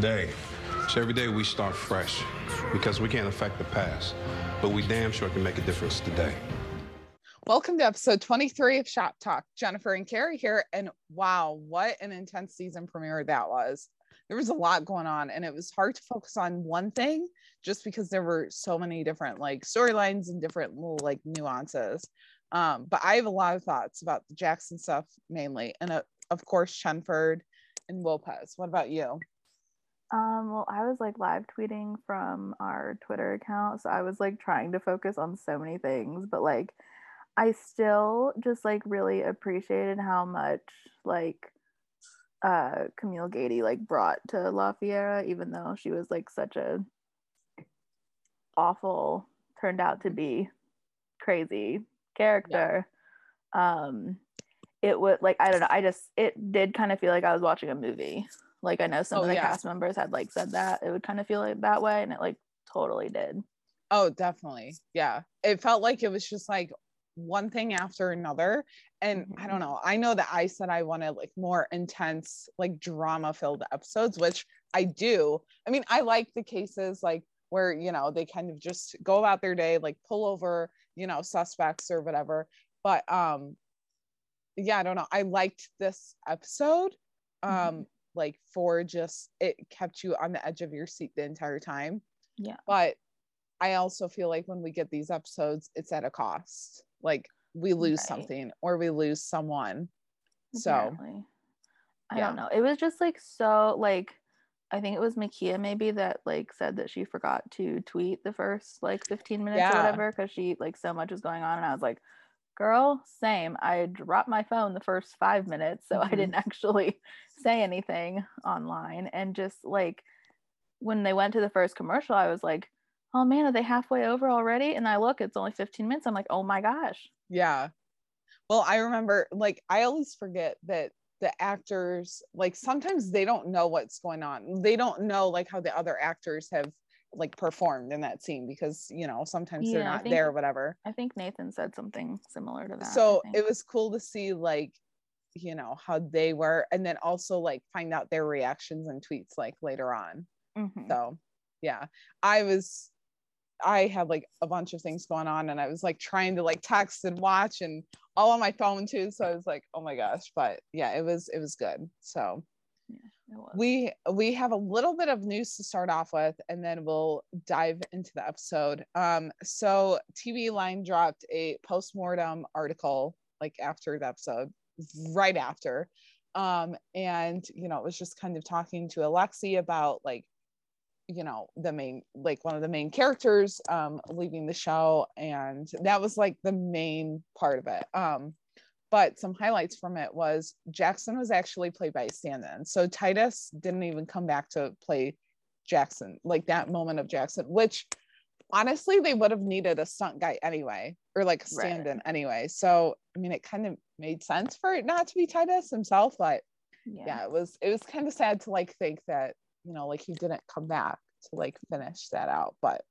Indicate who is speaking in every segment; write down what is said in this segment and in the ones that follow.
Speaker 1: today. So every day we start fresh because we can't affect the past, but we damn sure can make a difference today.
Speaker 2: Welcome to episode 23 of Shop Talk. Jennifer and Carrie here. And wow, what an intense season premiere that was. There was a lot going on, and it was hard to focus on one thing just because there were so many different like storylines and different little like nuances. Um, but I have a lot of thoughts about the Jackson stuff mainly, and uh, of course, Chenford and Lopez. What about you?
Speaker 3: Um, well, I was like live tweeting from our Twitter account, so I was like trying to focus on so many things, but like I still just like really appreciated how much like uh Camille Guaty like brought to La Fiera, even though she was like such a awful turned out to be crazy character. Yeah. Um it would like I don't know, I just it did kind of feel like I was watching a movie. Like I know some oh, of the yeah. cast members had like said that it would kind of feel like that way and it like totally did.
Speaker 2: Oh, definitely. Yeah. It felt like it was just like one thing after another. And mm-hmm. I don't know. I know that I said I wanted like more intense, like drama filled episodes, which I do. I mean, I like the cases like where, you know, they kind of just go about their day, like pull over, you know, suspects or whatever. But um yeah, I don't know. I liked this episode. Um, mm-hmm like for just it kept you on the edge of your seat the entire time.
Speaker 3: Yeah.
Speaker 2: But I also feel like when we get these episodes, it's at a cost. Like we lose right. something or we lose someone. Apparently. So
Speaker 3: I yeah. don't know. It was just like so like I think it was Mekia maybe that like said that she forgot to tweet the first like 15 minutes yeah. or whatever because she like so much was going on and I was like, girl, same. I dropped my phone the first five minutes, so mm-hmm. I didn't actually say anything online. And just like when they went to the first commercial, I was like, oh man, are they halfway over already? And I look, it's only 15 minutes. I'm like, oh my gosh.
Speaker 2: Yeah. Well, I remember like I always forget that the actors like sometimes they don't know what's going on. They don't know like how the other actors have like performed in that scene because you know sometimes yeah, they're not think, there or whatever.
Speaker 3: I think nathan said something similar to that
Speaker 2: so it was cool to see like you know how they were and then also like find out their reactions and tweets like later on. Mm-hmm. so yeah i was i had like a bunch of things going on and i was like trying to like text and watch and all on my phone too so i was like oh my gosh but yeah it was it was good so we we have a little bit of news to start off with and then we'll dive into the episode. Um so tv line dropped a post-mortem article like after the episode right after. Um and you know it was just kind of talking to alexi about like you know the main like one of the main characters um leaving the show and that was like the main part of it. Um but some highlights from it was Jackson was actually played by a stand-in. So Titus didn't even come back to play Jackson, like that moment of Jackson, which honestly they would have needed a stunt guy anyway, or like a stand-in right. anyway. So I mean it kind of made sense for it not to be Titus himself, but yeah. yeah, it was it was kind of sad to like think that, you know, like he didn't come back to like finish that out. But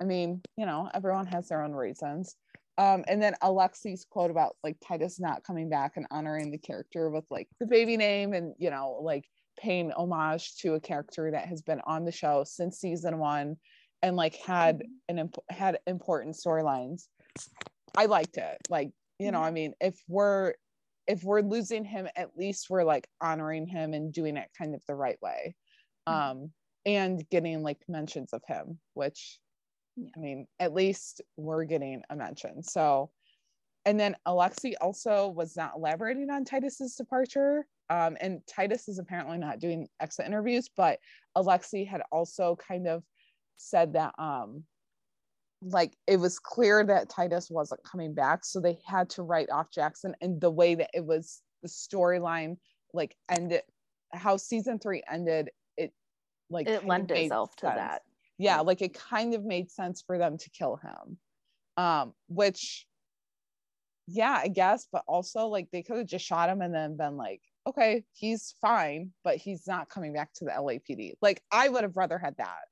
Speaker 2: I mean, you know, everyone has their own reasons. Um, and then Alexi's quote about like Titus not coming back and honoring the character with like the baby name and you know like paying homage to a character that has been on the show since season one and like had an imp- had important storylines. I liked it. Like you know, I mean, if we're if we're losing him, at least we're like honoring him and doing it kind of the right way, um, and getting like mentions of him, which I mean, at least we're getting a mention. So, and then Alexi also was not elaborating on Titus's departure. Um, and Titus is apparently not doing exit interviews, but Alexi had also kind of said that um, like it was clear that Titus wasn't coming back, so they had to write off Jackson. And the way that it was the storyline like ended, how season three ended, it like
Speaker 3: it lent itself to that
Speaker 2: yeah like it kind of made sense for them to kill him. Um which yeah i guess but also like they could have just shot him and then been like okay he's fine but he's not coming back to the lapd like i would have rather had that.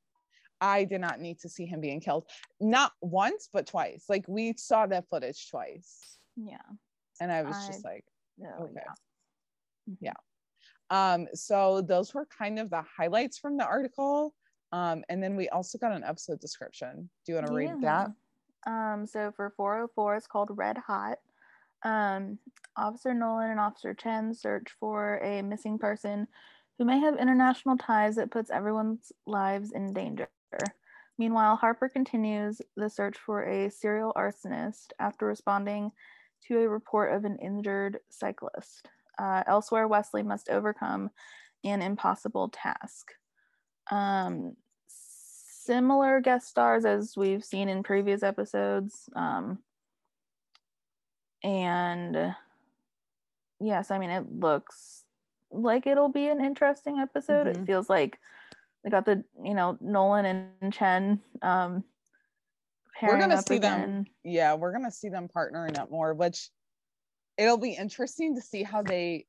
Speaker 2: I did not need to see him being killed. Not once but twice. Like we saw that footage twice.
Speaker 3: Yeah.
Speaker 2: And i was I, just like okay. yeah.
Speaker 3: Mm-hmm.
Speaker 2: yeah Um, so those were kind of the highlights from the article. Um, and then we also got an episode description. Do you want to yeah. read that?
Speaker 3: Um, so for 404, it's called Red Hot. Um, Officer Nolan and Officer Chen search for a missing person who may have international ties that puts everyone's lives in danger. Meanwhile, Harper continues the search for a serial arsonist after responding to a report of an injured cyclist. Uh, elsewhere, Wesley must overcome an impossible task. Um, similar guest stars as we've seen in previous episodes. Um, and yes, I mean, it looks like it'll be an interesting episode. Mm-hmm. It feels like they got the, you know, Nolan and Chen. Um,
Speaker 2: we're gonna see again. them. Yeah, we're gonna see them partnering up more, which it'll be interesting to see how they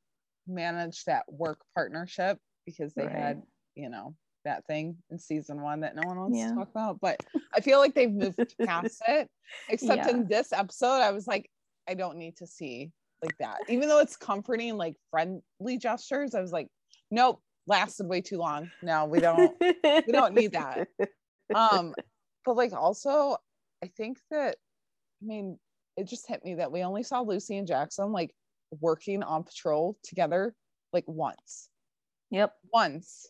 Speaker 2: manage that work partnership because they right. had, you know, that thing in season one that no one wants yeah. to talk about. But I feel like they've moved past it. Except yeah. in this episode, I was like, I don't need to see like that. Even though it's comforting, like friendly gestures, I was like, nope, lasted way too long. No, we don't we don't need that. Um, but like also, I think that I mean, it just hit me that we only saw Lucy and Jackson like working on patrol together like once.
Speaker 3: Yep.
Speaker 2: Once.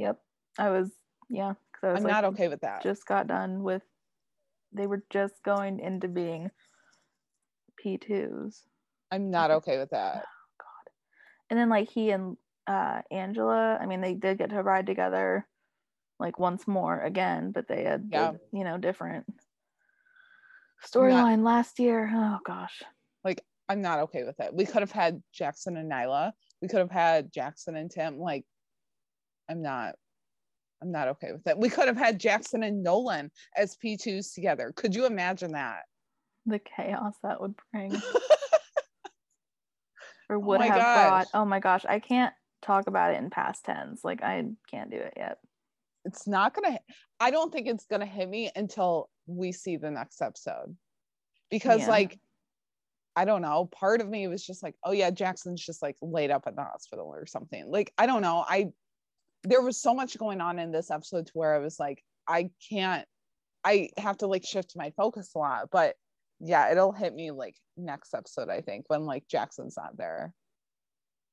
Speaker 3: Yep. I was, yeah.
Speaker 2: I am like, not okay with that.
Speaker 3: Just got done with, they were just going into being P2s.
Speaker 2: I'm not okay with that. Oh,
Speaker 3: God. And then like he and uh, Angela, I mean, they did get to ride together like once more again, but they had, yeah. you know, different storyline last year. Oh gosh.
Speaker 2: Like I'm not okay with it. We could have had Jackson and Nyla. We could have had Jackson and Tim. Like I'm not I'm not okay with it. We could have had Jackson and Nolan as P2s together. Could you imagine that?
Speaker 3: The chaos that would bring. or oh would oh have gosh. brought. Oh my gosh, I can't talk about it in past tense. Like I can't do it yet.
Speaker 2: It's not gonna I don't think it's gonna hit me until we see the next episode. Because yeah. like I don't know, part of me was just like, oh yeah, Jackson's just like laid up at the hospital or something. Like, I don't know. I there was so much going on in this episode to where I was like, I can't, I have to like shift my focus a lot. But yeah, it'll hit me like next episode, I think, when like Jackson's not there.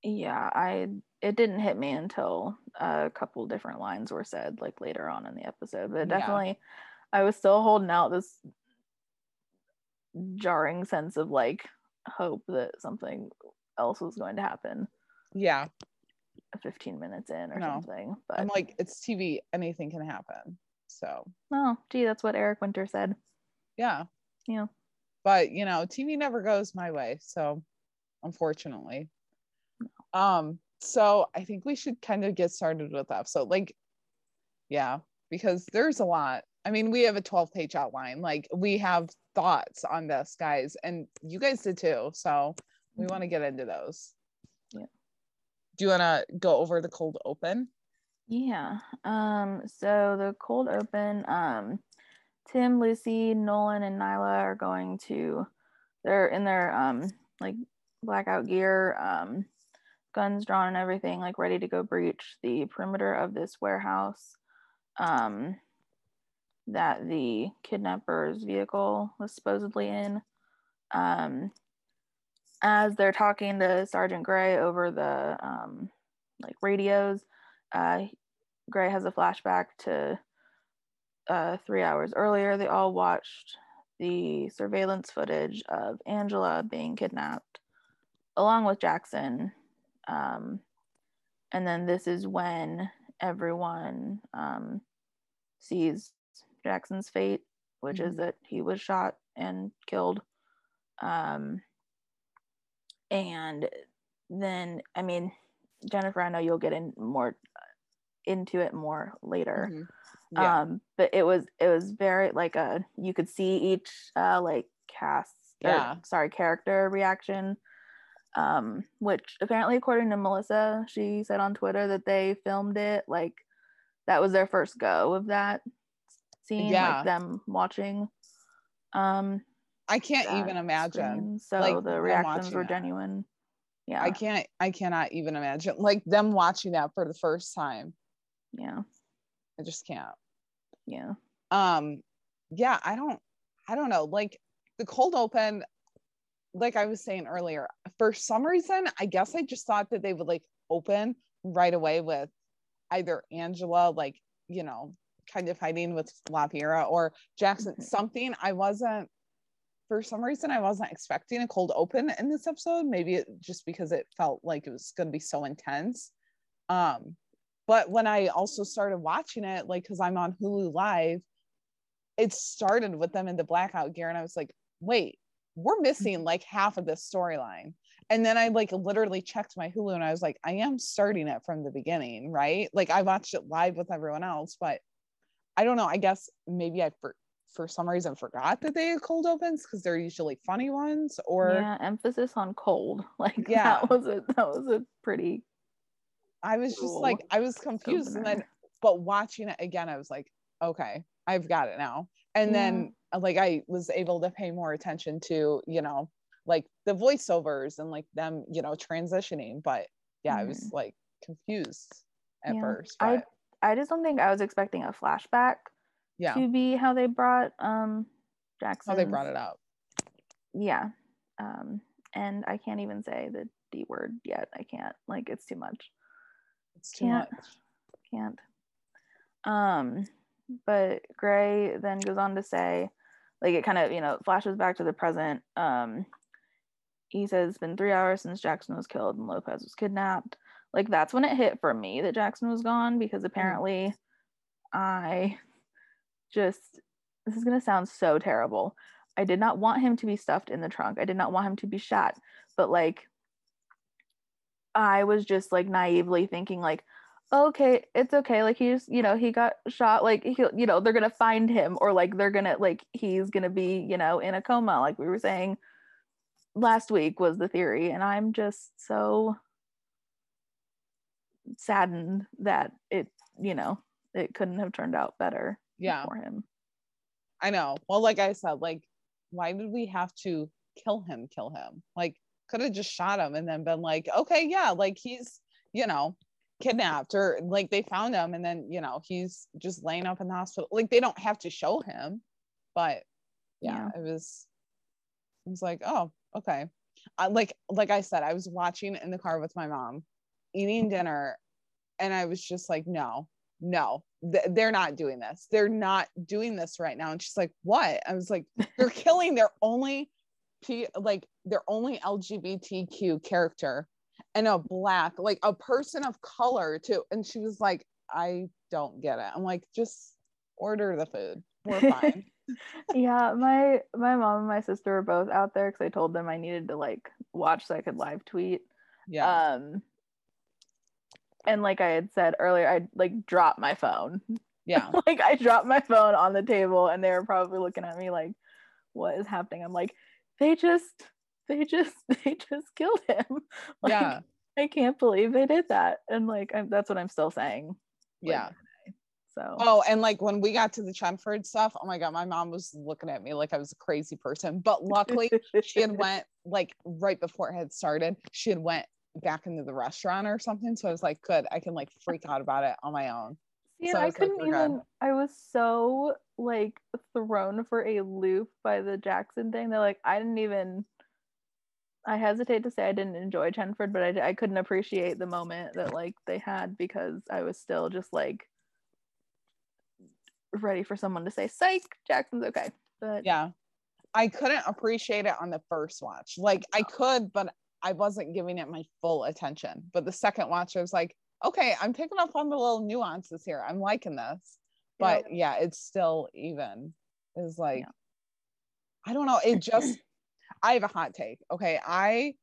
Speaker 3: Yeah, I it didn't hit me until a couple different lines were said like later on in the episode. But definitely yeah. I was still holding out this jarring sense of like hope that something else was going to happen.
Speaker 2: Yeah.
Speaker 3: 15 minutes in or no. something. But
Speaker 2: I'm like, it's TV, anything can happen. So
Speaker 3: oh gee, that's what Eric Winter said.
Speaker 2: Yeah.
Speaker 3: Yeah.
Speaker 2: But you know, TV never goes my way. So unfortunately. No. Um, so I think we should kind of get started with that. So like, yeah, because there's a lot. I mean, we have a 12 page outline. Like we have thoughts on this, guys, and you guys did too. So we mm-hmm. want to get into those. Do you want to go over the cold open?
Speaker 3: Yeah. Um. So the cold open. Um. Tim, Lucy, Nolan, and Nyla are going to. They're in their um like blackout gear, um, guns drawn and everything, like ready to go breach the perimeter of this warehouse. Um, that the kidnapper's vehicle was supposedly in. Um, as they're talking to Sergeant Gray over the um, like radios, uh, Gray has a flashback to uh, three hours earlier. They all watched the surveillance footage of Angela being kidnapped, along with Jackson. Um, and then this is when everyone um, sees Jackson's fate, which mm-hmm. is that he was shot and killed. Um, and then, I mean, Jennifer, I know you'll get in more into it more later. Mm-hmm. Yeah. Um, but it was it was very like a you could see each uh like cast yeah or, sorry character reaction um which apparently according to melissa she said on twitter that they filmed it like that was their first go of that scene, yeah. like them watching. Um,
Speaker 2: I can't even imagine.
Speaker 3: Screen. So like, the reactions were that. genuine.
Speaker 2: yeah i can't i cannot even imagine like them watching that for the first time
Speaker 3: yeah
Speaker 2: i just can't
Speaker 3: yeah
Speaker 2: um yeah i don't i don't know like the cold open like i was saying earlier for some reason i guess i just thought that they would like open right away with either angela like you know kind of fighting with La Fiera or jackson mm-hmm. something i wasn't for some reason I wasn't expecting a cold open in this episode. Maybe it, just because it felt like it was going to be so intense. Um, but when I also started watching it, like because I'm on Hulu Live, it started with them in the blackout gear, and I was like, wait, we're missing like half of this storyline. And then I like literally checked my Hulu and I was like, I am starting it from the beginning, right? Like I watched it live with everyone else, but I don't know. I guess maybe I for- for some reason forgot that they had cold opens because they're usually funny ones or
Speaker 3: yeah emphasis on cold like yeah that was a that was a pretty
Speaker 2: i was cool just like i was confused opener. and then but watching it again i was like okay i've got it now and yeah. then uh, like i was able to pay more attention to you know like the voiceovers and like them you know transitioning but yeah mm. i was mm-hmm. like confused at yeah. first but...
Speaker 3: i i just don't think i was expecting a flashback yeah. to be how they brought um Jackson.
Speaker 2: How they brought it up.
Speaker 3: Yeah. Um, and I can't even say the D word yet. I can't. Like it's too much.
Speaker 2: It's too can't, much.
Speaker 3: Can't. Um, but Gray then goes on to say, like it kind of, you know, flashes back to the present. Um, he says it's been three hours since Jackson was killed and Lopez was kidnapped. Like that's when it hit for me that Jackson was gone because mm. apparently. I just this is going to sound so terrible. I did not want him to be stuffed in the trunk. I did not want him to be shot. But like I was just like naively thinking like okay, it's okay. Like he's, you know, he got shot like he you know, they're going to find him or like they're going to like he's going to be, you know, in a coma like we were saying last week was the theory and I'm just so saddened that it, you know, it couldn't have turned out better
Speaker 2: yeah.
Speaker 3: for him.
Speaker 2: I know. Well like i said like why did we have to kill him kill him? Like could have just shot him and then been like okay yeah like he's you know kidnapped or like they found him and then you know he's just laying up in the hospital. Like they don't have to show him but yeah, yeah. it was it was like oh okay. I, like like i said i was watching in the car with my mom eating dinner and i was just like no no they're not doing this. They're not doing this right now. And she's like what? I was like they're killing their only p like their only lgbtq character and a black like a person of color too. And she was like i don't get it. I'm like just order the food. We're fine.
Speaker 3: Yeah my my mom and my sister were both out there because i told them i needed to like watch so i could live tweet. Yeah. Um and like I had said earlier, I like dropped my phone.
Speaker 2: Yeah.
Speaker 3: like I dropped my phone on the table and they were probably looking at me like, what is happening? I'm like, they just they just they just killed him. like,
Speaker 2: yeah.
Speaker 3: I can't believe they did that. And like I'm, that's what I'm still saying.
Speaker 2: Like, yeah.
Speaker 3: So
Speaker 2: Oh, and like when we got to the Chenford stuff, oh my god, my mom was looking at me like I was a crazy person. But luckily she had went like right before it had started, she had went back into the restaurant or something. So I was like, good, I can like freak out about it on my own.
Speaker 3: Yeah, so I, I couldn't like, even. Good. I was so like thrown for a loop by the Jackson thing They're like I didn't even. I hesitate to say I didn't enjoy Chenford, but I, I couldn't appreciate the moment that like they had because I was still just like ready for someone to say, "Psych, Jackson's okay." But
Speaker 2: yeah, I couldn't appreciate it on the first watch. Like I could, but I wasn't giving it my full attention. But the second watch, I was like, okay, I'm picking up on the little nuances here. I'm liking this. But yeah, yeah it's still even. Is like, yeah. I don't know. It just, I have a hot take. Okay. I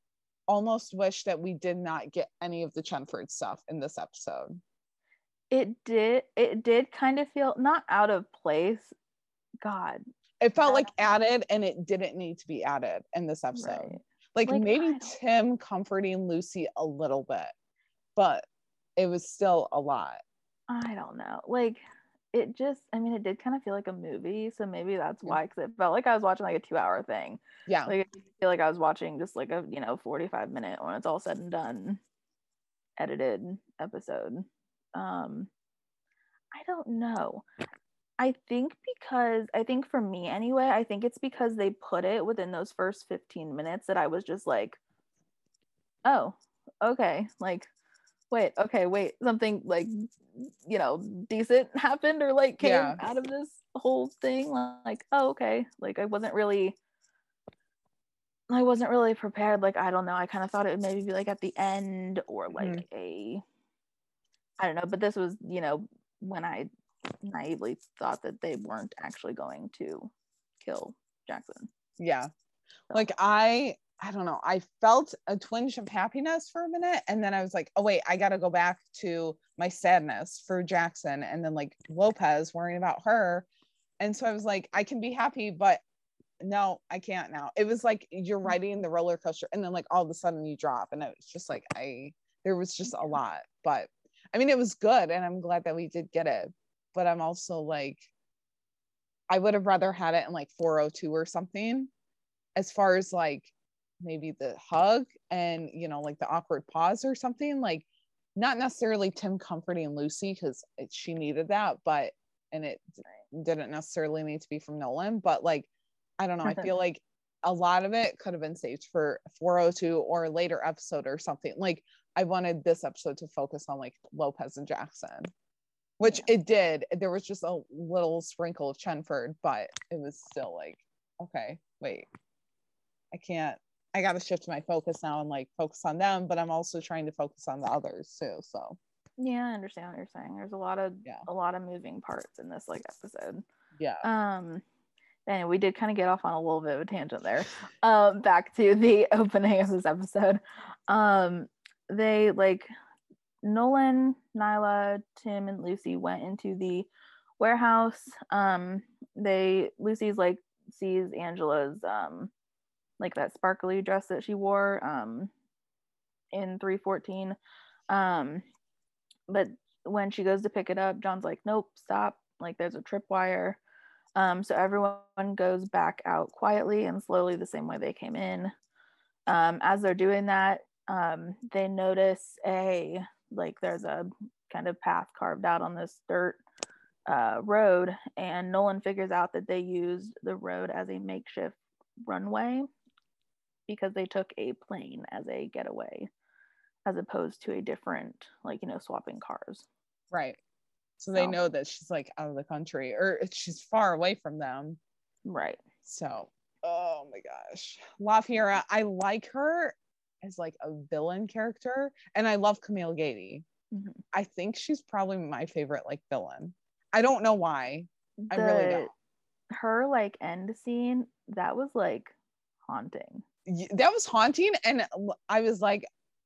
Speaker 2: almost wish that we did not get any of the Chenford stuff in this episode.
Speaker 3: It did, it did kind of feel not out of place. God.
Speaker 2: It felt like added and it didn't need to be added in this episode. Right like, like maybe Tim comforting Lucy a little bit, but it was still a lot.
Speaker 3: I don't know. Like it just i mean it did kind of feel like a movie so maybe that's why because it felt like i was watching like a two hour thing.
Speaker 2: Yeah.
Speaker 3: Like i feel like i was watching just like a you know 45 minute when it's all said and done edited episode. Um i don't know i think because i think for me anyway i think it's because they put it within those first 15 minutes that i was just like oh okay like wait okay wait something like you know decent happened or like came yeah. out of this whole thing like oh okay like i wasn't really i wasn't really prepared like i don't know i kind of thought it would maybe be like at the end or like mm-hmm. a i don't know but this was you know when i naively thought that they weren't actually going to kill jackson
Speaker 2: yeah so. like i I don't know. I felt a twinge of happiness for a minute. And then I was like, oh, wait, I got to go back to my sadness for Jackson. And then like Lopez worrying about her. And so I was like, I can be happy, but no, I can't now. It was like you're mm. riding the roller coaster and then like all of a sudden you drop. And it was just like, I, there was just a lot. But I mean, it was good. And I'm glad that we did get it. But I'm also like, I would have rather had it in like 402 or something as far as like maybe the hug and you know like the awkward pause or something like not necessarily tim comforting lucy because she needed that but and it didn't necessarily need to be from nolan but like i don't know i feel like a lot of it could have been saved for 402 or later episode or something like i wanted this episode to focus on like lopez and jackson which yeah. it did there was just a little sprinkle of chenford but it was still like okay wait i can't I got to shift my focus now and like focus on them, but I'm also trying to focus on the others too. So
Speaker 3: yeah, I understand what you're saying. There's a lot of yeah. a lot of moving parts in this like episode.
Speaker 2: Yeah.
Speaker 3: Um anyway, we did kind of get off on a little bit of a tangent there. Um back to the opening of this episode. Um they like Nolan, Nyla, Tim, and Lucy went into the warehouse. Um they Lucy's like sees Angela's um like that sparkly dress that she wore um in 314 um but when she goes to pick it up john's like nope stop. Like there's a tripwire um so everyone goes back out quietly and slowly the same way they came in. Um as they're doing that um they notice a like there's a kind of path carved out on this dirt uh, road and nolan figures out that they used the road as a makeshift runway because they took a plane as a getaway as opposed to a different like you know swapping cars.
Speaker 2: Right. So they know that she's like out of the country or she's far away from them.
Speaker 3: Right.
Speaker 2: So oh my gosh. La Fiera I like her as like a villain character and I love Camille Guaty mm-hmm. I think she's probably my favorite like villain. I don't know why. The, I really don't.
Speaker 3: her like end scene that was like haunting.
Speaker 2: That was haunting and i was like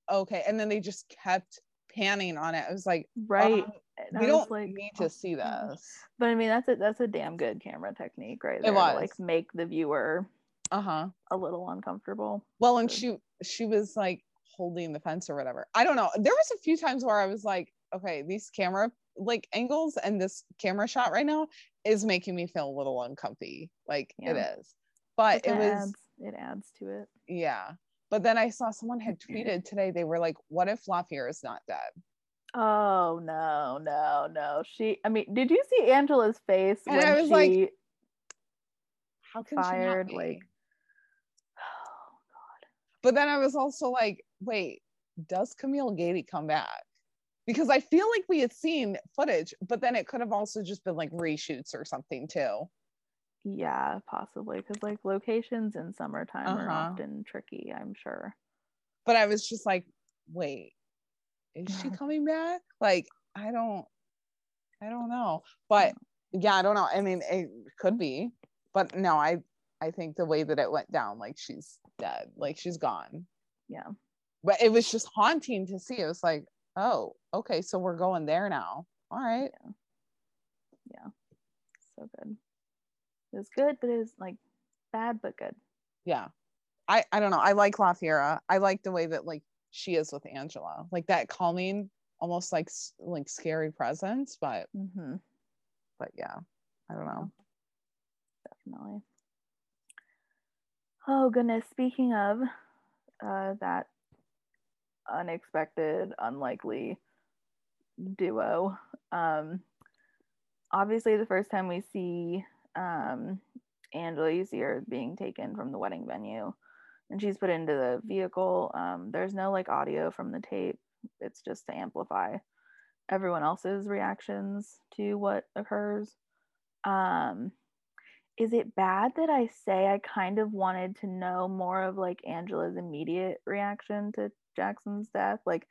Speaker 2: okay and then they just kept panning on it. I was like
Speaker 3: right um,
Speaker 2: we don't like, need to see this.
Speaker 3: But i mean that's a that's a damn good camera technique right there it was. To, like make the viewer
Speaker 2: uh-huh.
Speaker 3: a little uncomfortable.
Speaker 2: Well and she she was like holding the fence or whatever. I don't know. There was a few times where i was like okay these camera like angles and this camera shot right now is making me feel a little uncomfy. Like yeah. it is. But it, it was
Speaker 3: adds, it adds to it.
Speaker 2: Yeah. But then i saw someone had tweeted today they were like what if La Fiera is not dead?
Speaker 3: Oh no no no. She i mean did you see angela's face and when i was she like
Speaker 2: how can fired like oh god but then i was also like wait does camille guaty come back because i feel like we had seen footage but then it could have also just been like reshoots or something too
Speaker 3: yeah, possibly because like locations in summertime uh-huh. are often tricky, I'm sure.
Speaker 2: But I was just like, wait, is she coming back? Like, I don't, I don't know. But yeah, I don't know. I mean, it could be, but no, I, I think the way that it went down, like she's dead, like she's gone.
Speaker 3: Yeah.
Speaker 2: But it was just haunting to see. It was like, oh, okay, so we're going there now. All right.
Speaker 3: Yeah. yeah. So good. It was good, but it was like bad but good.
Speaker 2: Yeah. I I don't know. I like LaFiera. I like the way that like she is with Angela. Like that calming, almost like like scary presence, but
Speaker 3: mm-hmm.
Speaker 2: but yeah, I don't know.
Speaker 3: Definitely. Oh goodness. Speaking of uh, that unexpected, unlikely duo, um, obviously the first time we see um, Angela, you see her being taken from the wedding venue and she's put into the vehicle. Um, there's no like audio from the tape, it's just to amplify everyone else's reactions to what occurs. Um, is it bad that I say I kind of wanted to know more of like Angela's immediate reaction to Jackson's death? Like,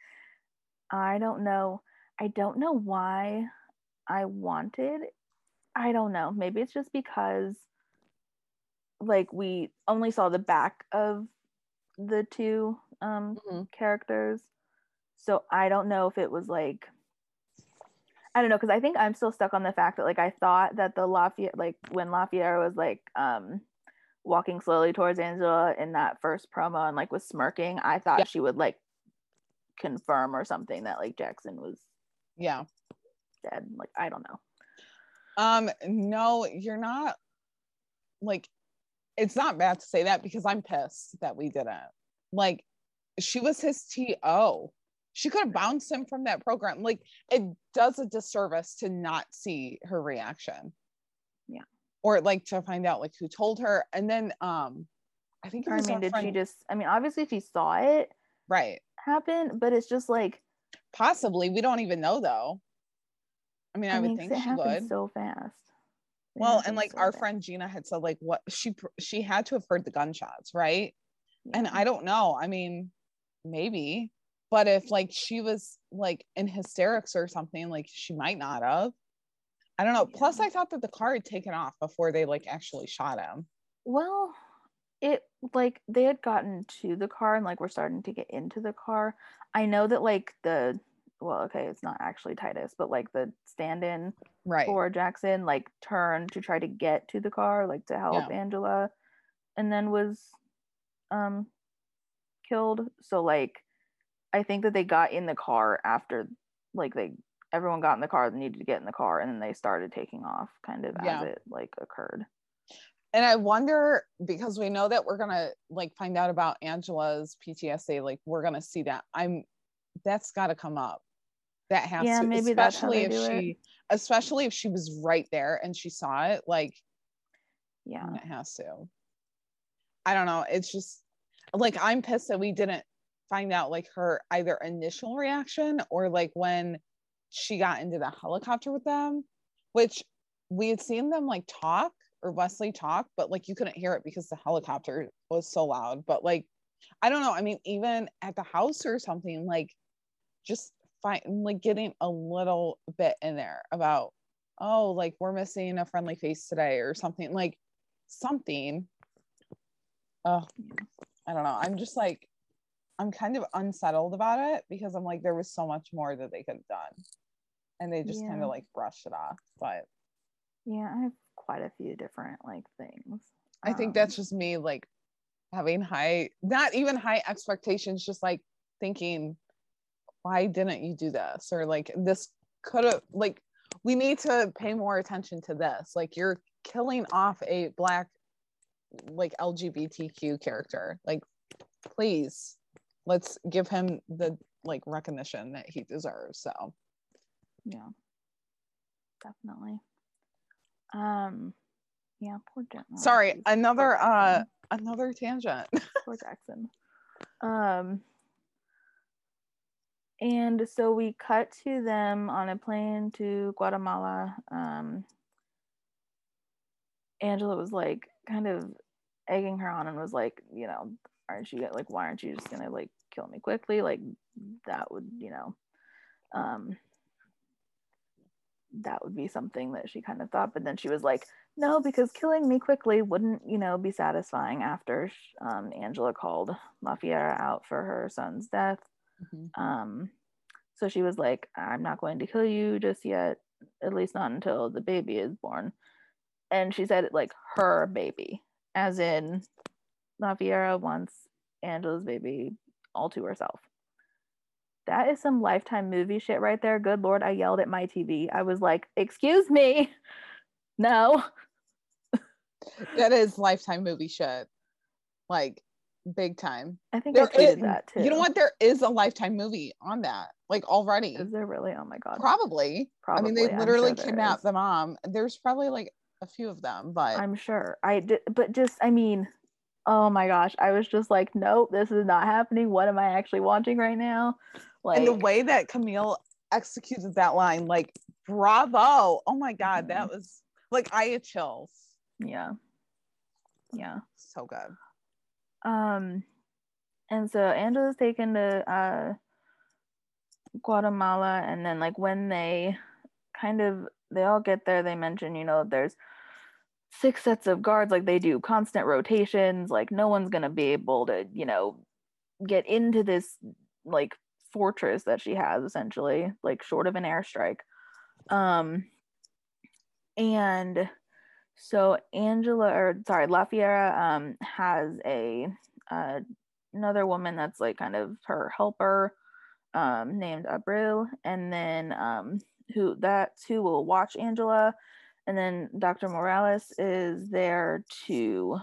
Speaker 3: I don't know. I don't know why I wanted. I don't know. Maybe it's just because like we only saw the back of the two um mm-hmm. characters. So I don't know if it was like I don't know because I think I'm still stuck on the fact that like I thought that the La Fiera like when La Fiera was like um walking slowly towards Angela in that first promo and like was smirking, I thought yeah. she would like confirm or something that like Jackson was
Speaker 2: yeah
Speaker 3: dead. Like I don't know.
Speaker 2: Um no, you're not like it's not bad to say that because I'm pissed that we didn't. Like she was his TO she could have bounced him from that program. Like it does a disservice to not see her reaction.
Speaker 3: Yeah.
Speaker 2: Or like to find out like who told her. And then um I think
Speaker 3: I mean, did friend... she just I mean, obviously she saw it
Speaker 2: right
Speaker 3: happen, but it's just like
Speaker 2: possibly we don't even know though. I mean, I, I would think she would
Speaker 3: so fast.
Speaker 2: It well, and like so our fast. friend Gina had said, like what she she had to have heard the gunshots, right? Yeah. And I don't know. I mean, maybe but if like she was like in hysterics or something like she might not have. I don't know. Yeah. plus i thought that the car had taken off before they like actually shot him.
Speaker 3: Well it like they had gotten to the car and like we're starting to get into the car. I know that like the well okay it's not actually titus but like the stand-in
Speaker 2: right.
Speaker 3: for jackson like turned to try to get to the car like to help yeah. angela and then was um killed. So like I think that they got in the car after like they everyone got in the car that needed to get in the car and then they started taking off kind of yeah. as it like occurred.
Speaker 2: And I wonder because we know that we're gonna like find out about Angela's PTSD, like we're gonna see that. I'm that's gotta come up. That has yeah, to maybe especially if she it. especially if she was right there and she saw it, like
Speaker 3: yeah,
Speaker 2: it has to. I don't know. It's just like I'm pissed that we didn't find out like her either initial reaction or like when she got into the helicopter with them, which we had seen them like talk or Wesley talk, but like you couldn't hear it because the helicopter was so loud. But like, I don't know. I mean, even at the house or something, like just find like getting a little bit in there about, oh, like we're missing a friendly face today or something like something. Oh, I don't know. I'm just like, I'm kind of unsettled about it because I'm like, there was so much more that they could have done. And they just yeah. kind of like brushed it off. But
Speaker 3: yeah, I have quite a few different like things.
Speaker 2: I um, think that's just me like having high, not even high expectations, just like thinking, why didn't you do this? Or like, this could have, like, we need to pay more attention to this. Like, you're killing off a black, like, LGBTQ character. Like, please let's give him the like recognition that he deserves so.
Speaker 3: Yeah. Definitely. Um yeah poor
Speaker 2: Jackson. sorry another uh another tangent.
Speaker 3: Poor jackson. Um and so we cut to them on a plane to guatemala um angela was like kind of egging her on and was like you know aren't you like why aren't you just gonna like kill me quickly like that would you know um that would be something that she kind of thought but then she was like no because killing me quickly wouldn't you know be satisfying after um, angela called lafiera out for her son's death mm-hmm. um, so she was like i'm not going to kill you just yet at least not until the baby is born and she said it like her baby as in lafiera wants angela's baby all to herself. that is some lifetime movie shit right there. Good lord, I yelled at my TV. I was like, "Excuse me, no."
Speaker 2: that is lifetime movie shit, like big time.
Speaker 3: I think there I is, that too.
Speaker 2: You know what? There is a lifetime movie on that, like already.
Speaker 3: Is there really? Oh my god.
Speaker 2: Probably. Probably. I mean, they literally sure kidnapped the mom. There's probably like a few of them, but
Speaker 3: I'm sure. I did, but just I mean, oh my gosh, I was just like, nope, this is not happening. What am I actually watching right now?
Speaker 2: Like, and the way that Camille executed that line, like, bravo! Oh my god, mm-hmm. that was like I had chills.
Speaker 3: Yeah, yeah,
Speaker 2: so good.
Speaker 3: Um, and so Angela's taken to uh Guatemala, and then like when they kind of they all get there, they mention, you know, there's six sets of guards like they do constant rotations like no one's going to be able to you know get into this like fortress that she has essentially like short of an airstrike. Um and so angela or sorry la fiera um has a uh, another woman that's like kind of her helper um named abril and then um who that's who will watch angela and then Dr. Morales is there to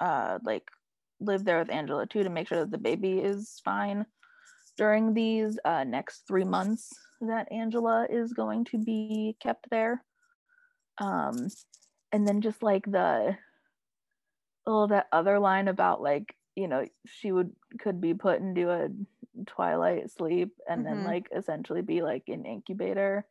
Speaker 3: uh like live there with Angela too to make sure that the baby is fine during these uh, next three months that Angela is going to be kept there. Um, and then just like the little that other line about like you know she would could be put into a twilight sleep and mm-hmm. then like essentially be like an incubator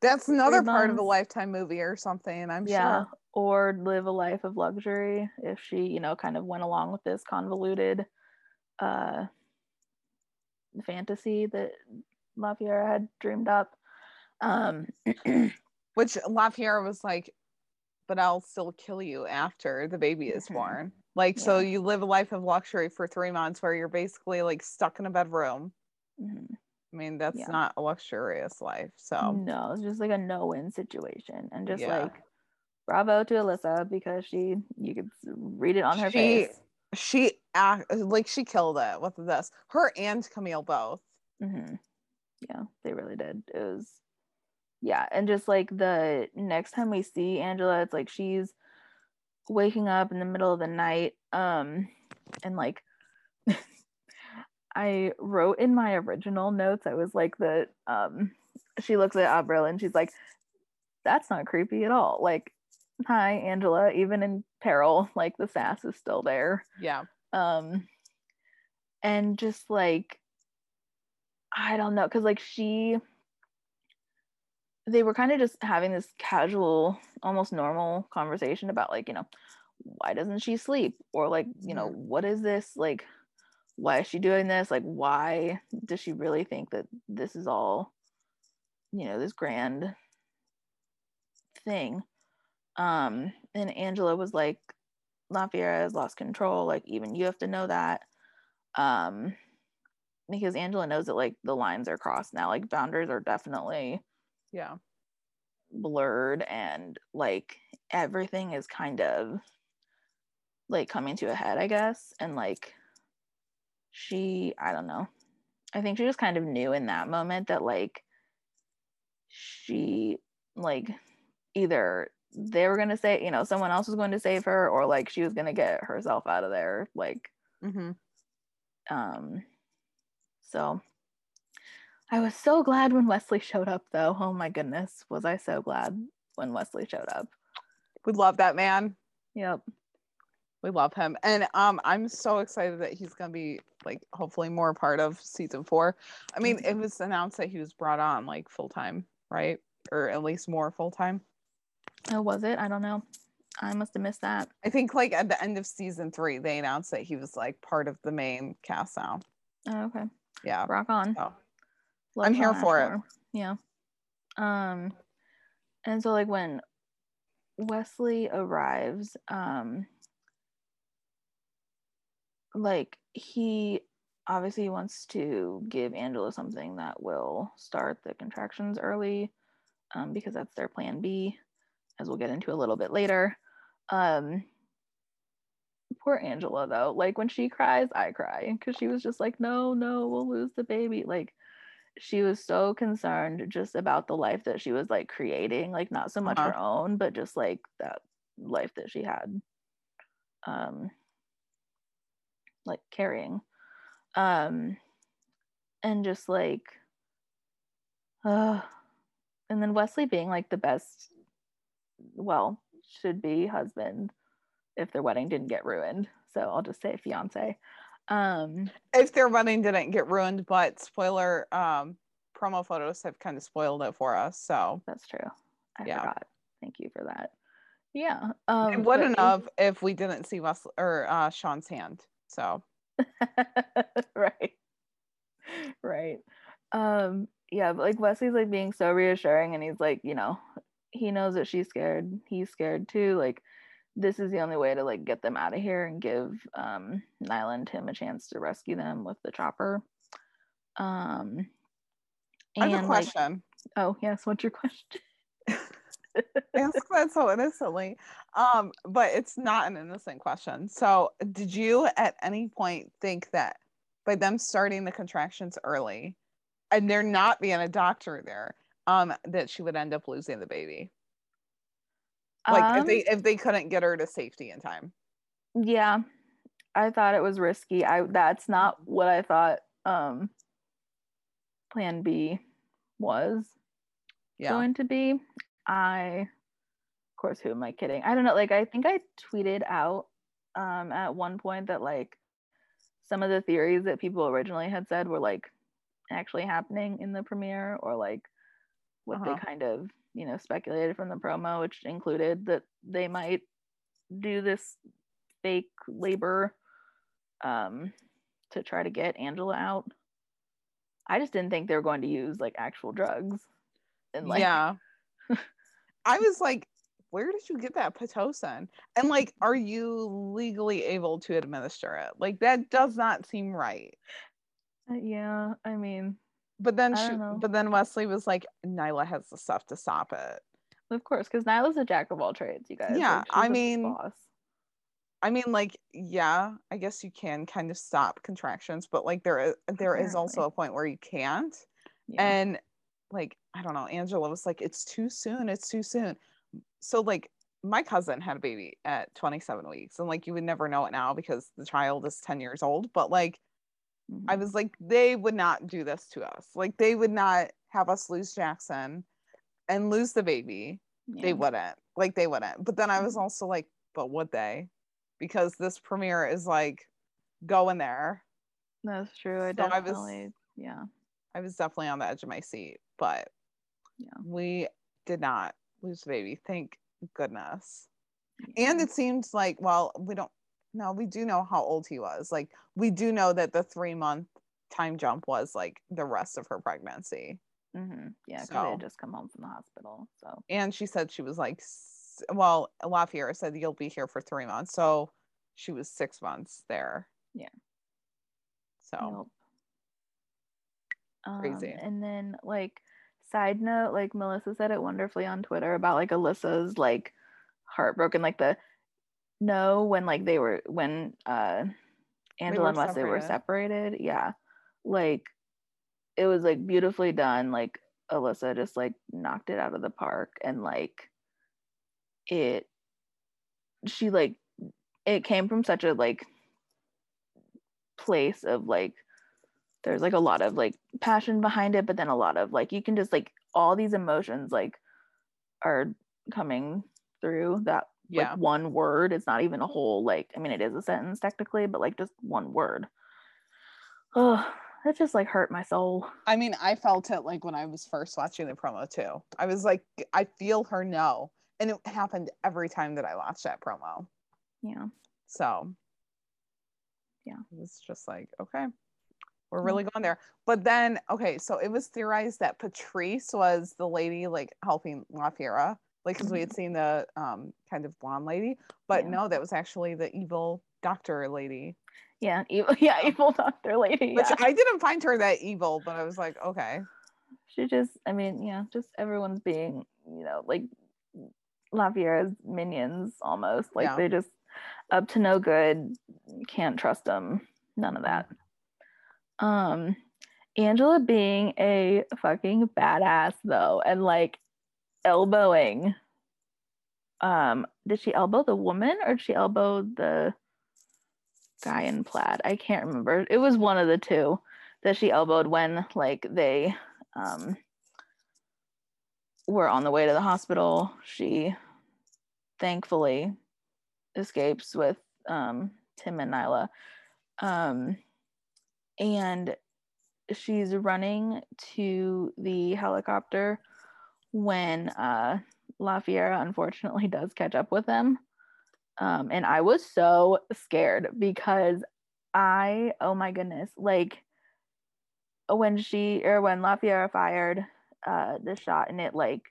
Speaker 2: that's another part of a lifetime movie or something, I'm yeah. sure.
Speaker 3: Or live a life of luxury if she, you know, kind of went along with this convoluted uh fantasy that La Fiera had dreamed up. Um
Speaker 2: which La Fiera was like, but I'll still kill you after the baby is mm-hmm. born. Like, yeah. so you live a life of luxury for three months where you're basically like stuck in a bedroom. Mm-hmm. I mean, that's yeah. not a luxurious life. So
Speaker 3: no, it's just like a no-win situation, and just yeah. like bravo to Alyssa because she you could read it on her she, face.
Speaker 2: She act like she killed it with this. Her and Camille both.
Speaker 3: Mm-hmm. Yeah, they really did. It was yeah, and just like the next time we see Angela, it's like she's waking up in the middle of the night, um, and like I wrote in my original notes, I was like that um she looks at Abril and she's like, that's not creepy at all. Like, hi, Angela, even in peril, like the sass is still there.
Speaker 2: Yeah.
Speaker 3: Um and just like I don't know, because like she they were kind of just having this casual, almost normal conversation about like, you know, why doesn't she sleep? Or like, you know, what is this like why is she doing this? Like why does she really think that this is all you know this grand thing? Um and angela was like La Fiera has lost control. Like even you have to know that. Um because angela knows that like the lines are crossed now. Like boundaries are definitely
Speaker 2: yeah.
Speaker 3: blurred and like everything is kind of like coming to a head i guess. And like she i don't know. I think she just kind of knew in that moment that like she like either they were going to say you know someone else was going to save her or like she was going to get herself out of there like mm-hmm. um so i was so glad when wesley showed up though. Oh my goodness was i so glad when wesley showed up.
Speaker 2: We love that man.
Speaker 3: Yep
Speaker 2: we love him. And um i'm so excited that he's gonna be like hopefully more part of season four. I mean it was announced that he was brought on like full-time right? Or at least more full-time.
Speaker 3: Oh was it? I don't know. I must have missed that.
Speaker 2: I think like at the end of season three they announced that he was like part of the main cast now.
Speaker 3: Oh, okay.
Speaker 2: Yeah.
Speaker 3: Rock on.
Speaker 2: So, i'm here for it.
Speaker 3: yeah. Um and so like when wesley arrives um like he obviously wants to give Angela something that will start the contractions early um, because that's their plan B, as we'll get into a little bit later. Um, poor Angela, though, like when she cries, I cry because she was just like, no, no, we'll lose the baby. Like, she was so concerned just about the life that she was like creating, like not so much uh-huh. her own, but just like that life that she had um like carrying. Um and just like uh and then Wesley being like the best well, should be husband if their wedding didn't get ruined. So I'll just say fiance. Um,
Speaker 2: if their wedding didn't get ruined, but spoiler, um, promo photos have kind of spoiled it for us. So
Speaker 3: that's true. I yeah. forgot. Thank you for that. Yeah.
Speaker 2: Um, it wouldn't have if we didn't see Wesley or uh, Shawn's hand. So.
Speaker 3: right. Right. Um, yeah, but like Wesley's like being so reassuring and he's like, you know, he knows that she's scared. He's scared too. Like this is the only way to like get them out of here and give um Nyla and Tim a chance to rescue them with the chopper. Um
Speaker 2: I have a question.
Speaker 3: Like, oh yes, what's your question?
Speaker 2: Ask that so innocently. Um, but it's not an innocent question. So did you at any point think that by them starting the contractions early and there not being a doctor there, um, that she would end up losing the baby? like um, if they if they couldn't get her to safety in time
Speaker 3: yeah i thought it was risky i that's not what i thought um plan b was yeah. going to be i of course who am i kidding? I don't know like i think i tweeted out um at one point that like some of the theories that people originally had said were like actually happening in the premiere or like what uh-huh. they kind of you know speculated from the promo which included that they might do this fake labor um to try to get angela out. I just didn't think they were going to use like actual drugs
Speaker 2: and like yeah i was like where did you get that pitocin and like are you legally able to administer it like that does not seem right
Speaker 3: uh, yeah i mean
Speaker 2: but then she, but then Wesley was like, Nyla has the stuff to stop it.
Speaker 3: Of course, because Nyla's a jack of all trades, you guys.
Speaker 2: Yeah, like, I mean, I mean, like, yeah, I guess you can kind of stop contractions, but like there is there Apparently. is also a point where you can't. Yeah. And like, I don't know, Angela was like, it's too soon, it's too soon. So like my cousin had a baby at 27 weeks, and like you would never know it now because the child is 10 years old, but like Mm-hmm. I was like, they would not do this to us. Like they would not have us lose Jackson and lose the baby. Yeah. They wouldn't. Like they wouldn't. But then I was mm-hmm. also like, but would they? Because this premiere is like going there.
Speaker 3: That's true. I so definitely I was, yeah.
Speaker 2: I was definitely on the edge of my seat, but yeah, we did not lose the baby. Thank goodness. Yeah. And it seems like, well, we don't no, we do know how old he was. Like we do know that the three month time jump was like the rest of her pregnancy.
Speaker 3: Mm-hmm. Yeah, because so. they had just come home from the hospital. So
Speaker 2: and she said she was like, well, La Fiera said you'll be here for three months, so she was six months there.
Speaker 3: Yeah.
Speaker 2: So.
Speaker 3: Crazy. Um, and then like side note, like Melissa said it wonderfully on Twitter about like Alyssa's like heartbroken, like the no when like they were when uh Angela and Wesley were separated. Yeah. Like it was like beautifully done. Like Alyssa just like knocked it out of the park and like it she like it came from such a like place of like there's like a lot of like passion behind it but then a lot of like you can just like all these emotions like are coming through that yeah. like one word. It's not even a whole like I mean it is a sentence technically, but like just one word. Oh, that just like hurt my soul.
Speaker 2: I mean, I felt it like when I was first watching the promo too. I was like, I feel her no. And it happened every time that I watched that promo.
Speaker 3: Yeah.
Speaker 2: So
Speaker 3: yeah.
Speaker 2: It was just like, okay, we're really going there. But then, okay, so it was theorized that Patrice was the lady like helping La Fiera, like because we had mm-hmm. seen the um kind of blonde lady but yeah. no that was actually the evil doctor lady
Speaker 3: yeah evil yeah evil doctor lady
Speaker 2: which
Speaker 3: yeah.
Speaker 2: i didn't find her that evil but i was like okay
Speaker 3: she just i mean yeah just everyone's being you know like La Fiera's minions almost like yeah. they're just up to no good can't trust them none of that um Angela being a fucking badass though, and like elbowing. Um, did she elbow the woman or did she elbow the guy in plaid? I can't remember. It was one of the two that she elbowed when like they um were on the way to the hospital. She thankfully escapes with um Tim and Nyla. Um and she's running to the helicopter when uh La Fiera unfortunately does catch up with them. Um, and I was so scared because I, oh my goodness, like when she or when La Fiera fired uh the shot and it like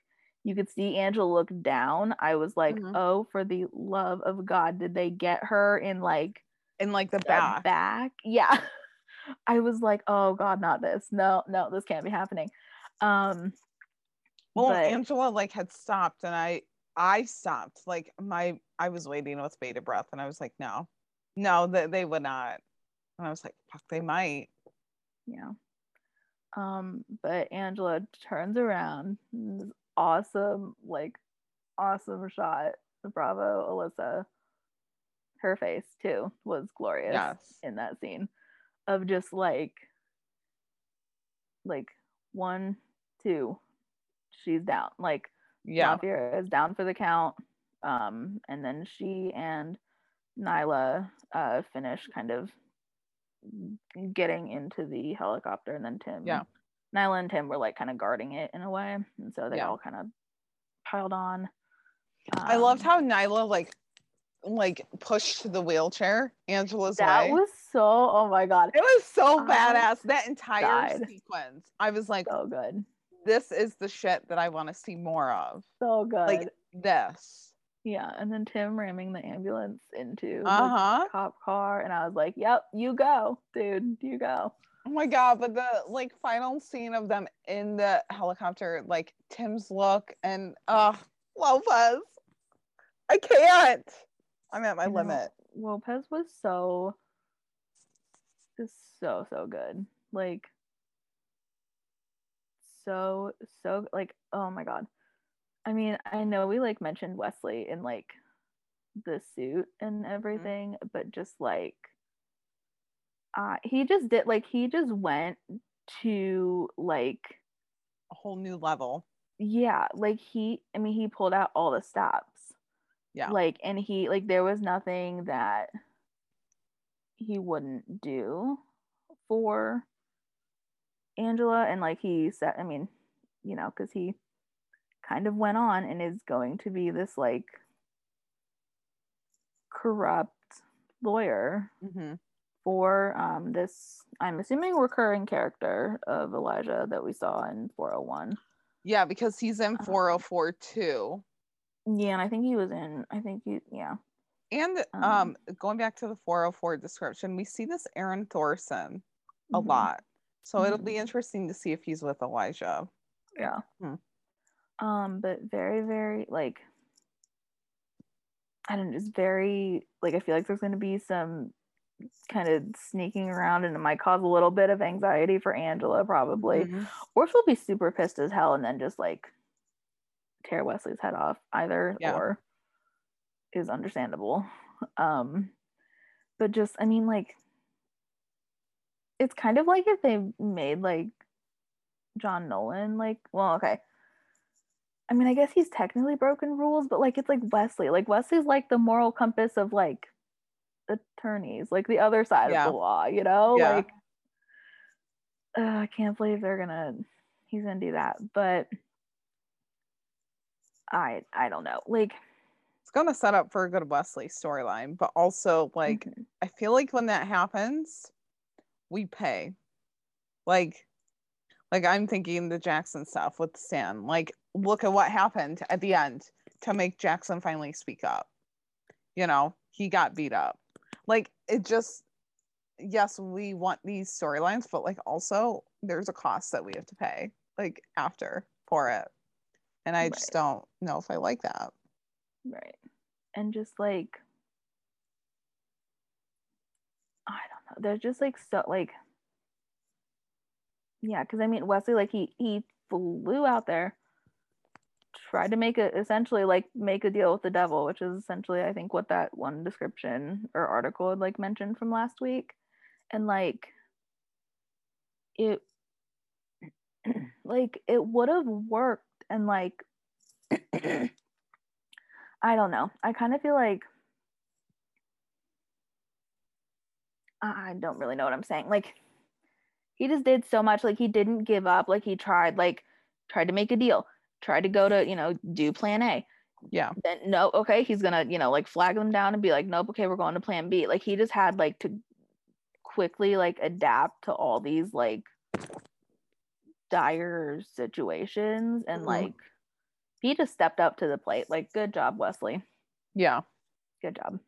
Speaker 3: you could see Angela look down. I was like, mm-hmm. oh, for the love of God, did they get her in like
Speaker 2: in like the back?
Speaker 3: Back, yeah. I was like, oh God, not this. No, no, this can't be happening. Um,
Speaker 2: well, but, Angela like had stopped, and I I stopped. Like my I was waiting with bated breath, and I was like, no, no, that they, they would not. And I was like, fuck, they might.
Speaker 3: Yeah. Um, but Angela turns around, awesome, like awesome shot. Bravo, Alyssa. Her face too was glorious yes. in that scene of just like like one, two, she's down. Like yeah, Mafia is down for the count. Um, and then she and Nyla uh finish kind of getting into the helicopter and then Tim
Speaker 2: yeah
Speaker 3: Nyla and Tim were like kind of guarding it in a way. And so they yeah. all kind of piled on.
Speaker 2: Um, I loved how Nyla like like pushed the wheelchair Angela's
Speaker 3: that
Speaker 2: way.
Speaker 3: was so oh my god.
Speaker 2: It was so I badass. That entire died. sequence. I was like
Speaker 3: so good.
Speaker 2: This is the shit that I want to see more of.
Speaker 3: So good.
Speaker 2: Like this.
Speaker 3: Yeah, and then Tim ramming the ambulance into
Speaker 2: uh-huh.
Speaker 3: the cop car, and I was like, "Yep, you go, dude, you go."
Speaker 2: Oh my god, but the like final scene of them in the helicopter, like Tim's look and uh Lopez. I can't. I'm at my limit.
Speaker 3: Lopez was so just so so good. Like so so like oh my god. I mean, I know we like mentioned Wesley in like the suit and mm-hmm. everything, mm-hmm. but just like uh he just did like he just went to like
Speaker 2: a whole new level.
Speaker 3: Yeah, like he I mean he pulled out all the stops.
Speaker 2: Yeah.
Speaker 3: Like and he like there was nothing that he wouldn't do for Angela and like he said I mean, you know, cuz he kind of went on and is going to be this like corrupt lawyer mm-hmm. for um, this, I'm assuming, recurring character of Elijah that we saw in 401.
Speaker 2: Yeah, because he's in 404 too.
Speaker 3: Yeah, and I think he was in, I think he, yeah.
Speaker 2: And um, um going back to the 404 description, we see this Aaron Thorsen a mm-hmm. lot. So mm-hmm. it'll be interesting to see if he's with Elijah.
Speaker 3: Yeah. Hmm um but very very like i don't know just very like i feel like there's going to be some kind of sneaking around and it might cause a little bit of anxiety for angela probably mm-hmm. or she'll be super pissed as hell and then just like tear wesley's head off either yeah. or is understandable um but just i mean like it's kind of like if they made like john nolan like well okay I mean, I guess he's technically broken rules, but like it's like Wesley. Like Wesley's like the moral compass of like attorneys, like the other side yeah. of the law, you know? Yeah. Like uh, I can't believe they're gonna he's gonna do that. But I I don't know. Like
Speaker 2: it's gonna set up for a good Wesley storyline, but also like mm-hmm. I feel like when that happens, we pay. Like like I'm thinking the Jackson stuff with Stan. Like look at what happened at the end to make Jackson finally speak up. You know, he got beat up. Like it just yes, we want these storylines, but like also there's a cost that we have to pay like after for it. And I right. just don't know if I like that.
Speaker 3: Right. And just like I don't know. They're just like so like yeah, because I mean Wesley, like he he flew out there, tried to make it essentially like make a deal with the devil, which is essentially I think what that one description or article had like mentioned from last week, and like it like it would have worked and like I don't know. I kind of feel like I don't really know what I'm saying. Like he just did so much. Like he didn't give up. Like he tried, like tried to make a deal, tried to go to, you know, do plan A.
Speaker 2: Yeah.
Speaker 3: Then no, okay, he's gonna, you know, like flag them down and be like, nope, okay, we're going to plan B. Like he just had like to quickly like adapt to all these like dire situations and mm-hmm. like he just stepped up to the plate. Like good job, Wesley.
Speaker 2: Yeah.
Speaker 3: Good job.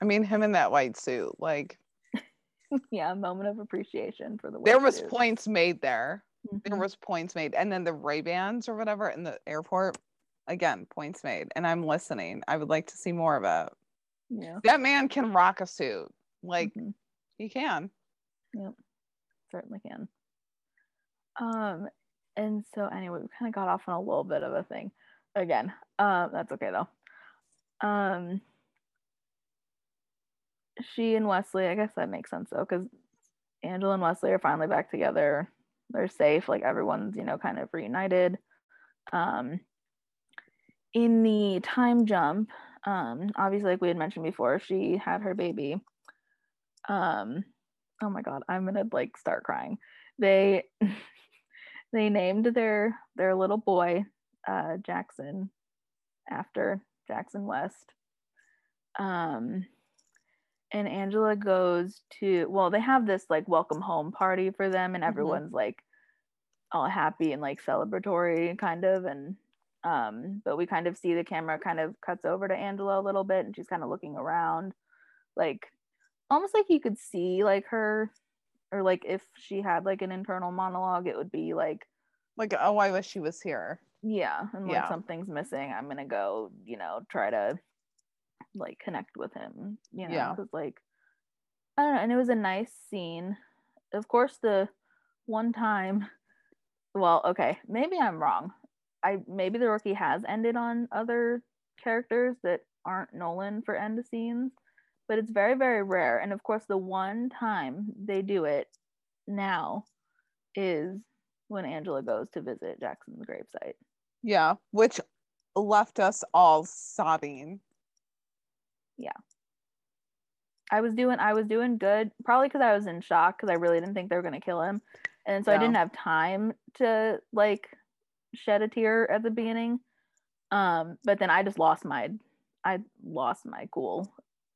Speaker 2: I mean, him in that white suit, like.
Speaker 3: yeah, moment of appreciation for the.
Speaker 2: There was suit. points made there. Mm-hmm. There was points made, and then the Ray Bans or whatever in the airport. Again, points made, and I'm listening. I would like to see more of it.
Speaker 3: Yeah,
Speaker 2: that man can rock a suit. Like mm-hmm. he can.
Speaker 3: Yep, certainly can. Um, and so anyway, we kind of got off on a little bit of a thing. Again, um, that's okay though. Um, she and Wesley, I guess that makes sense though, because Angela and Wesley are finally back together. They're safe, like everyone's, you know, kind of reunited. Um, in the time jump, um, obviously, like we had mentioned before, she had her baby. Um, oh my god, I'm gonna like start crying. They they named their their little boy uh, Jackson after Jackson West. Um, and Angela goes to well, they have this like welcome home party for them, and mm-hmm. everyone's mm-hmm. like all happy and like celebratory kind of and um but we kind of see the camera kind of cuts over to Angela a little bit and she's kind of looking around like almost like you could see like her or like if she had like an internal monologue it would be like
Speaker 2: like oh i wish she was here
Speaker 3: yeah and like yeah. something's missing i'm gonna go you know try to like connect with him, you know, because yeah. like I don't know, and it was a nice scene. Of course, the one time, well, okay, maybe I'm wrong. I maybe the rookie has ended on other characters that aren't Nolan for end scenes, but it's very very rare. And of course, the one time they do it now is when Angela goes to visit Jackson's gravesite.
Speaker 2: Yeah, which left us all sobbing.
Speaker 3: Yeah. I was doing i was doing good probably because i was in shock because i really didn't think they were going to kill him. And so i didn't have time to like shed a tear at the beginning. Um but then i just lost my i lost my cool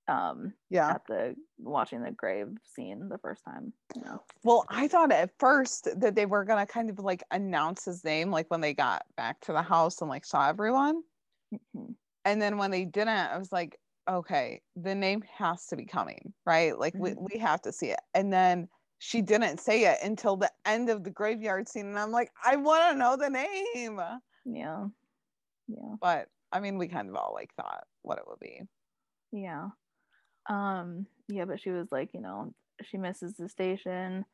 Speaker 3: um
Speaker 2: yeah
Speaker 3: at the watching the grave scene the first time you know
Speaker 2: well i thought at first that they were gonna kind of like announce his name like when they got back to the house and like saw everyone mm-hmm. and then when they didn't i was like okay, the name has to be coming, right? Like mm-hmm. we, we have to see it. And then she didn't say it until the end of the graveyard scene. And I'm like, I want to know the name.
Speaker 3: Yeah. Yeah.
Speaker 2: But I mean, we kind of all like thought what it would be.
Speaker 3: Yeah. Um, yeah, but she was like, you know, she misses the station.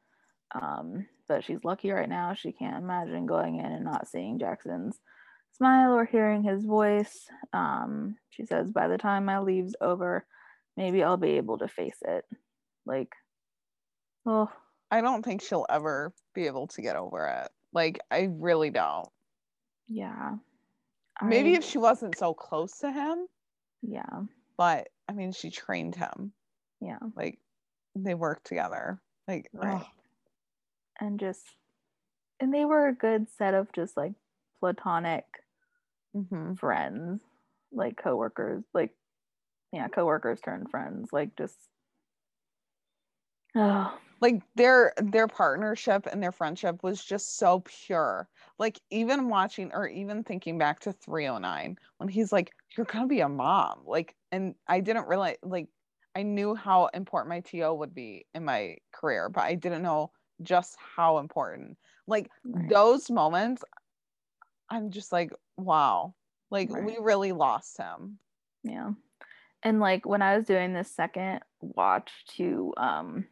Speaker 3: Um, but she's lucky right now. She can't imagine going in and not seeing Jackson's smile or hearing his voice. Um, she says, by the time my leave's over, maybe I'll be able to face it. Like, oh.
Speaker 2: I don't think she'll ever be able to get over it. Like, I really don't.
Speaker 3: Yeah.
Speaker 2: Maybe I, if she wasn't so close to him.
Speaker 3: Yeah.
Speaker 2: But I mean, she trained him.
Speaker 3: Yeah.
Speaker 2: Like, they worked together. Like, right.
Speaker 3: And just, and they were a good set of just like platonic mm-hmm. friends, like coworkers, like yeah, coworkers turned friends, like just
Speaker 2: oh. like their their partnership and their friendship was just so pure. Like even watching or even thinking back to 309 when he's like, You're gonna be a mom. Like, and I didn't realize like I knew how important my TO would be in my career, but I didn't know just how important. Like right. those moments, I'm just like, wow, like right. we really lost him.
Speaker 3: Yeah. And like when I was doing this second watch to um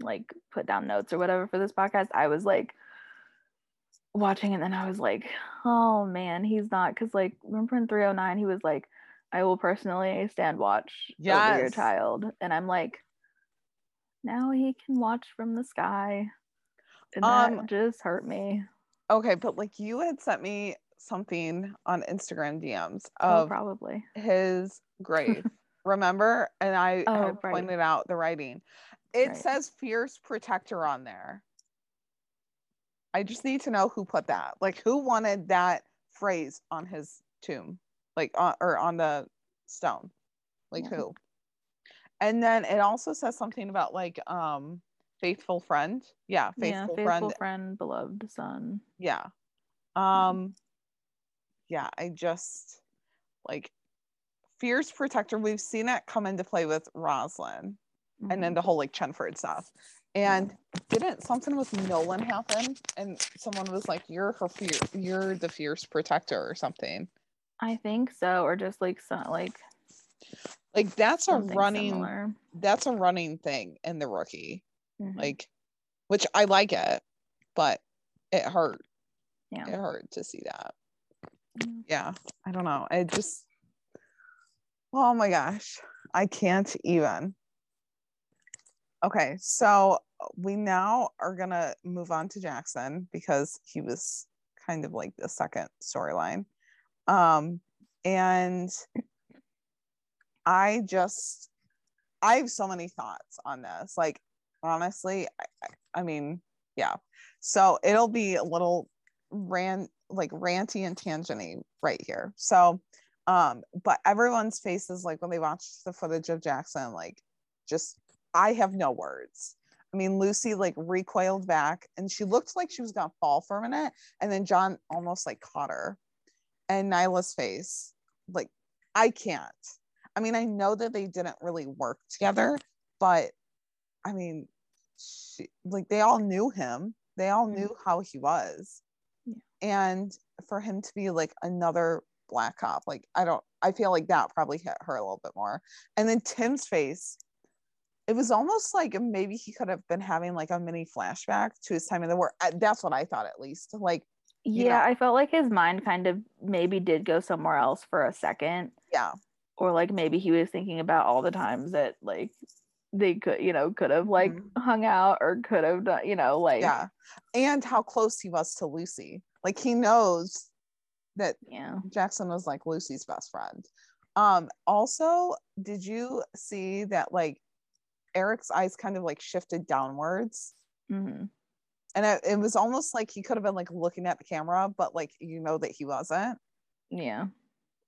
Speaker 3: like put down notes or whatever for this podcast, I was like watching and then I was like, oh man, he's not because like remember in 309 he was like, I will personally stand watch yes. over your child. And I'm like, now he can watch from the sky. And um, that just hurt me.
Speaker 2: Okay, but like you had sent me something on Instagram DMs oh, of
Speaker 3: oh, probably
Speaker 2: his grave. remember? And I oh, had right. pointed out the writing. It right. says fierce protector on there. I just need to know who put that. Like who wanted that phrase on his tomb? Like on or on the stone. Like yeah. who? And then it also says something about like um faithful friend. Yeah,
Speaker 3: faithful, yeah, faithful friend. friend, beloved son.
Speaker 2: Yeah. Um yeah, I just like fierce protector. We've seen it come into play with Rosalind mm-hmm. and then the whole like Chenford stuff. And didn't something with Nolan happen? And someone was like, "You're her fear. You're the fierce protector, or something."
Speaker 3: I think so, or just like some like,
Speaker 2: like that's a running. Similar. That's a running thing in the rookie, mm-hmm. like, which I like it, but it hurt. Yeah, it hurt to see that. Mm-hmm. Yeah, I don't know. I just, oh my gosh, I can't even. Okay, so we now are gonna move on to Jackson because he was kind of like the second storyline. Um, and I just, I have so many thoughts on this. Like, honestly, I, I mean, yeah. So it'll be a little rant, like ranty and tangenty right here. So, um, but everyone's faces, like when they watched the footage of Jackson, like just I have no words. I mean, Lucy like recoiled back and she looked like she was gonna fall for a minute. And then John almost like caught her. And Nyla's face, like, I can't. I mean, I know that they didn't really work together, but I mean, she, like they all knew him. They all knew mm-hmm. how he was. Yeah. And for him to be like another black cop, like I don't I feel like that probably hit her a little bit more. And then Tim's face, it was almost like maybe he could have been having like a mini flashback to his time in the war. That's what I thought, at least. Like,
Speaker 3: yeah. I felt like his mind kind of maybe did go somewhere else for a second.
Speaker 2: Yeah.
Speaker 3: Or like maybe he was thinking about all the times that like they could, you know, could have like mm-hmm. hung out or could have done, you know, like
Speaker 2: yeah, and how close he was to Lucy. Like he knows that
Speaker 3: yeah
Speaker 2: Jackson was like Lucy's best friend. Um, also, did you see that like Eric's eyes kind of like shifted downwards.
Speaker 3: Mm-hmm.
Speaker 2: And it, it was almost like he could have been like looking at the camera, but like you know that he wasn't.
Speaker 3: Yeah.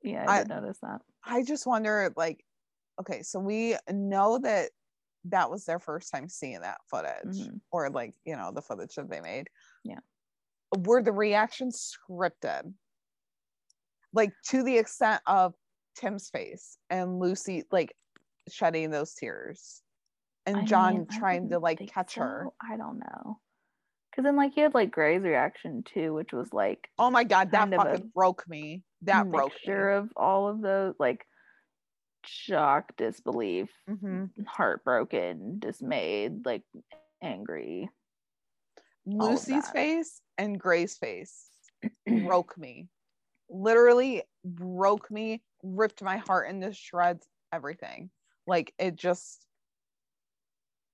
Speaker 3: Yeah, I, I did notice that.
Speaker 2: I just wonder, like, okay, so we know that that was their first time seeing that footage, mm-hmm. or like, you know, the footage that they made.
Speaker 3: Yeah.
Speaker 2: Were the reactions scripted? Like to the extent of Tim's face and Lucy like shedding those tears and I John mean, trying to like catch so. her.
Speaker 3: I don't know. Cause then like he had like Gray's reaction too, which was like
Speaker 2: oh my god, that fucking broke me. That broke me.
Speaker 3: of all of those like shock, disbelief,
Speaker 2: mm-hmm.
Speaker 3: heartbroken, dismayed, like angry.
Speaker 2: Lucy's face and Gray's face broke me. Literally broke me, ripped my heart into shreds, everything. Like it just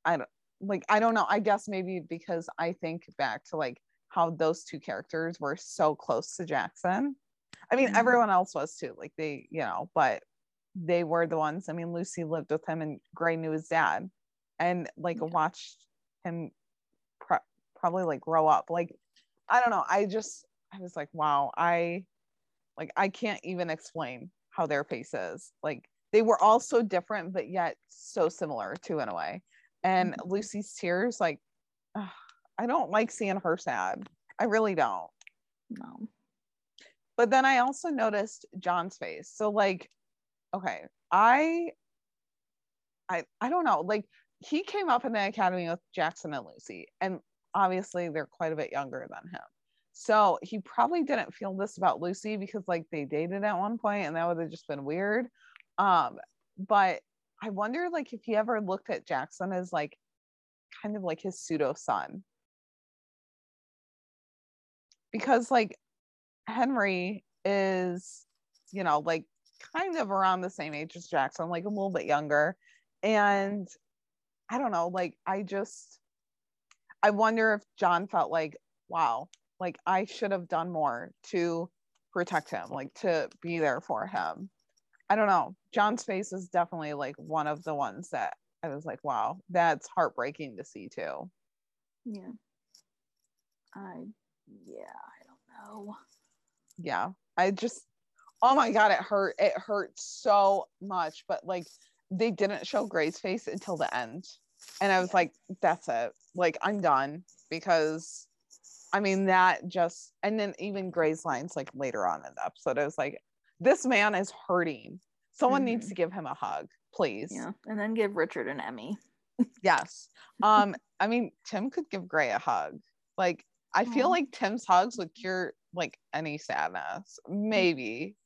Speaker 2: I don't like I don't know. I guess maybe because I think back to like how those two characters were so close to Jackson. I mean, mm-hmm. everyone else was too. Like they, you know, but they were the ones. I mean, Lucy lived with him, and Gray knew his dad, and like yeah. watched him probably like grow up. Like I don't know. I just I was like, wow. I like I can't even explain how their faces like they were all so different, but yet so similar too in a way and mm-hmm. Lucy's tears, like, ugh, I don't like seeing her sad. I really don't.
Speaker 3: No.
Speaker 2: But then I also noticed John's face. So like, okay, I, I, I don't know. Like he came up in the academy with Jackson and Lucy, and obviously they're quite a bit younger than him. So he probably didn't feel this about Lucy because like they dated at one point and that would have just been weird. Um, but I wonder like if he ever looked at Jackson as like kind of like his pseudo son. Because like Henry is, you know, like kind of around the same age as Jackson, like a little bit younger. And I don't know, like I just I wonder if John felt like, wow, like I should have done more to protect him, like to be there for him. I don't know. John's face is definitely like one of the ones that I was like, wow, that's heartbreaking to see too.
Speaker 3: Yeah. I yeah, I don't know.
Speaker 2: Yeah. I just oh my god, it hurt. It hurt so much. But like they didn't show Gray's face until the end. And I was like, that's it. Like I'm done because I mean that just and then even Gray's lines like later on in the episode, I was like, this man is hurting. Someone mm-hmm. needs to give him a hug, please.
Speaker 3: Yeah. And then give Richard an Emmy.
Speaker 2: yes. Um, I mean, Tim could give Gray a hug. Like, I feel like Tim's hugs would cure like any sadness. Maybe.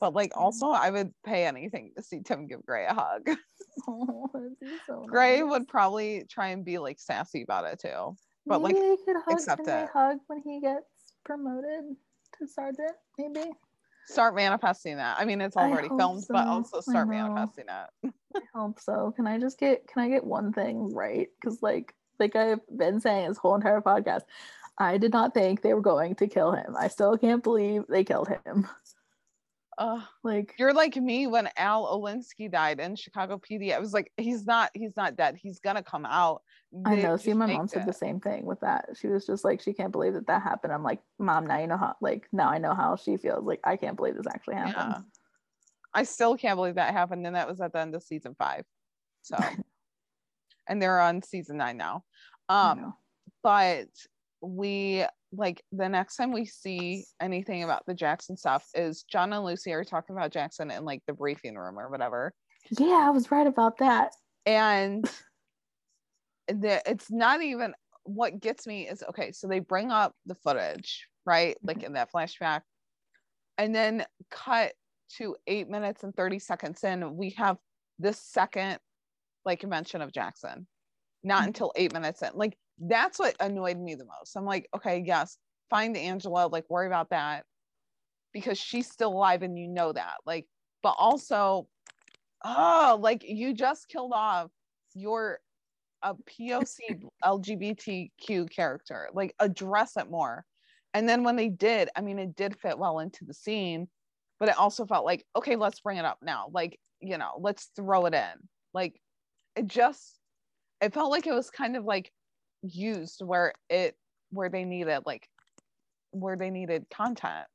Speaker 2: But like also I would pay anything to see Tim give Gray a hug. Oh, so Gray nice. would probably try and be like sassy about it too. But maybe like
Speaker 3: they could hug accept it. hug when he gets promoted to sergeant, maybe
Speaker 2: start manifesting that. I mean, it's already filmed, so. but also start manifesting
Speaker 3: that. I hope so. Can I just get can I get one thing right? Because like like I've been saying this whole entire podcast, I did not think they were going to kill him. I still can't believe they killed him.
Speaker 2: Uh, like you're like me when Al Olinsky died in Chicago PD. I was like, he's not, he's not dead. He's gonna come out.
Speaker 3: They I know. See, my mom said it. the same thing with that. She was just like, she can't believe that that happened. I'm like, mom, now you know how. Like now I know how she feels. Like I can't believe this actually happened. Yeah.
Speaker 2: I still can't believe that happened, and that was at the end of season five. So, and they're on season nine now. Um, but we like the next time we see anything about the Jackson stuff is John and Lucy are talking about Jackson in like the briefing room or whatever.
Speaker 3: Yeah, I was right about that.
Speaker 2: And the, it's not even what gets me is okay, so they bring up the footage, right? Like mm-hmm. in that flashback. And then cut to eight minutes and 30 seconds in, we have this second like mention of Jackson. Not mm-hmm. until eight minutes in. Like that's what annoyed me the most. I'm like, okay, yes, find Angela, like worry about that because she's still alive and you know that. Like, but also, oh, like you just killed off your a POC LGBTQ character. Like address it more. And then when they did, I mean, it did fit well into the scene, but it also felt like, okay, let's bring it up now. Like, you know, let's throw it in. Like, it just, it felt like it was kind of like used where it where they needed like where they needed content.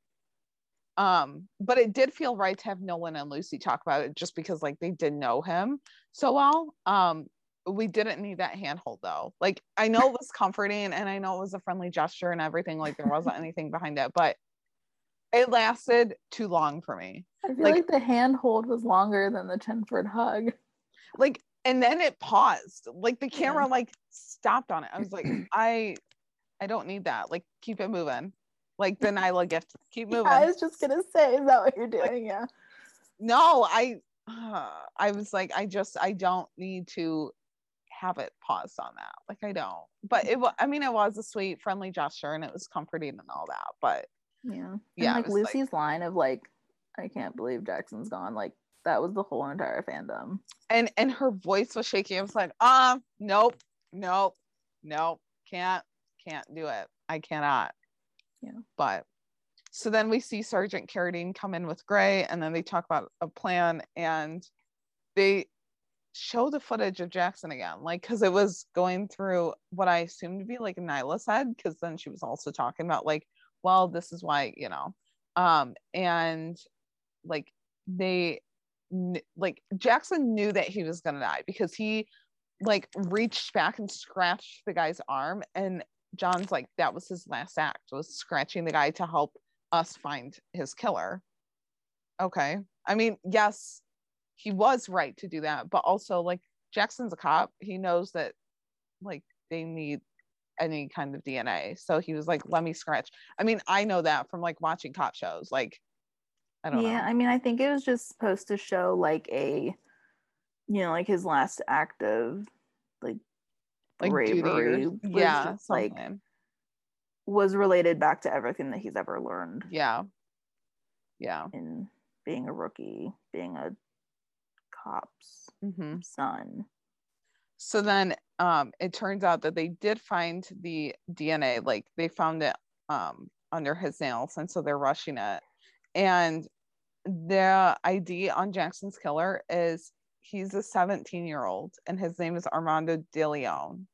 Speaker 2: Um but it did feel right to have nolan and lucy talk about it just because like they didn't know him so well. Um we didn't need that handhold though. Like i know it was comforting and i know it was a friendly gesture and everything like there wasn't anything behind it but it lasted too long for me.
Speaker 3: I feel like, like the handhold was longer than the chenford hug.
Speaker 2: Like and then it paused like the camera like stopped on it. I was like i i don't need that. Like keep it moving. Like the nyla gift keep moving. Yeah,
Speaker 3: i was just gonna say is that what you're doing? Like, yeah.
Speaker 2: no i uh, i was like i just i don't need to have it paused on that. Like i don't but it was i mean it was a sweet friendly gesture and it was comforting and all that but
Speaker 3: yeah yeah and like lucy's like, line of like i can't believe jackson's gone like that was the whole entire fandom.
Speaker 2: And and her voice was shaking. I was like, um, nope, nope, nope, can't, can't do it. I cannot.
Speaker 3: Yeah.
Speaker 2: But so then we see Sergeant Carradine come in with Gray, and then they talk about a plan, and they show the footage of Jackson again, like because it was going through what I assumed to be like Nyla said, because then she was also talking about like, well, this is why, you know, um, and like they like Jackson knew that he was gonna die because he like reached back and scratched the guy's arm and John's like that was his last act was scratching the guy to help us find his killer. Okay. I mean, yes, he was right to do that, but also like Jackson's a cop. He knows that like they need any kind of DNA. So he was like, let me scratch. I mean, I know that from like watching cop shows. Like
Speaker 3: I don't yeah, know. I mean, I think it was just supposed to show like a, you know, like his last act of like like bravery. Yeah, like was related back to everything that he's ever learned.
Speaker 2: Yeah. Yeah.
Speaker 3: In being a rookie, being a cop's mm-hmm. son.
Speaker 2: So then um it turns out that they did find the DNA, like they found it um under his nails, and so they're rushing it. And the ID on Jackson's killer is he's a 17 year old and his name is Armando DeLeon.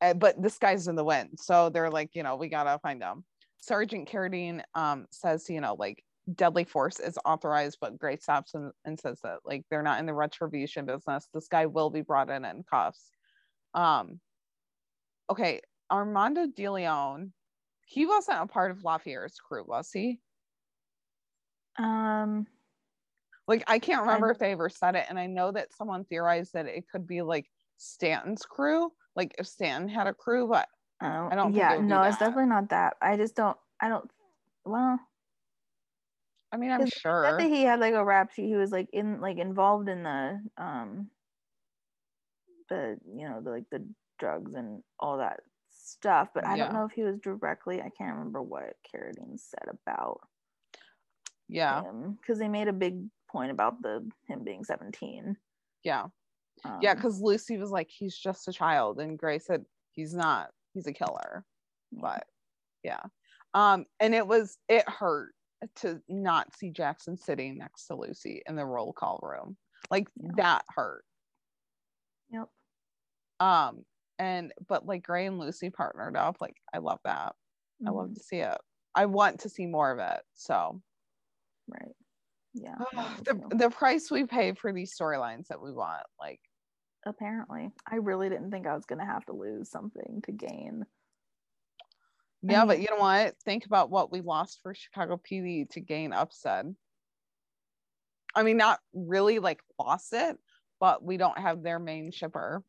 Speaker 2: Uh, but this guy's in the wind. So they're like, you know, we gotta find him. Sergeant Carradine um, says, you know, like deadly force is authorized, but Gray stops and, and says that like they're not in the retribution business. This guy will be brought in in cuffs. Um, okay, Armando DeLeon, he wasn't a part of LaFleur's crew, was he?
Speaker 3: Um,
Speaker 2: like I can't remember I, if they ever said it, and I know that someone theorized that it could be like Stanton's crew, like if Stanton had a crew, but
Speaker 3: oh, I don't. Yeah, no, it's definitely not that. I just don't. I don't. Well,
Speaker 2: I mean, I'm sure
Speaker 3: that he had like a rap sheet. He was like in like involved in the um the you know the like the drugs and all that stuff, but I yeah. don't know if he was directly. I can't remember what Carradine said about
Speaker 2: yeah.
Speaker 3: because they made a big point about the him being 17
Speaker 2: yeah. Um, yeah because lucy was like he's just a child and gray said he's not he's a killer but yeah. Um and it was it hurt to not see jackson sitting next to lucy in the roll call room. Like yeah. that hurt.
Speaker 3: Yep.
Speaker 2: Um and but like gray and lucy partnered up like i love that. Mm-hmm. i love mm-hmm. to see it. I want to see more of it so
Speaker 3: right. Yeah.
Speaker 2: Oh, the, the price we pay for these storylines that we want like
Speaker 3: apparently. I really didn't think i was going to have to lose something to gain.
Speaker 2: Yeah I mean, but you know what? Think about what we lost for chicago pd to gain Upstead i mean not really like lost it but we don't have their main shipper.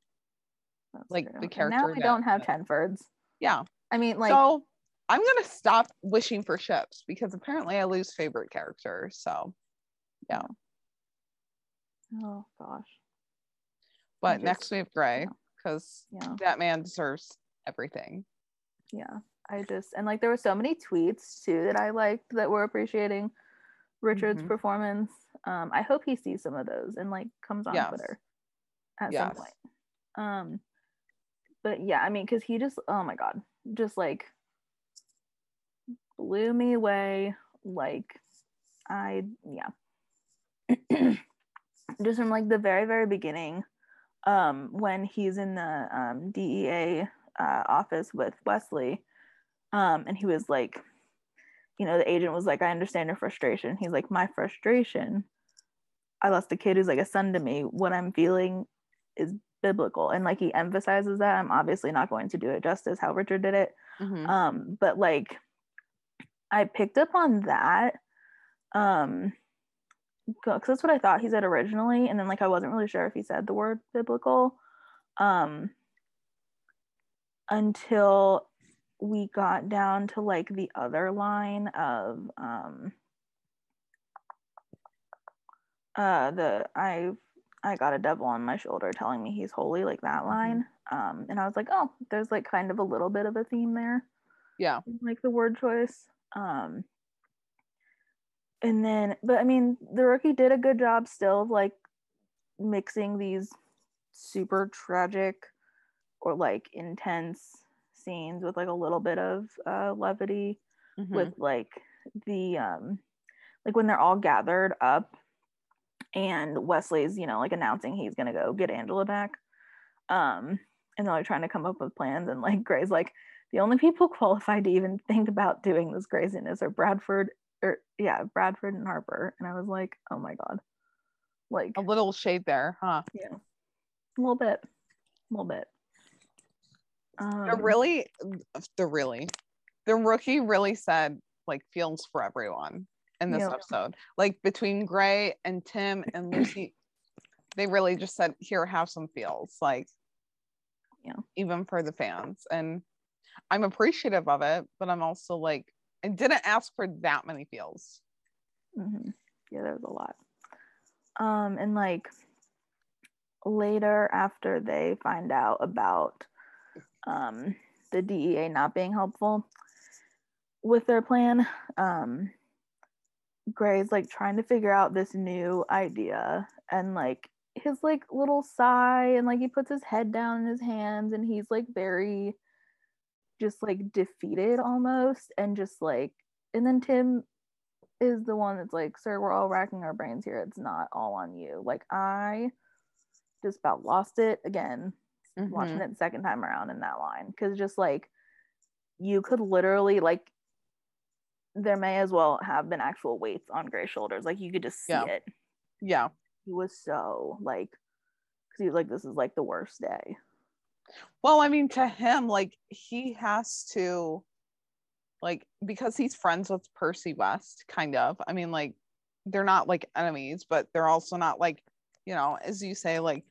Speaker 2: Like true. the character
Speaker 3: and now we don't have tenfords.
Speaker 2: Yeah.
Speaker 3: I mean like
Speaker 2: so i'm gonna stop wishing for ships because apparently i lose favorite characters so yeah.
Speaker 3: Oh gosh.
Speaker 2: But just, next we have Gray because yeah. that man deserves everything.
Speaker 3: Yeah. I just and like there were so many tweets too that I liked that were appreciating Richard's mm-hmm. performance. Um, I hope he sees some of those and like comes on yes. Twitter at yes. some point. Um, but yeah, I mean, because he just oh my god, just like blew me away. Like I yeah, just from like the very very beginning um when he's in the um DEA uh, office with Wesley um and he was like you know the agent was like I understand your frustration. He's like my frustration? I lost a kid who's like a son to me. What I'm feeling is biblical. And like he emphasizes that. I'm obviously not going to do it justice how Richard did it. Mm-hmm. um but like I picked up on that um because that's what I thought he said originally, and then like I wasn't really sure if he said the word biblical, um, until we got down to like the other line of um, uh, the I I got a devil on my shoulder telling me he's holy, like that mm-hmm. line, um, and I was like, oh, there's like kind of a little bit of a theme there,
Speaker 2: yeah,
Speaker 3: like the word choice, um and then but i mean the rookie did a good job still of like mixing these super tragic or like intense scenes with like a little bit of uh levity mm-hmm. with like the um like when they're all gathered up and wesley's you know like announcing he's gonna go get angela back um and they're like trying to come up with plans and like gray's like the only people qualified to even think about doing this craziness are bradford or yeah, Bradford and Harper. And I was like, oh my God. Like
Speaker 2: a little shade there, huh?
Speaker 3: Yeah. A little bit. A little bit.
Speaker 2: Um, the really the really the rookie really said like feels for everyone in this episode. Like between Gray and Tim and Lucy, they really just said, here, have some feels. Like
Speaker 3: yeah,
Speaker 2: even for the fans. And I'm appreciative of it, but I'm also like, I didn't ask for that many feels.
Speaker 3: Mm-hmm. Yeah, there was a lot. Um, and like later after they find out about um, the DEA not being helpful with their plan, um, Gray's like trying to figure out this new idea and like his like little sigh and like he puts his head down in his hands and he's like very just like defeated almost and just like and then Tim is the one that's like, sir, we're all racking our brains here. It's not all on you. Like I just about lost it again mm-hmm. watching it second time around in that line. Cause just like you could literally like there may as well have been actual weights on Gray's shoulders. Like you could just see
Speaker 2: yeah.
Speaker 3: it.
Speaker 2: Yeah.
Speaker 3: He was so like because he was like, this is like the worst day.
Speaker 2: Well, I mean, to him, like he has to like because he's friends with Percy West, kind of. I mean, like they're not like enemies, but they're also not like, you know, as you say, like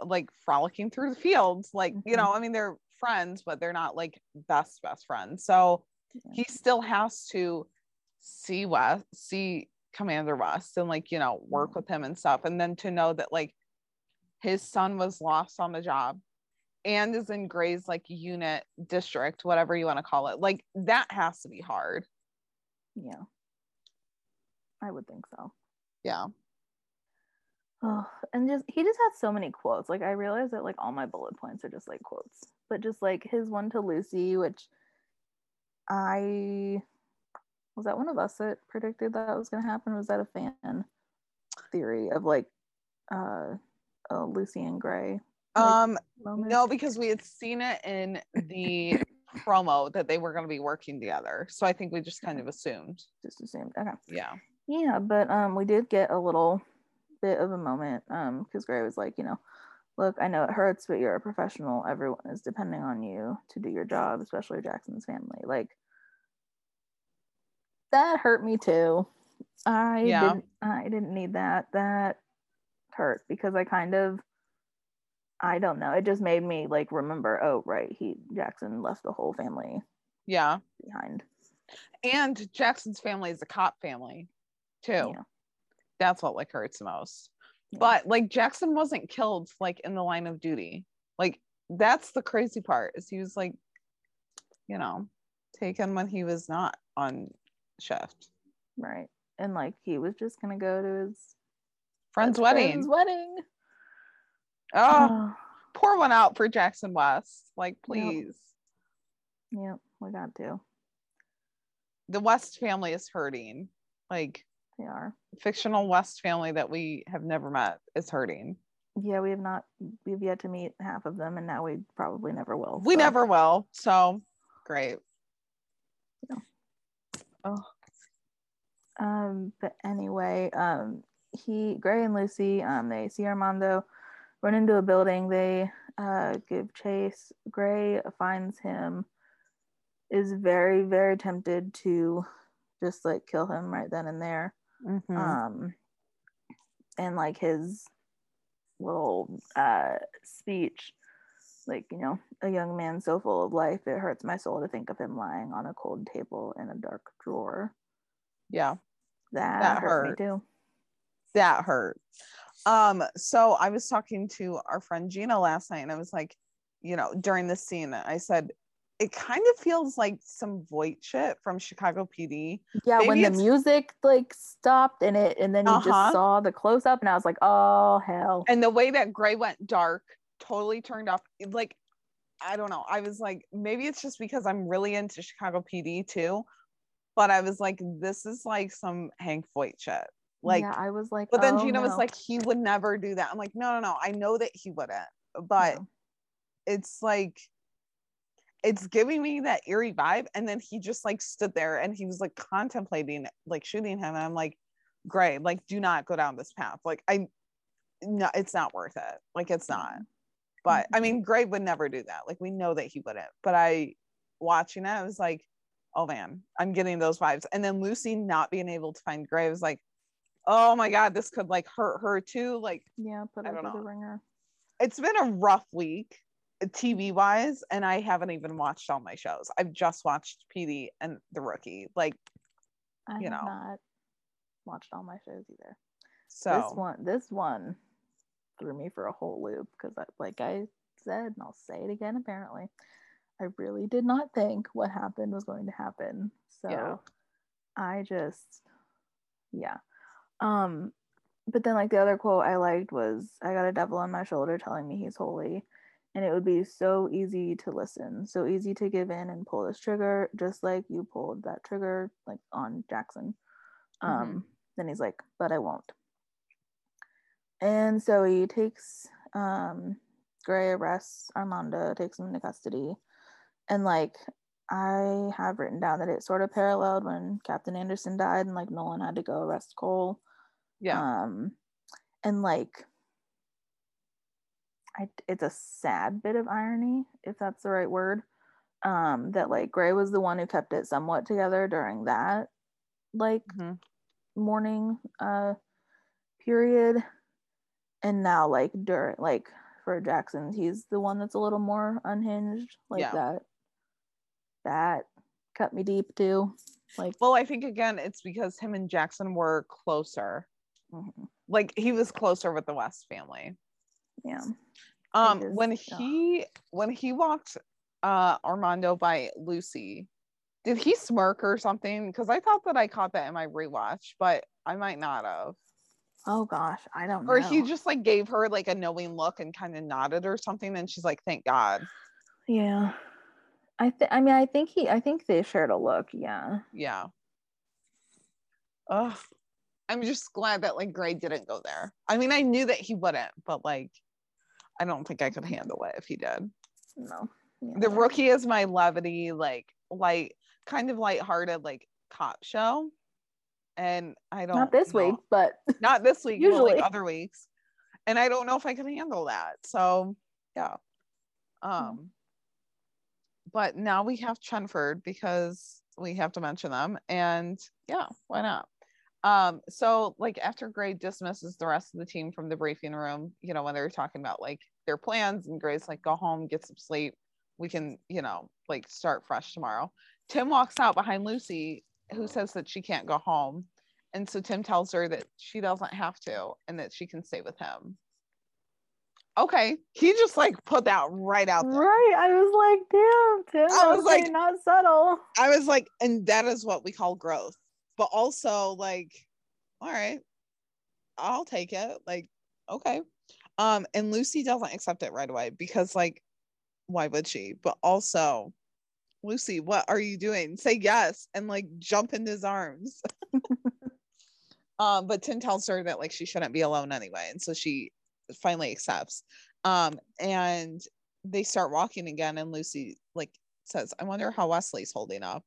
Speaker 2: like frolicking through the fields. Like, mm-hmm. you know, I mean, they're friends, but they're not like best best friends. So yeah. he still has to see West, see Commander West, and like, you know, work with him and stuff. And then to know that like his son was lost on the job and is in Gray's like unit district, whatever you want to call it. Like that has to be hard.
Speaker 3: Yeah. I would think so.
Speaker 2: Yeah.
Speaker 3: Oh, and just he just had so many quotes. Like I realized that like all my bullet points are just like quotes. But just like his one to Lucy, which I was that one of us that predicted that was gonna happen? Was that a fan theory of like uh, uh Lucy and Gray
Speaker 2: um, no, because we had seen it in the promo that they were going to be working together. So I think we just kind of assumed.
Speaker 3: Just assumed. Okay.
Speaker 2: Yeah.
Speaker 3: Yeah, but um, we did get a little bit of a moment um, because Gray was like, you know, look, I know it hurts, but you're a professional. Everyone is depending on you to do your job, especially Jackson's family. Like that hurt me too. I yeah. didn't. I didn't need that. That hurt because I kind of I don't know. It just made me like remember, oh right, he Jackson left the whole family
Speaker 2: yeah
Speaker 3: behind.
Speaker 2: And Jackson's family is a cop family too. Yeah. That's what like hurts the most. Yeah. But like Jackson wasn't killed like in the line of duty. Like that's the crazy part is he was like, you know, taken when he was not on shift.
Speaker 3: Right. And like he was just gonna go to his
Speaker 2: friend's wedding.
Speaker 3: Friend's wedding.
Speaker 2: Oh, pour one out for Jackson West. Like, please.
Speaker 3: Yep. yep, we got to.
Speaker 2: The West family is hurting. Like,
Speaker 3: they are.
Speaker 2: Fictional West family that we have never met is hurting.
Speaker 3: Yeah, we have not, we've yet to meet half of them, and now we probably never will.
Speaker 2: We so. never will. So, great. Yeah.
Speaker 3: Oh. Um, but anyway, um, he, Gray and Lucy, um, they see Armando run into a building. They uh, give chase. Gray finds him, is very, very tempted to just like kill him right then and there. Mm-hmm. Um, and like his little uh, speech, like, you know, a young man so full of life, it hurts my soul to think of him lying on a cold table in a dark drawer.
Speaker 2: Yeah.
Speaker 3: That, that hurt, hurt me too.
Speaker 2: That hurt. Um, so I was talking to our friend Gina last night, and I was like, you know, during the scene, I said, it kind of feels like some Voight shit from Chicago PD.
Speaker 3: Yeah, Maybe when the music like stopped and it, and then you uh-huh. just saw the close up, and I was like, oh hell.
Speaker 2: And the way that Gray went dark totally turned off. Like, I don't know. I was like, maybe it's just because I'm really into Chicago PD too. But I was like, this is like some Hank Voight shit. Like,
Speaker 3: yeah, I was like,
Speaker 2: but then oh, Gina no. was like, he would never do that. I'm like, no, no, no. I know that he wouldn't, uh, but no. it's like, it's giving me that eerie vibe. And then he just like stood there and he was like contemplating like shooting him. And I'm like, great, like, do not go down this path. Like, I, no, it's not worth it. Like, it's not. Mm-hmm. But I mm-hmm. mean, Gray would never do that. Like, we know that he wouldn't. But I, watching it, I was like, oh man, I'm getting those vibes. And then Lucy not being able to find Gray was like, oh my god, this could like hurt her too. Like,
Speaker 3: yeah, put her through the ringer.
Speaker 2: It's been a rough week, uh, TV wise, and I haven't even watched all my shows. I've just watched PD and The Rookie. Like,
Speaker 3: I
Speaker 2: you know,
Speaker 3: not watched all my shows either.
Speaker 2: So
Speaker 3: this one, this one, threw me for a whole loop because, like I said, and I'll say it again. Apparently, I really did not think what happened was going to happen. So yeah. I just, yeah. Um, but then like the other quote I liked was, "I got a devil on my shoulder telling me he's holy." and it would be so easy to listen so easy to give in and pull this trigger just like you pulled that trigger like on jackson um mm-hmm. then he's like but i won't and so he takes um gray arrests armando takes him into custody and like i have written down that it sort of paralleled when captain anderson died and like nolan had to go arrest cole yeah um and like I, it's a sad bit of irony, if that's the right word, um, that like Gray was the one who kept it somewhat together during that like mm-hmm. morning uh period. And now like during like for Jackson, he's the one that's a little more unhinged. Like yeah. that that cut me deep too. Like
Speaker 2: well, I think again it's because him and Jackson were closer. Mm-hmm. Like he was closer with the West family.
Speaker 3: Yeah.
Speaker 2: Um, when he when he walked uh Armando by Lucy, did he smirk or something? Because I thought that I caught that in my rewatch, but I might not have.
Speaker 3: Oh gosh, I don't know.
Speaker 2: or know. he just like gave her like a knowing look and kind of nodded or something, and she's like, "Thank God."
Speaker 3: Yeah, I think. I mean, I think he. I think they shared a look. Yeah.
Speaker 2: Yeah. Ugh. I'm just glad that like Gray didn't go there. I mean, I knew that he wouldn't, but like I don't think I could handle it if he did.
Speaker 3: No.
Speaker 2: Yeah. The rookie is my levity, like light, kind of light-hearted, like cop show. And I don't
Speaker 3: not this know. week, but
Speaker 2: not this week, usually like other weeks. And I don't know if I can handle that. So yeah. Um mm-hmm. but now we have Chenford because we have to mention them. And yeah, why not? Um, so like after Gray dismisses the rest of the team from the briefing room, you know, when they're talking about like their plans, and Gray's like, go home, get some sleep. We can, you know, like start fresh tomorrow. Tim walks out behind Lucy, who says that she can't go home. And so Tim tells her that she doesn't have to and that she can stay with him. Okay. He just like put that right out there.
Speaker 3: Right. I was like, damn, Tim. I was like, not subtle.
Speaker 2: I was like, and that is what we call growth but also like all right i'll take it like okay. Um and lucy doesn't accept it right away because like why would she? But also lucy what are you doing? Say yes and like jump in his arms. Um but tim tells her that like she shouldn't be alone anyway and so she finally accepts. Um and they start walking again and lucy like says i wonder how wesley's holding up.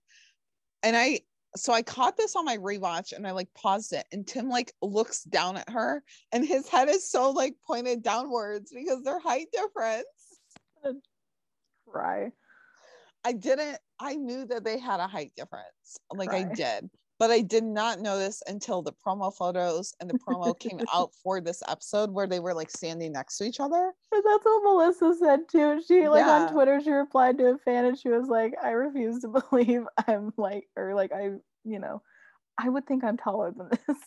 Speaker 2: And i so I caught this on my rewatch and I like paused it and Tim like looks down at her and his head is so like pointed downwards because their height difference.
Speaker 3: Cry.
Speaker 2: I didn't I knew that they had a height difference. Like Cry. I did. But I did not notice until the promo photos and the promo came out for this episode where they were like standing next to each other.
Speaker 3: And that's what Melissa said too. She like yeah. on Twitter, she replied to a fan and she was like, I refuse to believe I'm like, or like, I, you know, I would think I'm taller than this.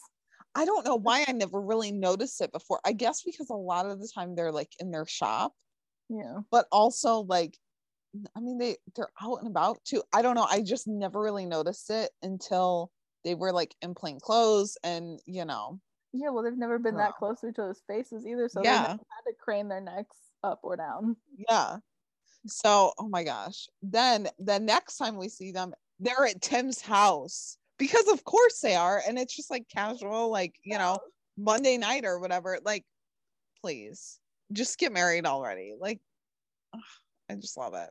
Speaker 2: I don't know why I never really noticed it before. I guess because a lot of the time they're like in their shop.
Speaker 3: Yeah.
Speaker 2: But also like I mean they they're out and about too. I don't know. I just never really noticed it until they were like in plain clothes and you know.
Speaker 3: Yeah well they've never been that close to each other's faces either so yeah. they had to crane their necks up or down.
Speaker 2: Yeah. So oh my gosh. Then the next time we see them they're at tim's house because of course they are and it's just like casual like you know monday night or whatever like please just get married already like ugh, i just love it.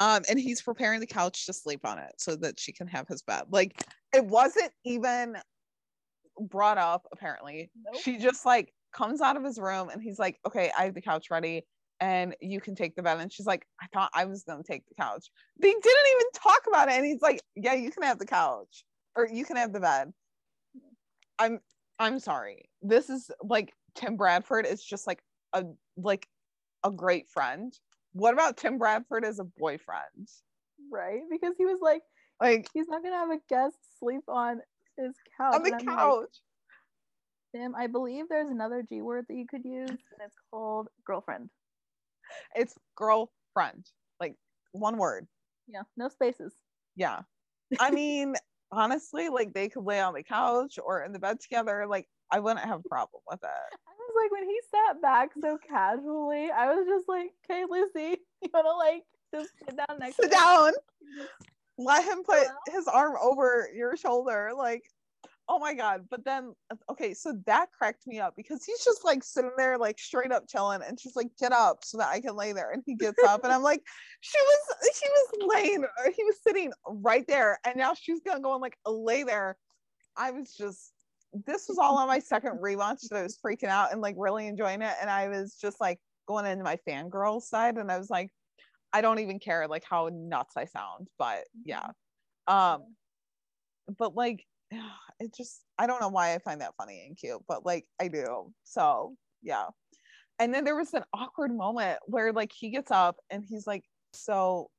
Speaker 2: Um, and he's preparing the couch to sleep on it so that she can have his bed. Like it wasn't even brought up, apparently. Nope. She just like comes out of his room and he's like, Okay, I have the couch ready and you can take the bed. And she's like, I thought I was gonna take the couch. They didn't even talk about it. And he's like, Yeah, you can have the couch or you can have the bed. I'm I'm sorry. This is like Tim Bradford is just like a like a great friend what about Tim Bradford as a boyfriend?
Speaker 3: Right? Because he was like,
Speaker 2: like
Speaker 3: he's not gonna have a guest sleep on his couch.
Speaker 2: On the couch. Like,
Speaker 3: Tim, I believe there's another G word that you could use, and it's called girlfriend.
Speaker 2: It's girlfriend, like one word.
Speaker 3: Yeah, no spaces.
Speaker 2: Yeah. I mean, honestly, like they could lay on the couch or in the bed together. Like I wouldn't have a problem with it.
Speaker 3: I was like, when he sat back so casually, I was just like, okay, Lucy, you wanna like just sit down next to me?
Speaker 2: sit down. Let him put his arm over your shoulder. Like, oh my god. But then okay so that cracked me up because he's just like sitting there like straight up chilling and she's like get up so that i can lay there. And he gets up and i'm like she was she was laying uh, he was sitting right there and now she's gonna go and like lay there. I was just this was all on my second rewatch that i was freaking out and like really enjoying it. And i was just like going into my fangirl side and i was like i don't even care like how nuts i sound but yeah um but like it just I don't know why I find that funny and cute, but like I do. So yeah. And then there was an awkward moment where like he gets up and he's like, So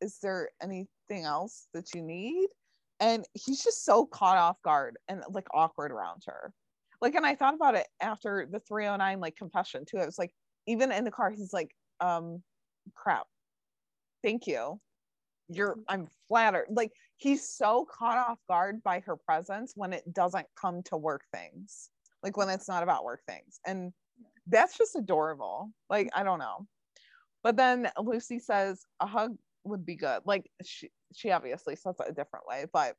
Speaker 2: is there anything else that you need? And he's just so caught off guard and like awkward around her. Like, and I thought about it after the 309 like confession too. I was like, even in the car, he's like, um, crap. Thank you. You're mm-hmm. i'm flattered. Like he's so caught off guard by her presence when it doesn't come to work things. Like when it's not about work things. And that's just adorable. Like i don't know. But then lucy says a hug would be good. Like she she obviously says it a different way but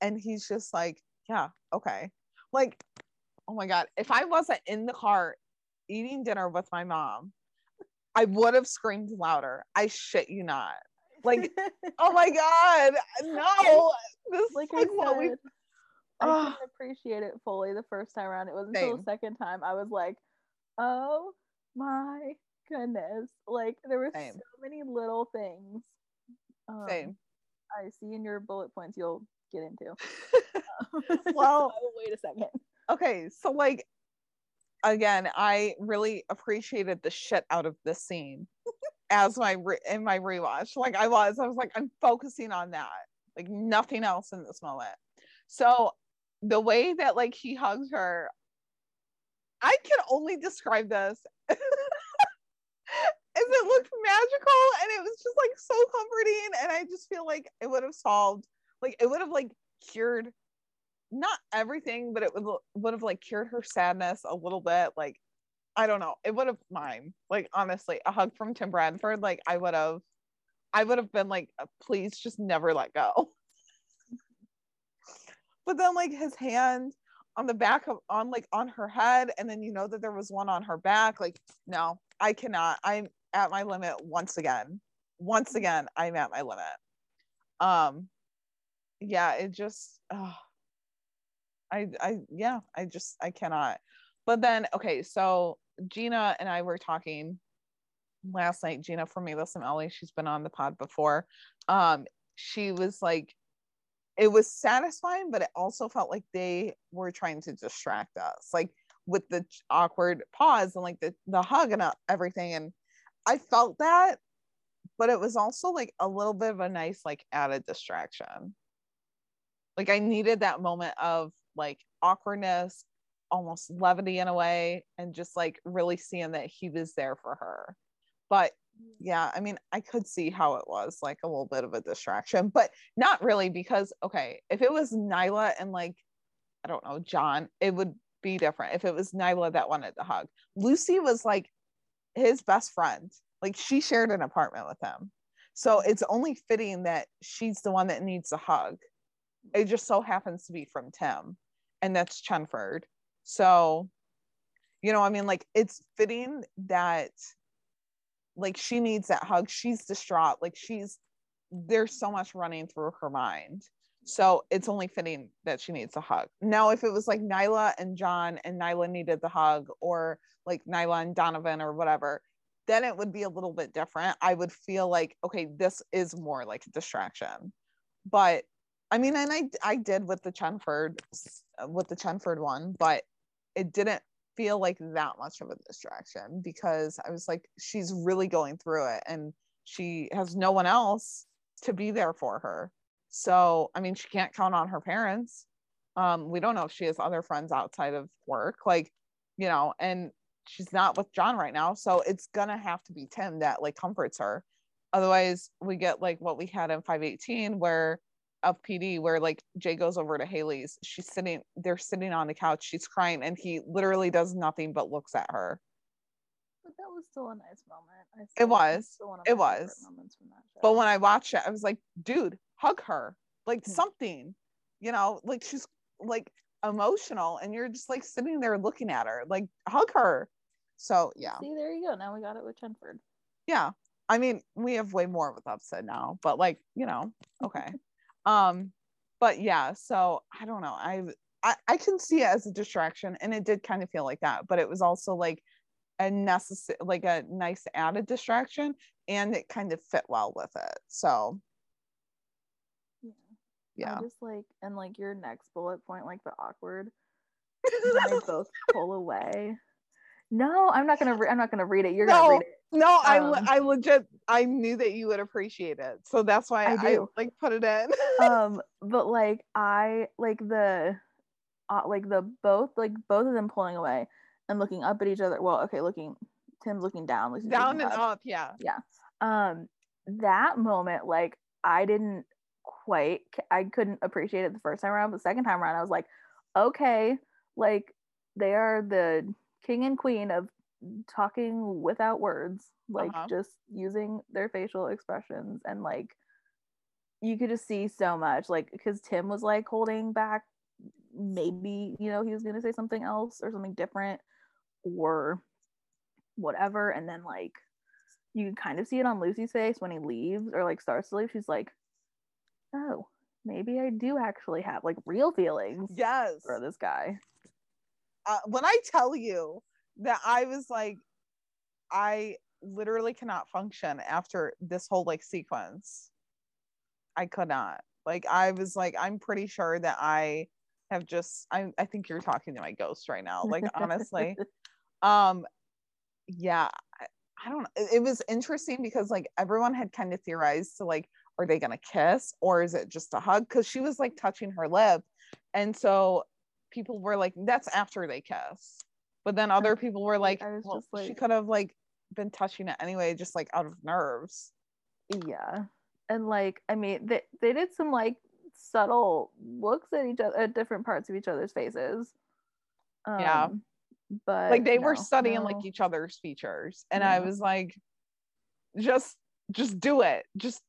Speaker 2: and he's just like yeah okay. Like oh my god. If i wasn't in the car eating dinner with my mom I would have screamed louder. I shit you not. Like, oh my god, no! This like, like
Speaker 3: what we. I didn't appreciate it fully the first time around. It wasn't until the second time I was like, oh my goodness! Like there were Same. so many little things. Um, Same. I see in your bullet points you'll get into.
Speaker 2: well,
Speaker 3: wait a second.
Speaker 2: Okay, so like again, I really appreciated the shit out of this scene as my re- in my rewatch. Like I was, I was like, I'm focusing on that, like nothing else in this moment. So the way that like he hugs her, I can only describe this. as it looked magical and it was just like so comforting and i just feel like it would have solved like it would have like cured not everything but it would would have like cured her sadness a little bit like I don't know. It would have mine. Like honestly, a hug from Tim Bradford. Like I would have, I would have been like, uh, please just never let go. but then like his hand on the back of on like on her head, and then you know that there was one on her back. Like no, I cannot. I'm at my limit once again. Once again, I'm at my limit. Um, yeah, it just. I I yeah, I just I cannot. But then okay, so Gina and I were talking last night. Gina from Mavis and Ellie, she's been on the pod before. Um, she was like, it was satisfying, but it also felt like they were trying to distract us, like with the awkward pause and like the the hug and everything. And I felt that, but it was also like a little bit of a nice like added distraction. Like I needed that moment of like awkwardness almost levity in a way and just like really seeing that he was there for her. But yeah i mean i could see how it was like a little bit of a distraction but not really because okay if it was nyla and like i don't know john it would be different. If it was nyla that wanted the hug lucy was like his best friend. Like she shared an apartment with him. So it's only fitting that she's the one that needs a hug. It just so happens to be from tim and that's chenford so, you know, I mean, like it's fitting that like she needs that hug. She's distraught. Like she's there's so much running through her mind. So it's only fitting that she needs a hug. Now, if it was like Nyla and John and Nyla needed the hug, or like Nyla and Donovan or whatever, then it would be a little bit different. I would feel like, okay, this is more like a distraction. But I mean, and I I did with the Chenford with the Chenford one, but it didn't feel like that much of a distraction because I was like, she's really going through it and she has no one else to be there for her. So, I mean, she can't count on her parents. Um, we don't know if she has other friends outside of work, like, you know, and she's not with John right now. So it's gonna have to be Tim that like comforts her. Otherwise, we get like what we had in 518 where of PD where like Jay goes over to Hailey's. She's sitting, they're sitting on the couch, she's crying, and he literally does nothing but looks at her.
Speaker 3: But that was still a nice moment.
Speaker 2: it was. It was. But when I watched it, I was like, dude, hug her. Like mm-hmm. something. You know, like she's like emotional and you're just like sitting there looking at her. Like hug her. So yeah.
Speaker 3: See, there you go. Now we got it with Chenford.
Speaker 2: Yeah. I mean, we have way more with Upstead now, but like, you know, okay. um, but yeah, so I don't know. I I, I can see it as a distraction and it did kind of feel like that, but it was also like a necessary like a nice added distraction and it kind of fit well with it so.
Speaker 3: Yeah. Yeah. I just like and like your next bullet point like the awkward they both pull away. No i'm not gonna re- i'm not gonna read it. You're no, gonna read it
Speaker 2: no um, i i legit i knew that you would appreciate it so that's why i, I like put it in
Speaker 3: um but like i like the uh, like the both like both of them pulling away and looking up at each other. Well, okay, looking Tim's looking down,
Speaker 2: down and up. up. Yeah,
Speaker 3: yeah. Um, that moment, like I didn't quite, I couldn't appreciate it the first time around. But the second time around, I was like, okay, like they are the king and queen of talking without words, like uh-huh. just using their facial expressions and like you could just see so much like because tim was like holding back maybe you know he was going to say something else or something different or whatever. And then like you can kind of see it on lucy's face when he leaves or like starts to leave. She's like oh maybe i do actually have like real feelings
Speaker 2: yes.
Speaker 3: for this guy.
Speaker 2: Uh, when i tell you that i was like i literally cannot function after this whole like sequence. I could not. Like i was like i'm pretty sure that i have just I, I think you're talking to my ghost right now. Like honestly um yeah I, I don't know it was interesting because like everyone had kind of theorized to like are they gonna kiss or is it just a hug? Because she was like touching her lip. And so people were like that's after they kiss but then other people were like, well, like she could have like been touching it anyway just like out of nerves
Speaker 3: yeah and like i mean they, they did some like subtle looks at each other at different parts of each other's faces.
Speaker 2: Um, yeah. But like they no, were studying no. like each other's features. And. I was like, just just do it. Just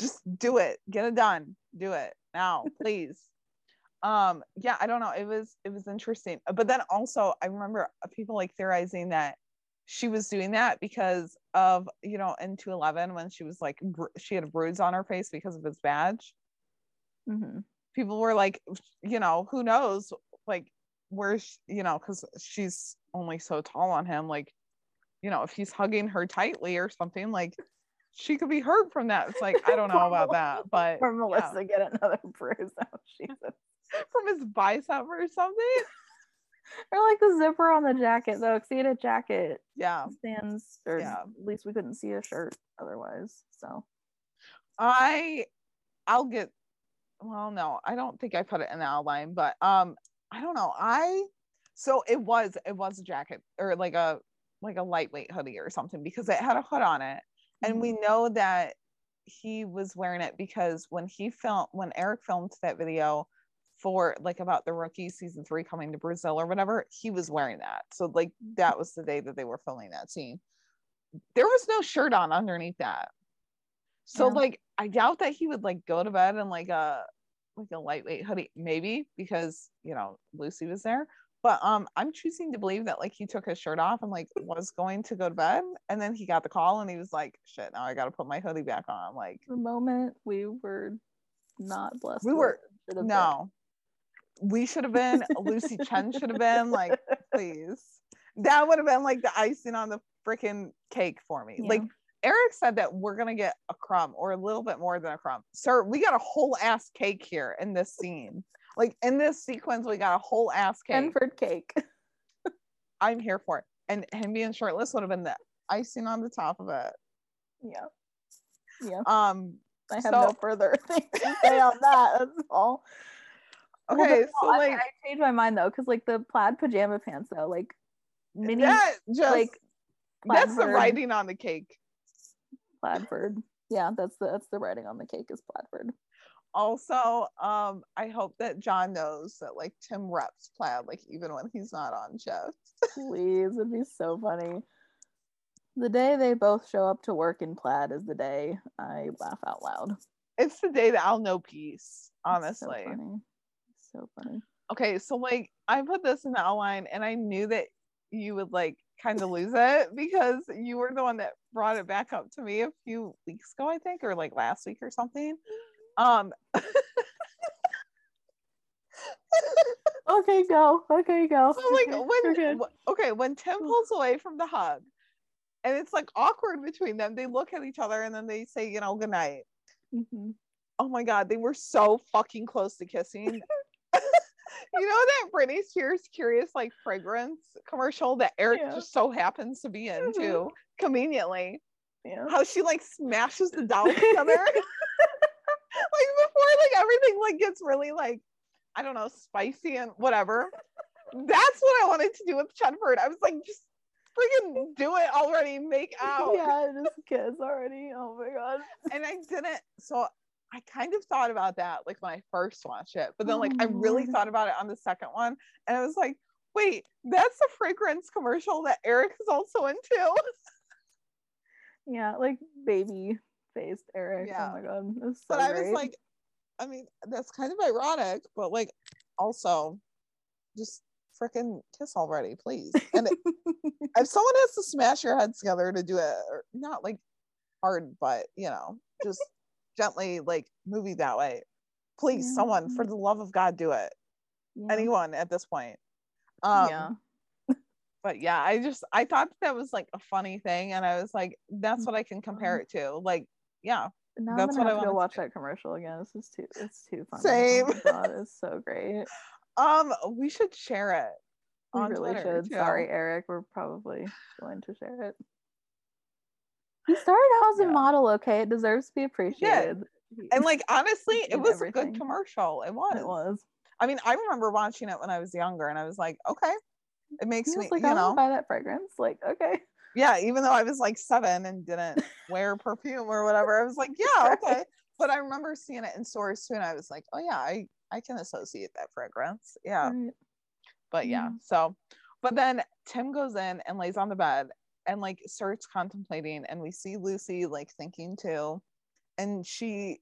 Speaker 2: just do it. Get it done. Do it now, please. Um yeah i don't know it was it was interesting but then also i remember people like theorizing that she was doing that because of you know in 211 when she was like br- she had a bruise on her face because of his badge mm-hmm. people were like you know who knows like where you know because she's only so tall on him like you know if he's hugging her tightly or something like she could be hurt from that it's like i don't know about that but
Speaker 3: or melissa yeah. get another bruise out Jesus.
Speaker 2: from his bicep or something
Speaker 3: or like the zipper on the jacket though see it a jacket
Speaker 2: yeah
Speaker 3: stands or yeah. at least we couldn't see a shirt otherwise so
Speaker 2: i i'll get well no i don't think i put it in the outline but um i don't know i so it was it was a jacket or like a like a lightweight hoodie or something because it had a hood on it and mm-hmm. we know that he was wearing it because when he filmed when eric filmed that video for like about the rookie season three coming to brazil or whatever he was wearing that so like that was the day that they were filming that scene there was no shirt on underneath that so yeah. like I doubt that he would like go to bed in like a like a lightweight hoodie, maybe because you know Lucy was there. But um, I'm choosing to believe that like he took his shirt off and like was going to go to bed, and then he got the call and he was like, "Shit, now I got to put my hoodie back on." Like
Speaker 3: the moment we were not blessed,
Speaker 2: we were no. We should have been. Lucy Chen should have been like, please. That would have been like the icing on the freaking cake for me. Yeah. Like Eric said that we're gonna get a crumb or a little bit more than a crumb. Sir, we got a whole ass cake here in this scene. Like in this sequence, we got a whole ass cake.
Speaker 3: Enford cake.
Speaker 2: I'm here for it. And him being shirtless would have been the icing on the top of it.
Speaker 3: Yeah. Yeah.
Speaker 2: Um
Speaker 3: I have so, no further things to say on that. That's all.
Speaker 2: Okay, well, so like
Speaker 3: I changed my mind though, because like the plaid pajama pants though, like
Speaker 2: mini that just like that's the writing on the cake.
Speaker 3: Plaidford. Yeah, that's the that's the writing on the cake is Plaidford.
Speaker 2: Also, um, I hope that John knows that like Tim reps plaid, like even when he's not on shift.
Speaker 3: Please, it'd be so funny. The day they both show up to work in plaid is the day I laugh out loud.
Speaker 2: It's the day that I'll know peace, honestly.
Speaker 3: So. So funny.
Speaker 2: Okay, so like I put this in the outline and I knew that you would like kind of lose it because you were the one that brought it back up to me a few weeks ago, I think, or like last week or something. Um
Speaker 3: okay, go. Okay, go.
Speaker 2: So like when okay, when Tim pulls away from the hug and it's like awkward between them, they look at each other and then they say, you know, good night. Mm-hmm. Oh my god, they were so fucking close to kissing. You know that Britney Spears Curious like fragrance commercial that Eric yeah. just so happens to be in mm-hmm. too, conveniently. Yeah. How she like smashes the dolls together. like before like everything like gets really like I don't know, spicy and whatever. That's what I wanted to do with Chenford. I was like, just freaking do it already, make out.
Speaker 3: Yeah, just kiss already. Oh my god.
Speaker 2: And I didn't. So I kind of thought about that like when I first watched it, but then like oh, I really Lord. thought about it on the second one, and I was like, wait, that's the fragrance commercial that Eric is also into.
Speaker 3: yeah, like baby faced Eric. Oh yeah. Oh my god, so
Speaker 2: but I was like, I mean, that's kind of ironic, but like also just freaking kiss already, please. And it, if someone has to smash your heads together to do it, or not like hard, but you know, just gently like movie that way. Please, yeah. someone, for the love of God, do it. Yeah. Anyone at this point. Um, yeah. but yeah, I just I thought that was like a funny thing, and I was like, that's what I can compare it to. Like, yeah.
Speaker 3: Now
Speaker 2: that's
Speaker 3: I'm gonna what have I to go watch that commercial again. This is too it's too funny. Same. Oh God, it's so great.
Speaker 2: Um, we should share it.
Speaker 3: We really Twitter, should. Too. Sorry, Eric. We're probably going to share it. He started out as yeah. a model, okay? It deserves to be appreciated.
Speaker 2: And like honestly, it was everything. a good commercial. It was.
Speaker 3: It was.
Speaker 2: I mean, I remember watching it when I was younger and I was like, okay, it makes me, like, you know,
Speaker 3: buy that fragrance. Like, okay.
Speaker 2: Yeah, even though I was like seven and didn't wear perfume or whatever, I was like, yeah, okay. But I remember seeing it in stores too, and I was like, oh yeah, I I can associate that fragrance. Yeah. Right. But yeah, mm-hmm. so but then Tim goes in and lays on the bed and like starts contemplating and we see Lucy like thinking too and she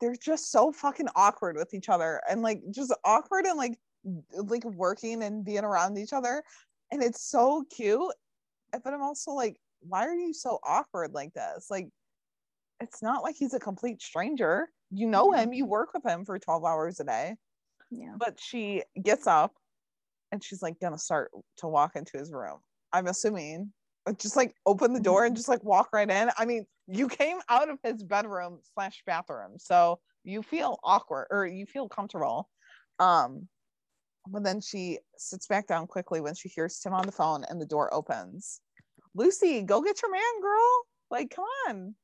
Speaker 2: they're just so fucking awkward with each other and like just awkward and like like working and being around each other and it's so cute but I'm also like why are you so awkward like this? Like it's not like he's a complete stranger. You know him you work with him for 12 hours a day.
Speaker 3: Yeah.
Speaker 2: But she gets up and she's like gonna start to walk into his room. I'm assuming just like open the door and mm-hmm. just like walk right in. I mean you came out of his bedroom slash bathroom so you feel awkward or you feel comfortable. Um but then she sits back down quickly when she hears tim on the phone and the door opens. Lucy go get your man girl. Like come on.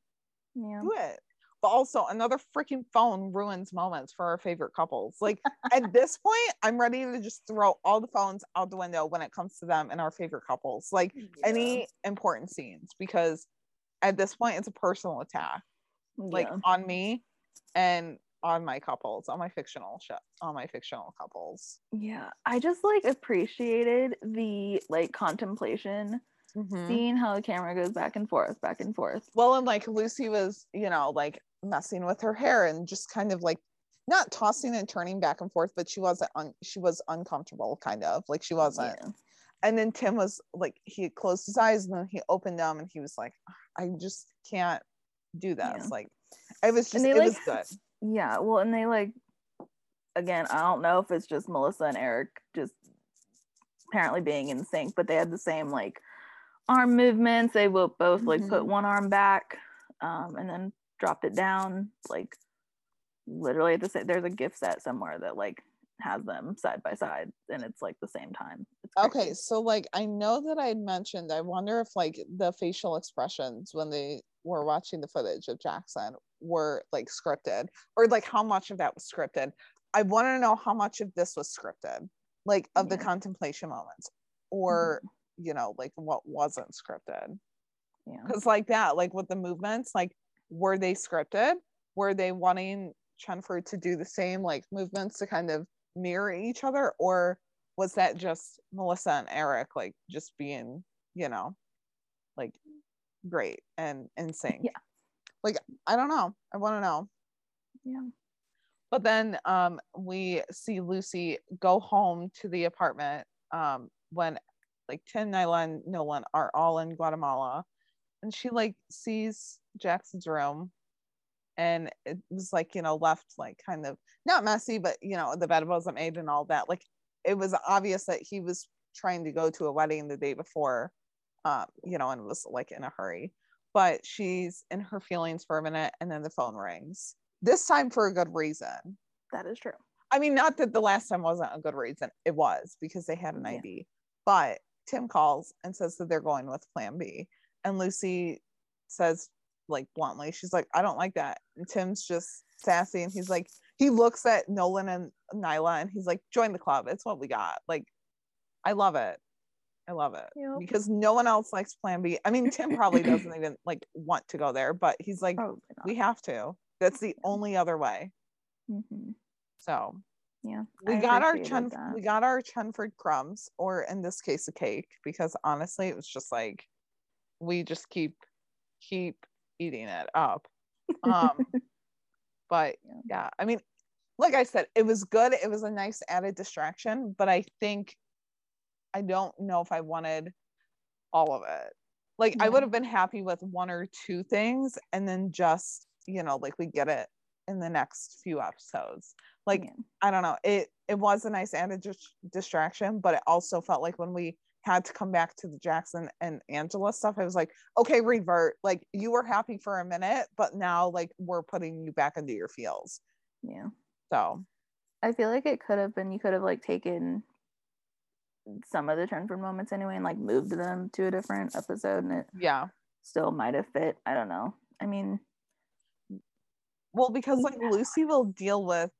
Speaker 2: Yeah. do it but also another freaking phone ruins moments for our favorite couples. Like at this point, I'm ready to just throw all the phones out the window when it comes to them and our favorite couples. Like yeah. any important scenes, because at this point it's a personal attack. Yeah. Like on me and on my couples, on my fictional show, on my fictional couples.
Speaker 3: Yeah. I just like appreciated the like contemplation Mm-hmm. seeing how the camera goes back and forth, back and forth.
Speaker 2: Well, and like Lucy was, you know, like messing with her hair and just kind of like not tossing and turning back and forth, but she wasn't un- she was uncomfortable, kind of like she wasn't. Yeah. And then Tim was like, he closed his eyes and then he opened them and he was like, I just can't do this. Yeah. Like, it was just, it like, was good.
Speaker 3: Yeah. Well, and they like, again, I don't know if it's just Melissa and Eric just apparently being in sync, but they had the same like arm movements. They will both like mm-hmm. put one arm back um, and then drop it down like literally at the same there's a gift set somewhere that like has them side by side and it's like the same time
Speaker 2: okay so like i know that i mentioned i wonder if like the facial expressions when they were watching the footage of jackson were like scripted or like how much of that was scripted I want to know how much of this was scripted, like of yeah. the contemplation moments, or mm-hmm. You know, like what wasn't scripted. Yeah. Because like that, like with the movements, like were they scripted? Were they wanting Chenford to do the same like movements to kind of mirror each other, or was that just Melissa and Eric like just being, you know, like great and in sync?
Speaker 3: Yeah.
Speaker 2: Like I don't know. I want to know.
Speaker 3: Yeah.
Speaker 2: But then um, we see Lucy go home to the apartment um, when like Tim, Nyla, and Nolan are all in Guatemala. And she like sees Jackson's room and it was like, you know, left like kind of not messy, but you know, the bed wasn't made and all that. Like it was obvious that he was trying to go to a wedding the day before, um, you know, and was like in a hurry. But she's in her feelings for a minute and then the phone rings this time for a good reason.
Speaker 3: That is true.
Speaker 2: I mean, not that the last time wasn't a good reason. It was because they had an yeah. ID. But Tim calls and says that they're going with plan B. And Lucy says, like, bluntly, she's like, I don't like that. And Tim's just sassy. And he's like, he looks at Nolan and Nyla and he's like, join the club. It's what we got. Like, I love it. I love it yep. because no one else likes plan B. I mean, Tim probably doesn't even like want to go there, but he's like, we have to. That's the only other way.
Speaker 3: Mm-hmm.
Speaker 2: So
Speaker 3: yeah,
Speaker 2: we I got our chun that. we got our Chenford crumbs, or in this case, a cake, because honestly, it was just like we just keep keep eating it up. Um, but yeah. yeah, I mean, like I said, it was good. It was a nice added distraction, but I think I don't know if I wanted all of it. Like yeah. I would have been happy with one or two things and then just you know like we get it in the next few episodes like yeah. i don't know it it was a nice added distraction but it also felt like when we had to come back to the jackson and angela stuff i was like okay revert like you were happy for a minute but now like we're putting you back into your feels.
Speaker 3: Yeah.
Speaker 2: So.
Speaker 3: I feel like it could have been you could have like taken some of the Chenford moments anyway and like moved them to a different episode and it
Speaker 2: yeah.
Speaker 3: still might have fit i don't know. I mean
Speaker 2: well, because like Lucy will deal with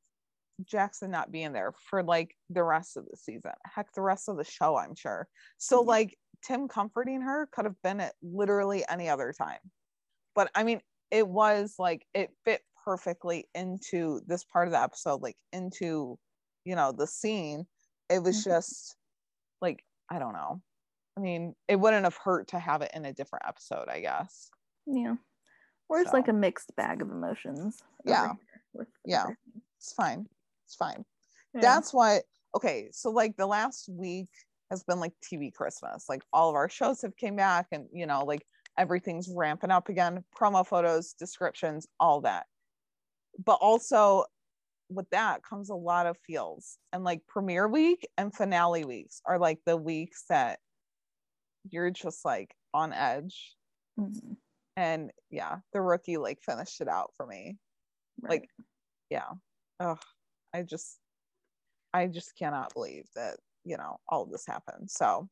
Speaker 2: Jackson not being there for like the rest of the season. Heck, the rest of the show, I'm sure. So mm-hmm. like Tim comforting her could have been at literally any other time. But I mean, it was like it fit perfectly into this part of the episode, like into, you know, the scene. It was mm-hmm. just like, I don't know. I mean, it wouldn't have hurt to have it in a different episode, I guess.
Speaker 3: Yeah or it's so. like a mixed bag of emotions
Speaker 2: yeah yeah it's fine it's fine. Yeah. that's why okay so like the last week has been like tv christmas. Like all of our shows have came back and you know like everything's ramping up again promo photos descriptions all that. But also with that comes a lot of feels. And like premiere week and finale weeks are like the weeks that you're just like on edge. Mm-hmm. And yeah the rookie like finished it out for me. Right. like yeah. Oh i just i just cannot believe that you know all this happened so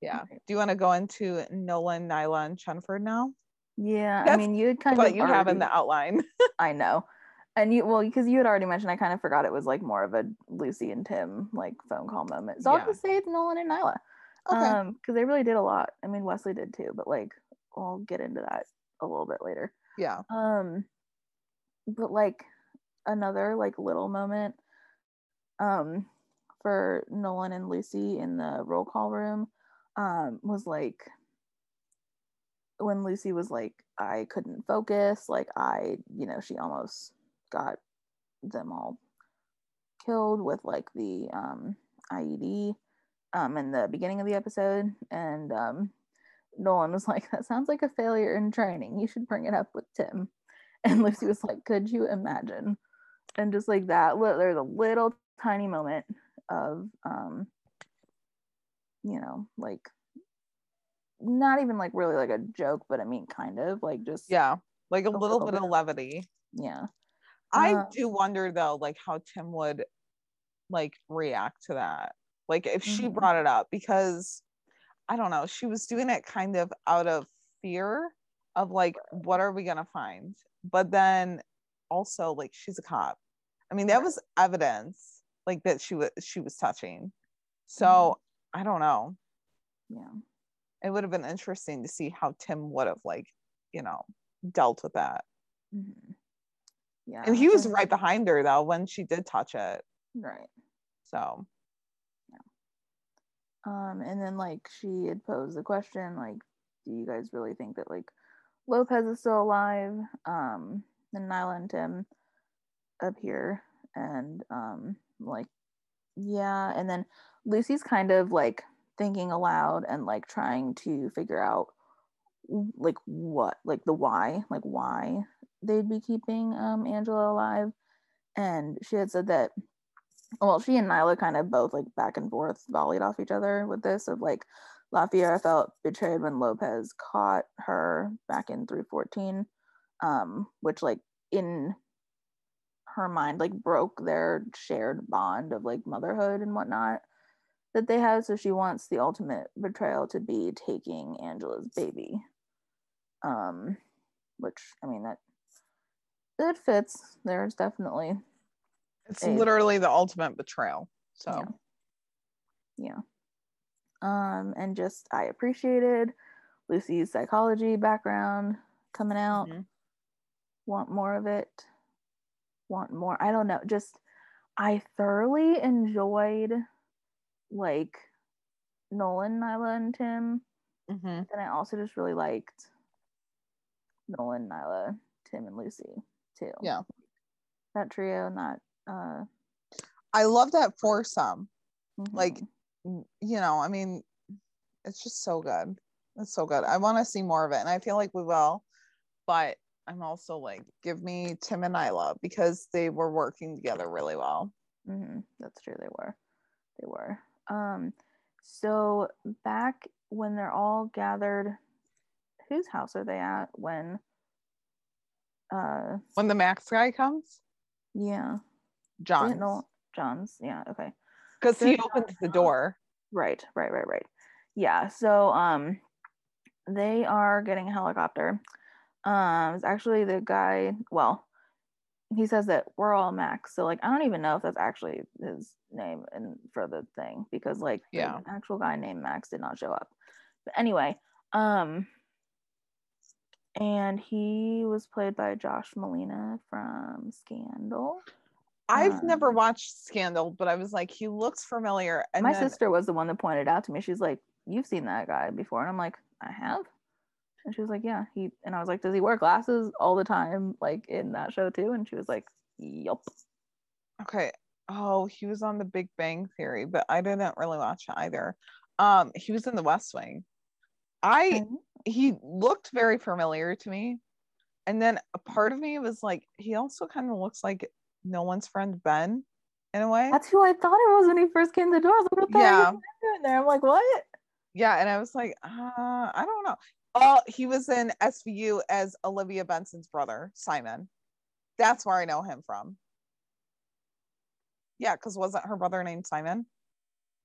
Speaker 2: yeah okay. do you want to go into nolan nyla and chenford now
Speaker 3: yeah That's i mean you had kind
Speaker 2: what
Speaker 3: of
Speaker 2: you already, have in the outline
Speaker 3: i know and you well because you had already mentioned i kind of forgot it was like more of a lucy and tim like phone call moment so yeah. i'll just say it's nolan and nyla okay. um because they really did a lot i mean wesley did too but like I'll get into that a little bit later.
Speaker 2: Yeah.
Speaker 3: Um but like another like little moment um for Nolan and Lucy in the roll call room um was like when Lucy was like I couldn't focus like I you know she almost got them all killed with like the um IED um in the beginning of the episode and um Nolan was like, That sounds like a failure in training. You should bring it up with Tim. And Lucy was like, Could you imagine? And just like that, there's a little tiny moment of, um, you know, like not even like really like a joke, but I mean, kind of like just,
Speaker 2: yeah, like a, a little, little, bit, bit of levity.
Speaker 3: Yeah.
Speaker 2: I uh, do wonder though, like how Tim would like react to that. Like if she mm-hmm. brought it up because I don't know, she was doing it kind of out of fear of like, what are we gonna find? But then also like she's a cop. I mean, that was evidence like that she was she was touching. So mm-hmm. I don't know.
Speaker 3: Yeah.
Speaker 2: It would have been interesting to see how Tim would have like, you know, dealt with that. Mm-hmm. Yeah. And he was right behind her though when she did touch it.
Speaker 3: Right.
Speaker 2: So
Speaker 3: um, and then like she had posed the question, like, do you guys really think that like Lopez is still alive? Um, Nyla and Tim up here, and um, like, yeah. And then Lucy's kind of like thinking aloud and like trying to figure out like what, like the why, like why they'd be keeping um Angela alive. And she had said that well, she and Nyla kind of both like back and forth volleyed off each other with this of like La Fiera felt betrayed when Lopez caught her back in 314, um, which like in her mind like broke their shared bond of like motherhood and whatnot that they had. So she wants the ultimate betrayal to be taking Angela's baby. Um, which I mean that it fits. There's definitely
Speaker 2: it's a, literally the ultimate betrayal. So
Speaker 3: yeah. yeah. Um, and just I appreciated Lucy's psychology background coming out. Mm-hmm. Want more of it. Want more. I don't know. Just I thoroughly enjoyed like Nolan, Nyla, and Tim. Mm-hmm. And I also just really liked Nolan, Nyla, Tim, and Lucy too.
Speaker 2: Yeah.
Speaker 3: That trio, not uh
Speaker 2: I love that foursome. Mm-hmm. Like, you know, I mean, it's just so good. It's so good. I want to see more of it, and I feel like we will. But I'm also like, give me Tim and Nyla because they were working together really well.
Speaker 3: Mm-hmm. That's true. They were. They were. Um, so back when they're all gathered, whose house are they at when? Uh,
Speaker 2: when the Max guy comes.
Speaker 3: Yeah.
Speaker 2: John.
Speaker 3: No, John's. Yeah. Okay.
Speaker 2: Because he opens the door.
Speaker 3: Right. Right. Right. Right. Yeah. So um, they are getting a helicopter. Um, it's actually the guy. Well, he says that we're all Max. So like, I don't even know if that's actually his name and for the thing because like,
Speaker 2: yeah,
Speaker 3: actual guy named Max did not show up. But anyway, um, and he was played by Josh Malina from Scandal.
Speaker 2: I've um, never watched Scandal, but I was like, he looks familiar.
Speaker 3: And my then, sister was the one that pointed out to me. She's like, "You've seen that guy before," and I'm like, "I have." And she was like, "Yeah, he." And I was like, "Does he wear glasses all the time, like in that show too?" And she was like, "Yup."
Speaker 2: Okay. Oh, he was on The Big Bang Theory, but I didn't really watch either. Um, he was in The West Wing. I mm-hmm. he looked very familiar to me, and then a part of me was like, he also kind of looks like Nolan's friend Ben in a way.
Speaker 3: That's who I thought it was when he first came to the door. I was like, what the yeah. doing there? I'm like, what?
Speaker 2: Yeah, and I was like, uh, I don't know. Oh, he was in SVU as Olivia Benson's brother, Simon. That's where I know him from. Yeah, because wasn't her brother named Simon?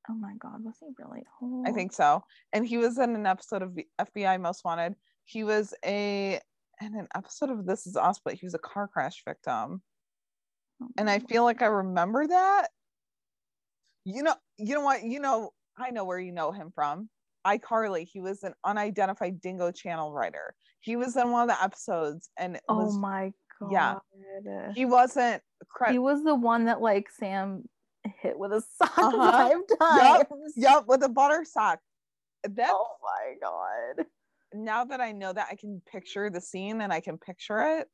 Speaker 3: Oh my God, was he really?
Speaker 2: Oh. I think so. And he was in an episode of FBI Most Wanted. He was a in an episode of This Is Us, but he was a car crash victim and I feel like I remember that. You know, you know what? You know, I know where you know him from. iCarly. He was an unidentified dingo channel writer. He was in one of the episodes, and
Speaker 3: oh
Speaker 2: was,
Speaker 3: my god,
Speaker 2: yeah, he wasn't.
Speaker 3: Cre- he was the one that like Sam hit with a sock uh-huh. five times.
Speaker 2: Yep, yep, with a butter sock.
Speaker 3: That, oh my god.
Speaker 2: Now that I know that, I can picture the scene and I can picture it,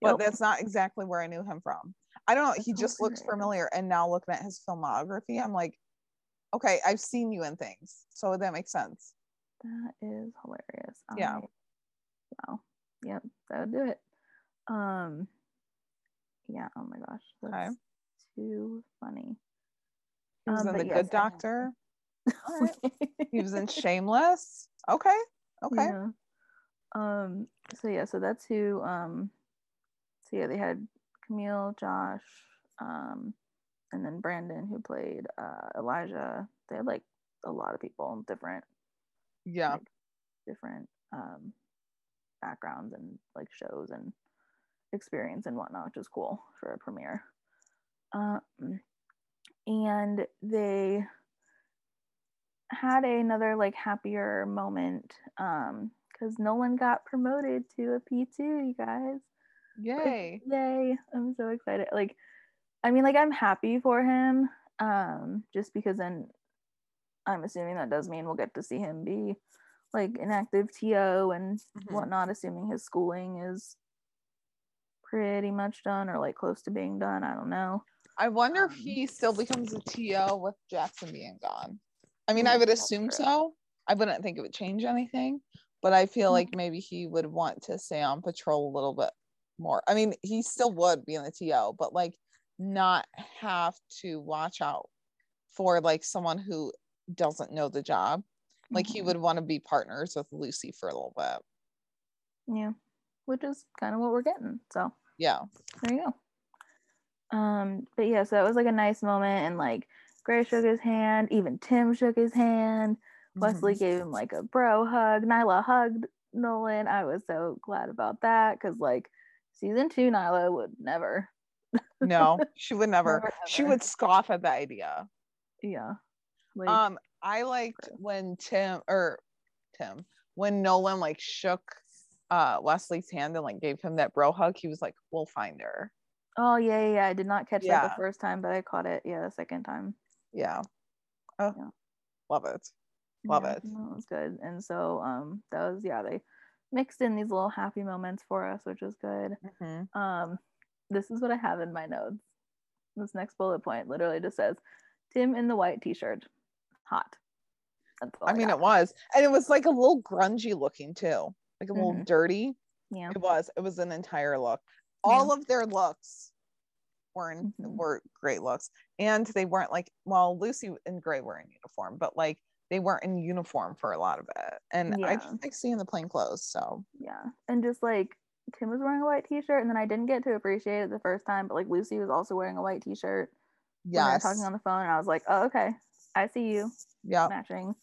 Speaker 2: but yep. that's not exactly where I knew him from. I don't know. He just looks familiar. And now looking at his filmography, I'm like, okay, I've seen you in things. So that makes sense.
Speaker 3: That is hilarious.
Speaker 2: Yeah.
Speaker 3: I, wow. Yep. That would do it. Um yeah, oh my gosh. That's okay. too funny.
Speaker 2: He was um, in the yes, good doctor. he was in Shameless. Okay. Okay.
Speaker 3: Yeah. Um, so yeah, so that's who um so yeah, they had Camille, Josh, um, and then Brandon, who played uh, Elijah. They had like a lot of people, different,
Speaker 2: yeah, like,
Speaker 3: different um, backgrounds and like shows and experience and whatnot, which is cool for a premiere. Um, and they had another like happier moment um because Nolan got promoted to a P2, you guys.
Speaker 2: Yay.
Speaker 3: Like, yay. I'm so excited. Like, I mean, like I'm happy for him. Um, just because then I'm assuming that does mean we'll get to see him be like an active TO and mm-hmm. whatnot, assuming his schooling is pretty much done or like close to being done. I don't know.
Speaker 2: I wonder um, if he still becomes a TO with Jackson being gone. I mean, I would assume so. I wouldn't think it would change anything, but I feel like mm-hmm. maybe he would want to stay on patrol a little bit more. I mean, he still would be in the TO, but like not have to watch out for like someone who doesn't know the job. Like mm-hmm. he would want to be partners with Lucy for a little bit.
Speaker 3: Yeah, which is kind of what we're getting. So
Speaker 2: yeah,
Speaker 3: there you go. Um, but yeah, so it was like a nice moment, and like Gray shook his hand, even Tim shook his hand. Mm-hmm. Wesley gave him like a bro hug. Nyla hugged Nolan. I was so glad about that because like season two, Nyla would never.
Speaker 2: No, she would never. never she would scoff at the idea.
Speaker 3: Yeah.
Speaker 2: Like, um, I liked when Tim or Tim when Nolan like shook uh Wesley's hand and like gave him that bro hug. He was like, "We'll find her."
Speaker 3: Oh yeah, yeah. I did not catch yeah. that the first time, but I caught it. Yeah, the second time.
Speaker 2: Yeah. Oh, yeah. love it. Love yeah, it.
Speaker 3: That was good. And so um that was yeah they mixed in these little happy moments for us, which was good. Mm-hmm. Um, this is what I have in my notes. This next bullet point literally just says Tim in the white t-shirt hot.
Speaker 2: I, I mean, got. it was, and it was like a little grungy looking too, like a mm-hmm. little dirty.
Speaker 3: Yeah,
Speaker 2: it was. It was an entire look. All yeah. of their looks were in, mm-hmm. were great looks, and they weren't like well, Lucy and Gray were in uniform, but like they weren't in uniform for a lot of it, and yeah. I just like seeing the plain clothes. So
Speaker 3: yeah, and just like Tim was wearing a white t-shirt, and then I didn't get to appreciate it the first time, but like Lucy was also wearing a white t-shirt.
Speaker 2: Yeah,
Speaker 3: talking on the phone, and I was like, oh okay, I see you.
Speaker 2: Yeah.
Speaker 3: Matching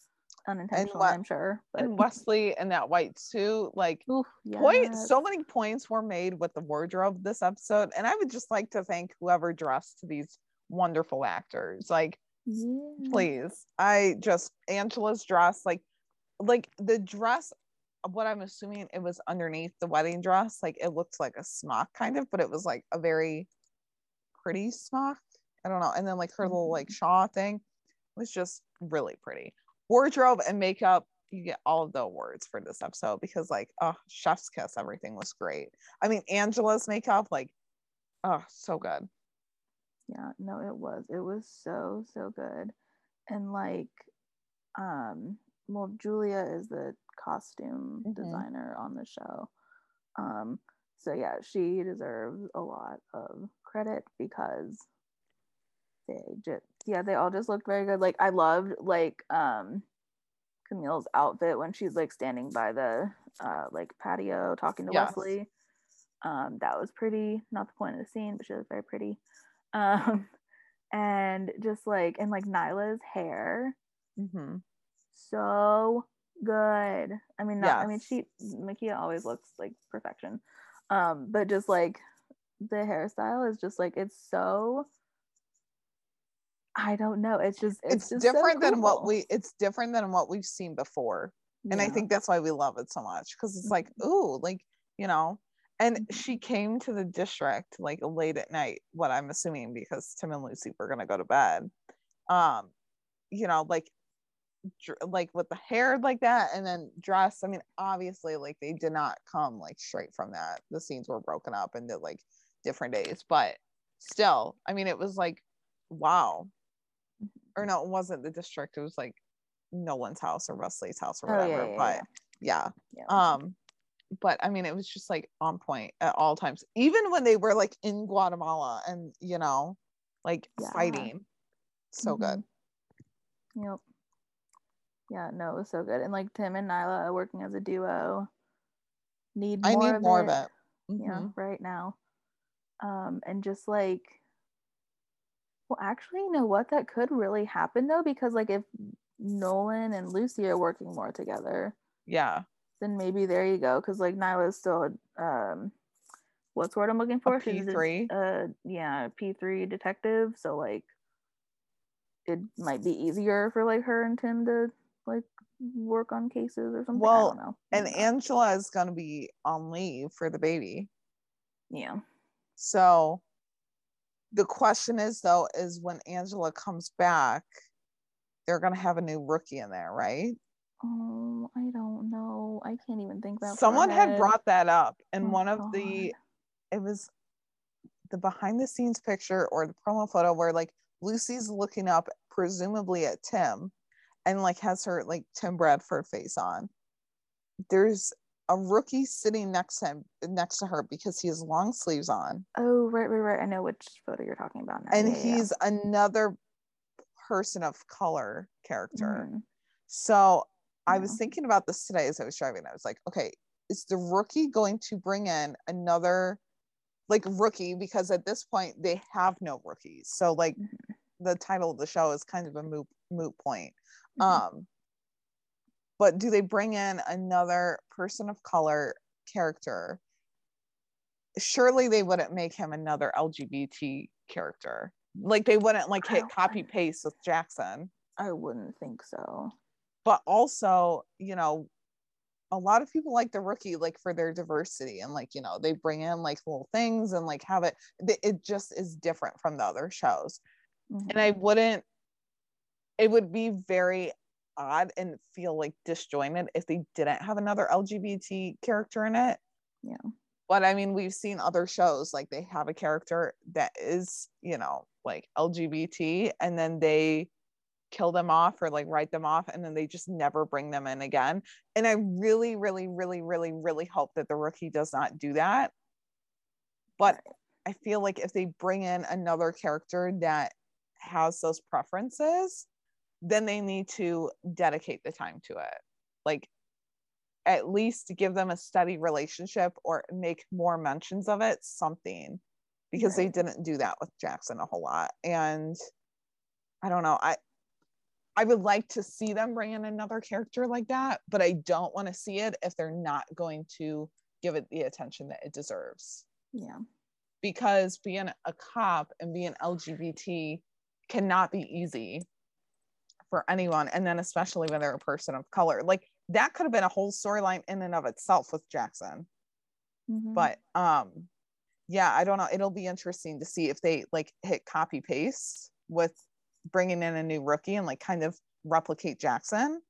Speaker 3: unintentional, I'm sure.
Speaker 2: But. And Wesley in that white suit, like Oof, yes. point so many points were made with the wardrobe this episode. And I would just like to thank whoever dressed these wonderful actors. Like, yeah. please. I just Angela's dress, like like the dress what I'm assuming it was underneath the wedding dress, like it looked like a smock kind of, but it was like a very pretty smock. I don't know. And then like her little like mm-hmm. shawl thing was just really pretty. Wardrobe and makeup, you get all of the awards for this episode because like oh chef's kiss, everything was great. I mean Angela's makeup, like oh so good.
Speaker 3: Yeah, no, it was. It was so, so good. And like um well Julia is the costume mm-hmm. designer on the show. Um so yeah, she deserves a lot of credit because they just yeah they all just looked very good like i loved like um camille's outfit when she's like standing by the uh like patio talking to yes. wesley um that was pretty not the point of the scene but she was very pretty um and just like and like nyla's hair
Speaker 2: mm-hmm.
Speaker 3: So good i mean not, yes. i mean she mekia always looks like perfection um but just like the hairstyle is just like it's so I don't know. It's just
Speaker 2: it's,
Speaker 3: it's just
Speaker 2: different so than what we it's different than what we've seen before. Yeah. And I think that's why we love it so much because it's like, mm-hmm. ooh, like, you know, and mm-hmm. she came to the district like late at night, what I'm assuming because Tim and Lucy were gonna go to bed. Um, you know, like like with the hair like that and then dress. I mean, obviously, like they did not come like straight from that. The scenes were broken up into like different days, but still, I mean, it was like, wow, or no, it wasn't the district. It was like Nolan's house or Wesley's house or whatever. Oh, yeah, but yeah. yeah. Um, but I mean, it was just like on point at all times, even when they were like in Guatemala and you know, like fighting. So mm-hmm. good.
Speaker 3: Yep. Yeah, no, it was so good. And like Tim and Nyla working as a duo. Need more I need of more it. of it. Mm-hmm. Yeah, right now. Um, and just like well, actually, you know what? That could really happen though, because like if Nolan and Lucy are working more together,
Speaker 2: yeah,
Speaker 3: then maybe there you go. Because like Nyla is still um what's word I'm looking for? P three. Uh, yeah, P three detective. So like, it might be easier for like her and Tim to like work on cases or something. Well, I don't know.
Speaker 2: and Angela is gonna be on leave for the baby.
Speaker 3: Yeah.
Speaker 2: So the question is though, is when Angela comes back, they're gonna have a new rookie in there, right?
Speaker 3: Oh, I don't know. I can't even think that.
Speaker 2: Someone had brought that up in oh, one of God. the it was the behind the scenes picture or the promo photo where like Lucy's looking up presumably at Tim and like has her like Tim Bradford face on. There's a rookie sitting next to him next to her because he has long sleeves on.
Speaker 3: Oh, right, right, right. I know which photo you're talking about now.
Speaker 2: And yeah, he's yeah. another person of color character. Mm-hmm. So I was thinking about this today as I was driving. I was like, okay, is the rookie going to bring in another like rookie? Because at this point they have no rookies. So like mm-hmm. the title of the show is kind of a moot moot point. Mm-hmm. Um but do they bring in another person of color character? Surely they wouldn't make him another LGBT character. Like they wouldn't like hit copy paste with Jackson.
Speaker 3: I wouldn't think so
Speaker 2: but also you know a lot of people like the rookie like for their diversity and like you know they bring in like little things and like have it it just is different from the other shows mm-hmm. and i wouldn't it would be very odd and feel like disjointed if they didn't have another lgbt character in it.
Speaker 3: Yeah.
Speaker 2: But i mean we've seen other shows like they have a character that is you know like lgbt and then they kill them off or like write them off and then they just never bring them in again. And i really really really really really hope that the rookie does not do that. But i feel like if they bring in another character that has those preferences then they need to dedicate the time to it like at least give them a steady relationship or make more mentions of it something because right. they didn't do that with jackson a whole lot and i don't know i I would like to see them bring in another character like that, but I don't want to see it if they're not going to give it the attention that it deserves.
Speaker 3: Yeah.
Speaker 2: Because being a cop and being LGBT cannot be easy for anyone. And then, especially when they're a person of color. Like, that could have been a whole storyline in and of itself with Jackson. Mm-hmm. But, um, yeah, I don't know. It'll be interesting to see if they like hit copy paste with bringing in a new rookie and like kind of replicate Jackson,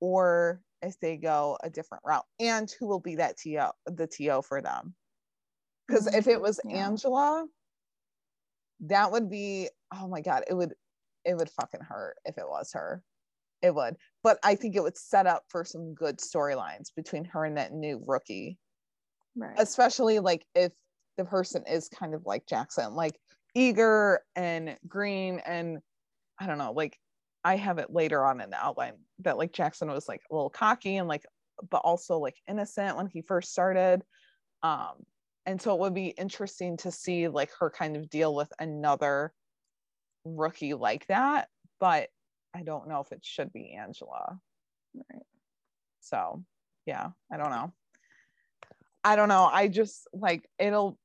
Speaker 2: or if they go a different route, and who will be that TO, the TO for them. Because if it was yeah. Angela, that would be oh my god, it would it would fucking hurt if it was her. It would. But I think it would set up for some good storylines between her and that new rookie. Right. Especially like if the person is kind of like Jackson. Like eager and green and I don't know, like I have it later on in the outline that like Jackson was like a little cocky and like but also like innocent when he first started. Um and so it would be interesting to see like her kind of deal with another rookie like that, but I don't know if it should be Angela. Right. So, yeah, I don't know. I don't know. I just like it'll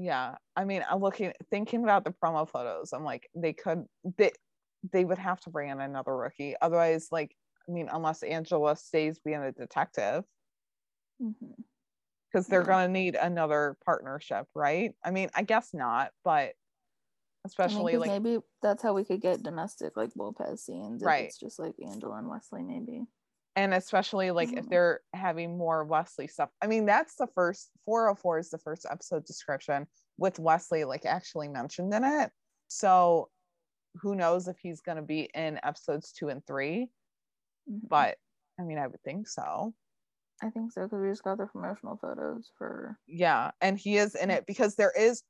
Speaker 2: yeah i mean i'm looking thinking about the promo photos i'm like they could they they would have to bring in another rookie otherwise like i mean unless angela stays being a detective because mm-hmm. they're yeah. going to need another partnership right i mean i guess not but especially I mean,
Speaker 3: like maybe that's how we could get domestic like lopez scenes right it's just like angela and wesley maybe
Speaker 2: and especially like mm-hmm. if they're having more Wesley stuff. I mean, that's the first 404 is the first episode description with Wesley like actually mentioned in it. So who knows if he's going to be in episodes 2 and 3. Mm-hmm. But I mean, I would think so.
Speaker 3: I think so because we just got the promotional photos for
Speaker 2: Yeah, and he is in it because there is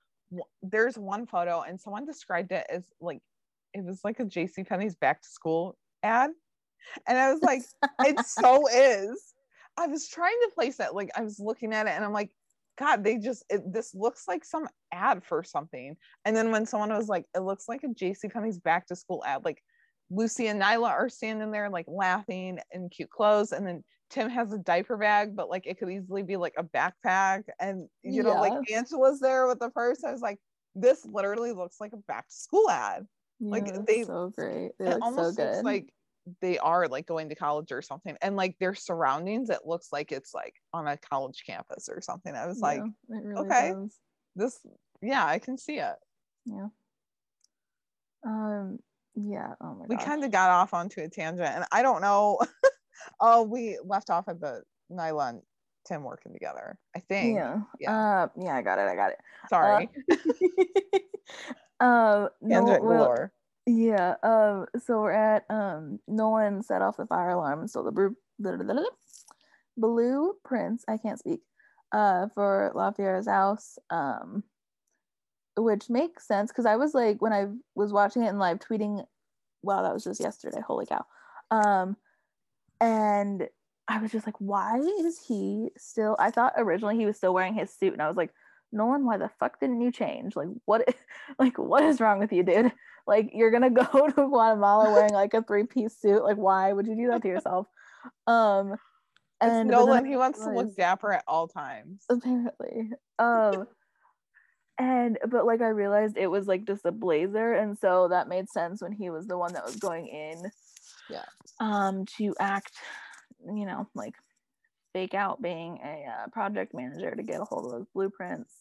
Speaker 2: there's one photo and someone described it as like it was like a JC Penney's back to school ad and I was like, it so is. I was trying to place it, like I was looking at it and I'm like, God, they just it, this looks like some ad for something. And then when someone was like, it looks like a JC Penney's back to school ad, like Lucy and Nyla are standing there like laughing in cute clothes, and then Tim has a diaper bag, but like it could easily be like a backpack. And you know, yeah. like Angela's there with the purse. I was like, this literally looks like a back to school ad. Yeah, like they
Speaker 3: so great. They it almost so
Speaker 2: looks like they are like going to college or something. And like their surroundings, it looks like it's like on a college campus or something. I was yeah, like, really okay, does. this yeah, I can see it.
Speaker 3: Yeah. Um yeah. Oh my god.
Speaker 2: We kind of got off onto a tangent and I don't know. oh, we left off at the Nyla and Tim working together. I think.
Speaker 3: Yeah. Yeah. Uh, yeah, I got it. I got it.
Speaker 2: Sorry.
Speaker 3: Uh, um no, well, yeah. Um, so we're at um Nolan set off the fire alarm. So the blue, blueprints, I can't speak, uh, for La Fiera's house. Um which makes sense because I was like when I was watching it and live tweeting, wow, that was just yesterday. Holy cow. Um and I was just like, why is he still? I thought originally he was still wearing his suit, and I was like, Nolan, why the fuck didn't you change? Like, what? Like, what is wrong with you, dude? Like, you're gonna go to Guatemala wearing like a three piece suit. Like, why would you do that to yourself? Um,
Speaker 2: and Nolan, he wants to look dapper at all times.
Speaker 3: Apparently. Um. and but like I realized it was like just a blazer, and so that made sense when he was the one that was going in.
Speaker 2: Yeah.
Speaker 3: Um, to act, you know, like fake out being a uh, project manager to get a hold of those blueprints.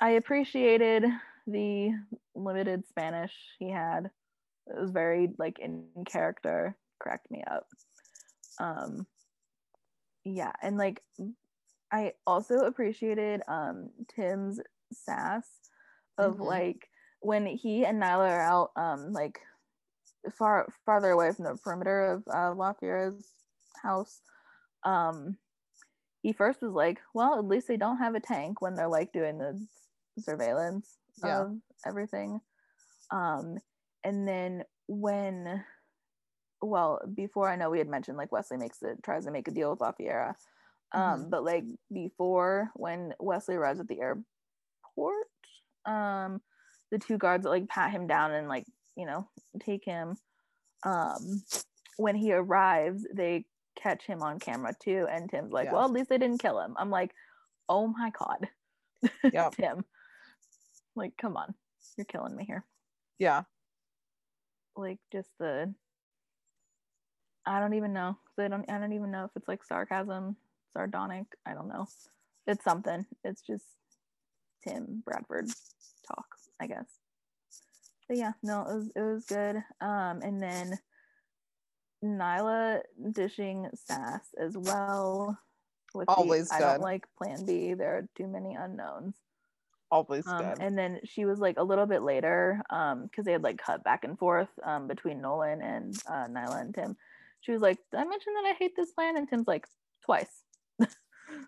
Speaker 3: I appreciated the limited Spanish he had. It was very like in character, cracked me up. Um, yeah, and like I also appreciated um Tim's sass of mm-hmm. like when he and Nyla are out um like far farther away from the perimeter of uh La Fiera's house um he first was like well at least they don't have a tank when they're like doing the surveillance yeah. of everything um and then when well before i know we had mentioned like wesley makes it tries to make a deal with La Fiera um mm-hmm. but like before when wesley arrives at the airport um the two guards like pat him down and like you know take him um when he arrives they catch him on camera too. And Tim's like, yeah. well, at least they didn't kill him. I'm like, oh my God. Yeah. Tim. Like, come on. You're killing me here.
Speaker 2: Yeah.
Speaker 3: Like just the I don't even know. I don't I don't even know if it's like sarcasm, sardonic. I don't know. It's something. It's just Tim Bradford talk, I guess. But yeah, no, it was it was good. Um and then Nyla dishing sass as well.
Speaker 2: With Always
Speaker 3: the,
Speaker 2: good.
Speaker 3: I don't like Plan B. There are too many unknowns.
Speaker 2: Always
Speaker 3: um,
Speaker 2: good.
Speaker 3: And then she was like a little bit later, um, because they had like cut back and forth um between Nolan and uh, Nyla and Tim. She was like, "Did I mention that I hate this plan?" And Tim's like, "Twice."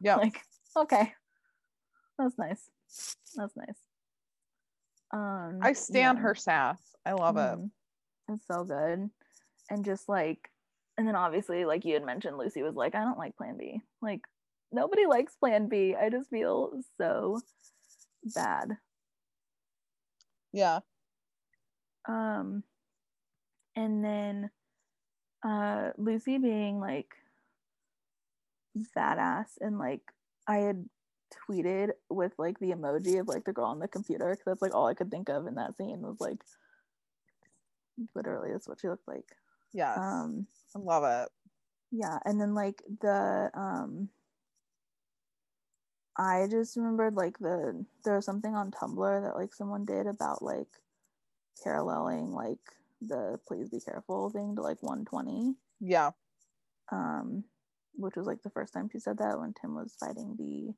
Speaker 2: yeah.
Speaker 3: like, okay, that's nice. That's nice. Um,
Speaker 2: I stand yeah. her sass. I love mm-hmm. it.
Speaker 3: It's so good and just like and then obviously like you had mentioned lucy was like i don't like plan b like nobody likes plan b i just feel so bad
Speaker 2: yeah
Speaker 3: um and then uh lucy being like badass and like i had tweeted with like the emoji of like the girl on the computer because that's like all i could think of in that scene was like literally that's what she looked like
Speaker 2: Yeah. Um, I love it.
Speaker 3: Yeah, and then like the um I just remembered like the there was something on Tumblr that like someone did about like paralleling like the please be careful thing to like 120.
Speaker 2: Yeah.
Speaker 3: Um which was like the first time she said that when Tim was fighting the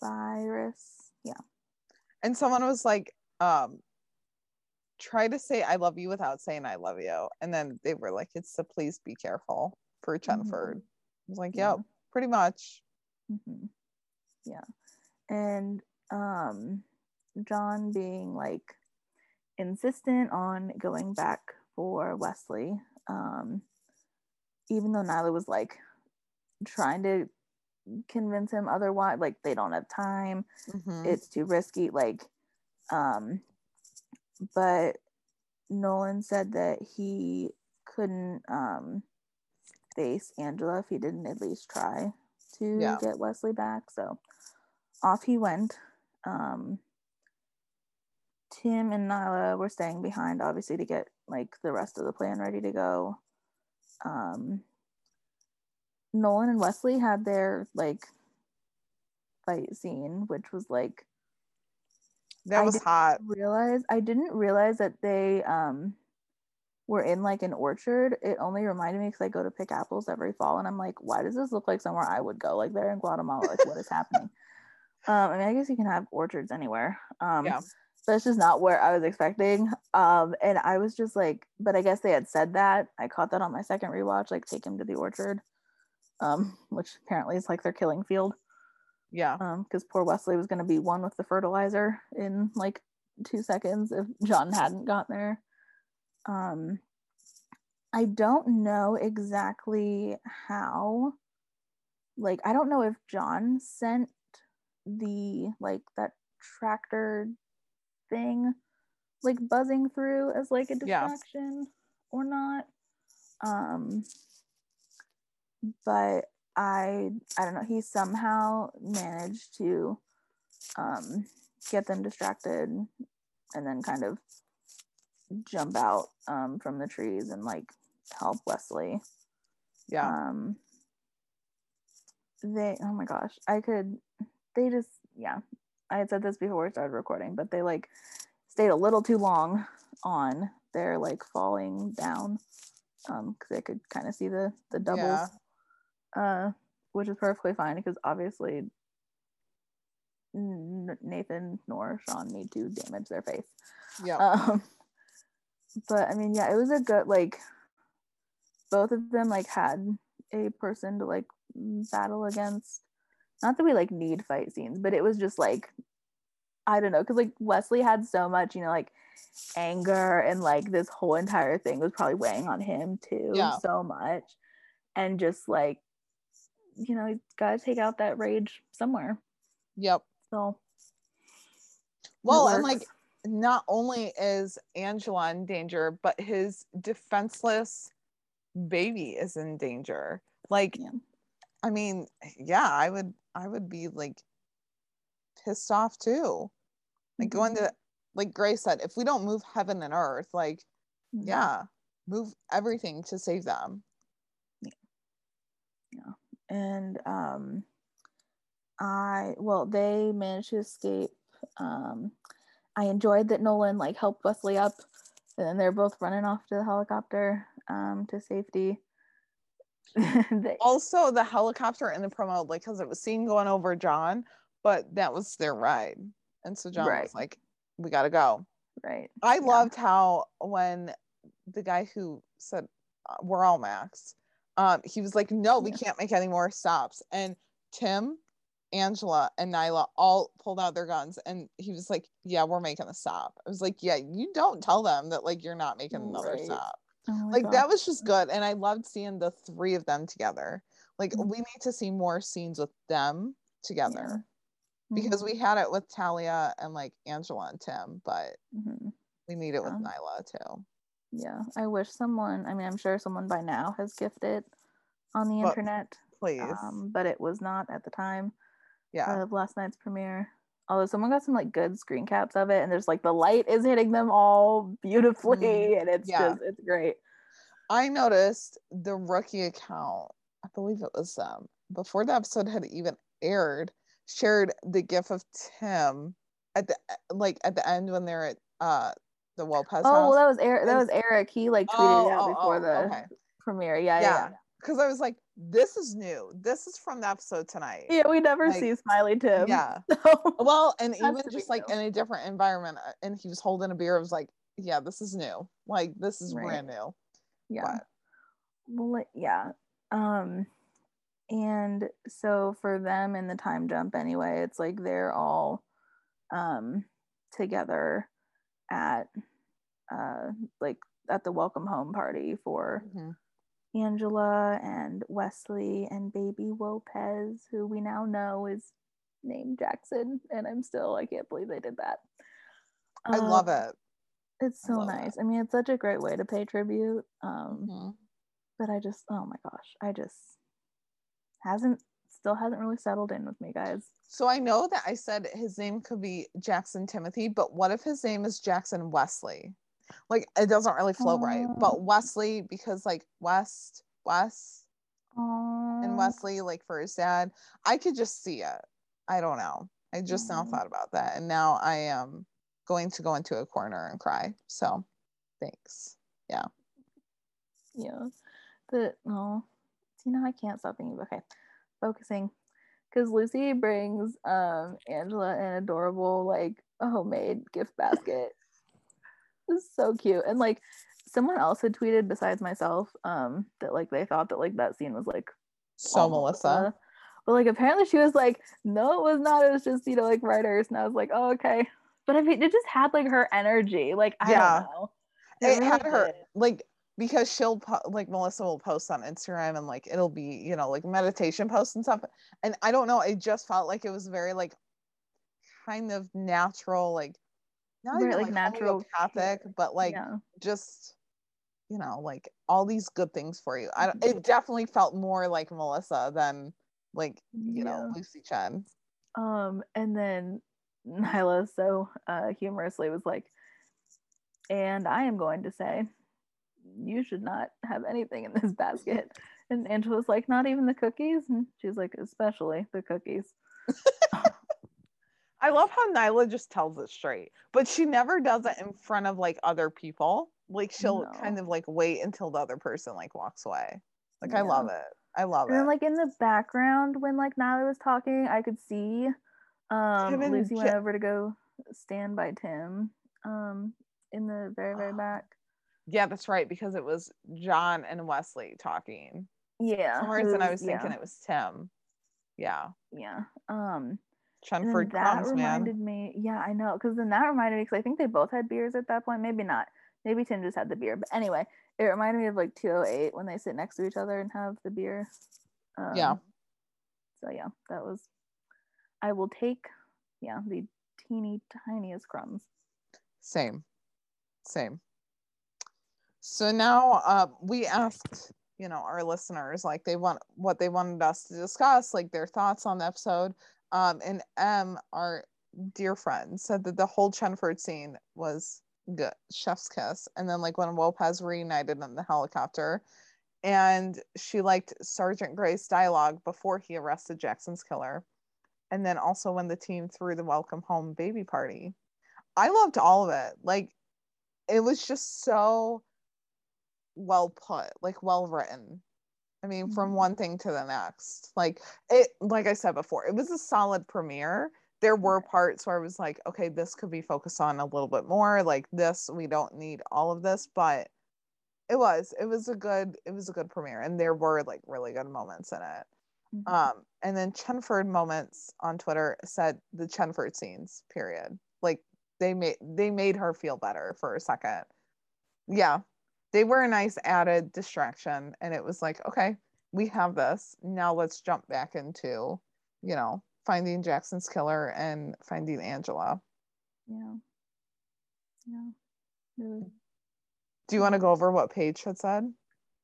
Speaker 3: virus. Yeah.
Speaker 2: And someone was like um try to say I love you without saying I love you. And then they were like, it's the please be careful for Chenford. Mm-hmm. I was like, yep, yeah. pretty much.
Speaker 3: Mm-hmm. Yeah. And um John being like insistent on going back for Wesley. Um even though Nyla was like trying to convince him otherwise, like they don't have time, mm-hmm. it's too risky. Like um but Nolan said that he couldn't um face Angela if he didn't at least try to yeah. get Wesley back. So off he went. Um, Tim and Nyla were staying behind, obviously, to get like the rest of the plan ready to go. Um, Nolan and Wesley had their like fight scene, which was like
Speaker 2: that was hot.
Speaker 3: Realize I didn't realize that they um were in like an orchard. It only reminded me because I go to pick apples every fall, and I'm like, why does this look like somewhere I would go? Like they're in Guatemala. Like what is happening? Um, I mean, I guess you can have orchards anywhere. Um, yeah. That's just not where I was expecting. Um, and I was just like, but I guess they had said that. I caught that on my second rewatch, like take him to the orchard, um, which apparently is like their killing field.
Speaker 2: Yeah.
Speaker 3: Um, because poor Wesley was going to be one with the fertilizer in like two seconds if John hadn't gotten there. Um, I don't know exactly how. Like, I don't know if John sent the like that tractor thing like buzzing through as like a distraction yeah. or not. Um, but I I don't know, he somehow managed to um, get them distracted and then kind of jump out um, from the trees and like help Wesley.
Speaker 2: Yeah.
Speaker 3: Um, they oh my gosh, I could they just yeah. I had said this before we started recording, but they like stayed a little too long on their like falling down um because they could kind of see the the doubles yeah uh, which is perfectly fine because obviously Nathan nor Shawn need to damage their face.
Speaker 2: Yeah.
Speaker 3: Um, but I mean, yeah, it was a good like. Both of them like had a person to like battle against. Not that we like need fight scenes, but it was just like, I don't know, because like Wesley had so much, you know, like anger and like this whole entire thing was probably weighing on him too, yeah. so much, and just like you know, he's got to take out that rage somewhere.
Speaker 2: Yep.
Speaker 3: So.
Speaker 2: Well, and like, not only is Angela in danger, but his defenseless baby is in danger. Like, yeah. I mean, yeah, I would, I would be like pissed off too. Like mm-hmm. going to, like Grace said, if we don't move heaven and earth, like, mm-hmm. yeah, move everything to save them.
Speaker 3: Yeah. yeah and um, I well they managed to escape. Um, I enjoyed that Nolan like helped Wesley up, and then they're both running off to the helicopter um, to safety.
Speaker 2: they, also, the helicopter in the promo, like, because it was seen going over John, but that was their ride, and so John right. was like, "We got to go."
Speaker 3: Right.
Speaker 2: I yeah. loved how when the guy who said we're all Max um, he was like, no, we can't make any more stops. And Tim, Angela, and Nyla all pulled out their guns, and he was like, yeah, we're making a stop. I was like, yeah, you don't tell them that like you're not making another right. stop. Oh like God. that was just good, and I loved seeing the three of them together. Like mm-hmm. we need to see more scenes with them together. Yeah. Because mm-hmm. we had it with Talia and like Angela and Tim, but mm-hmm. we need it yeah. with Nyla too.
Speaker 3: Yeah, I wish someone. I mean, I'm sure someone by now has gifted on the internet.
Speaker 2: Please,
Speaker 3: um, but it was not at the time.
Speaker 2: Yeah,
Speaker 3: of last night's premiere. Although someone got some like good screen caps of it, and there's like the light is hitting them all beautifully, mm, and it's yeah. just it's great.
Speaker 2: I noticed the rookie account. I believe it was um before the episode had even aired, shared the gif of Tim at the like at the end when they're at uh the Lopez
Speaker 3: oh, house. that was Eric. That was Eric. He like tweeted oh, it out oh, before oh, the okay. premiere. Yeah, yeah.
Speaker 2: Because yeah. I was like, this is new. This is from the episode tonight.
Speaker 3: Yeah, we never like, see Smiley Tim.
Speaker 2: Yeah. So well, and even just like in a different environment, uh, and he was holding a beer. I was like, yeah, this is new. Like this is right. brand new.
Speaker 3: Yeah. But. Well, yeah. Um, and so for them in the time jump anyway, it's like they're all um together at uh like at the welcome home party for mm-hmm. Angela and Wesley and baby Lopez, who we now know is named Jackson. And I'm still, I can't believe they did that.
Speaker 2: I love um, it.
Speaker 3: It's so nice. I mean, it's such a great way to pay tribute. Um, mm-hmm. but I just oh my gosh, I just hasn't still hasn't really settled in with me, guys.
Speaker 2: So I know that I said his name could be Jackson Timothy, but what if his name is Jackson Wesley? Like it doesn't really flow right. But um. Wesley, because like West, West, and um. Wesley, like for his dad, I could just see it. I don't know. I just now thought about that. And now I am going to go into a corner and cry. So thanks. Yeah.
Speaker 3: Yeah. The no. See now I can't stop thinking. Okay. Focusing. Because Lucy brings um Angela an adorable, like a homemade gift basket. It's so cute. And like someone else had tweeted besides myself, um, that like they thought that like that scene was like
Speaker 2: so Melissa. Melissa.
Speaker 3: But like apparently she was like, no, it was not. It was just, you know, like writers. And I was like, oh, okay. But I mean, it just had like her energy. Like, I yeah. don't know.
Speaker 2: It, it really had her like because she'll po- like Melissa will post on Instagram and like it'll be, you know, like meditation posts and stuff. And I don't know, it just felt like it was very like kind of natural, like not right, even like, natural Catholic, but like yeah. just you know, like all these good things for you. I don't, it definitely felt more like Melissa than like you yeah. know Lucy Chen.
Speaker 3: Um, and then Nyla so uh, humorously was like, and I am going to say, you should not have anything in this basket. And Angela's like, not even the cookies. And she's like, especially the cookies.
Speaker 2: I love how Nyla just tells it straight, but she never does it in front of like other people. Like she'll no. kind of like wait until the other person like walks away. Like yeah. I love it. I love
Speaker 3: and
Speaker 2: it.
Speaker 3: And like in the background when like Nyla was talking, I could see um Lucy went over to go stand by Tim um in the very very back.
Speaker 2: Yeah, that's right because it was John and Wesley talking.
Speaker 3: Yeah.
Speaker 2: For some reason I was thinking yeah. it was Tim. Yeah.
Speaker 3: Yeah. Um
Speaker 2: Chenford that crumbs,
Speaker 3: reminded man. me. Yeah, I know. Because then that reminded me because I think they both had beers at that point. Maybe not. Maybe Tim just had the beer. But anyway, it reminded me of like 208 when they sit next to each other and have the beer.
Speaker 2: Um, yeah.
Speaker 3: So yeah, that was. I will take, yeah, the teeny tiniest crumbs.
Speaker 2: Same, same. So now uh, we asked, you know, our listeners like they want what they wanted us to discuss, like their thoughts on the episode. Um, and M, our dear friend, said that the whole Chenford scene was good, chef's kiss. And then like when Lopez reunited in the helicopter, and she liked Sergeant Gray's dialogue before he arrested Jackson's killer. And then also when the team threw the welcome home baby party. I loved all of it. Like it was just so well put, like well written. I mean, from mm-hmm. one thing to the next. Like it, like I said before, it was a solid premiere. There were parts where I was like, okay, this could be focused on a little bit more. Like this, we don't need all of this, but it was, it was a good, it was a good premiere, and there were like really good moments in it. Mm-hmm. Um, and then Chenford moments on Twitter said the Chenford scenes, period. Like they made they made her feel better for a second. Yeah, they were a nice added distraction and it was like okay we have this. Now let's jump back into you know finding jackson's killer and finding angela.
Speaker 3: Yeah. Yeah.
Speaker 2: Was... do you want to go over what paige had said?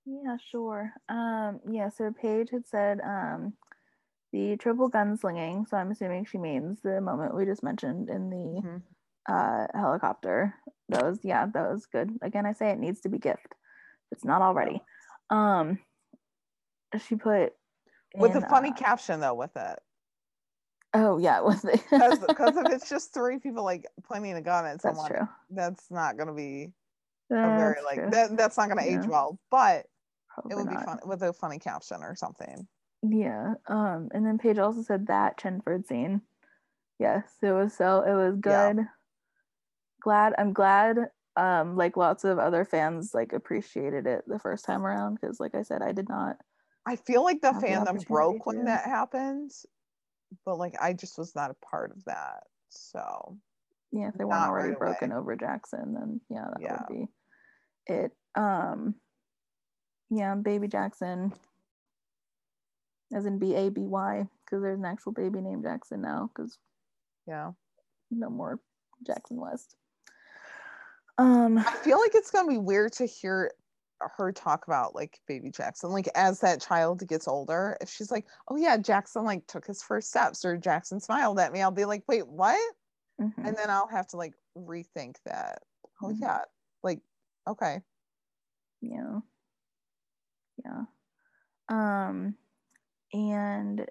Speaker 3: Yeah sure. Um yeah so paige had said um the triple gunslinging so i'm assuming she means the moment we just mentioned in the mm-hmm. uh helicopter was yeah that was good. Again i say it needs to be gift. It's not already. Um she put
Speaker 2: with in, a funny uh, caption though with it.
Speaker 3: Oh yeah with it.
Speaker 2: Because if it's just three people like pointing a gun at someone that's, true. that's not gonna be that's very like that, that's not gonna yeah. age well but Probably it would not. be fun with a funny caption or something.
Speaker 3: Yeah um and then paige also said that chenford scene. Yes it was so it was good. yeah glad i'm glad um like lots of other fans like appreciated it the first time around because like i said i did not
Speaker 2: i feel like the fandom the broke when that happened but like i just was not a part of that so
Speaker 3: yeah if they weren't already right broken over jackson then yeah that yeah. would be it. Um yeah baby jackson as in b-a-b-y because there's an actual baby named jackson now because
Speaker 2: yeah.
Speaker 3: no more jackson west
Speaker 2: um, I feel like it's gonna be weird to hear her talk about like baby Jackson, like as that child gets older, if she's like, oh yeah, Jackson like took his first steps or Jackson smiled at me, I'll be like, wait, what? Mm-hmm. And then I'll have to like rethink that. Oh mm-hmm. yeah, like okay.
Speaker 3: Yeah. Yeah. Um and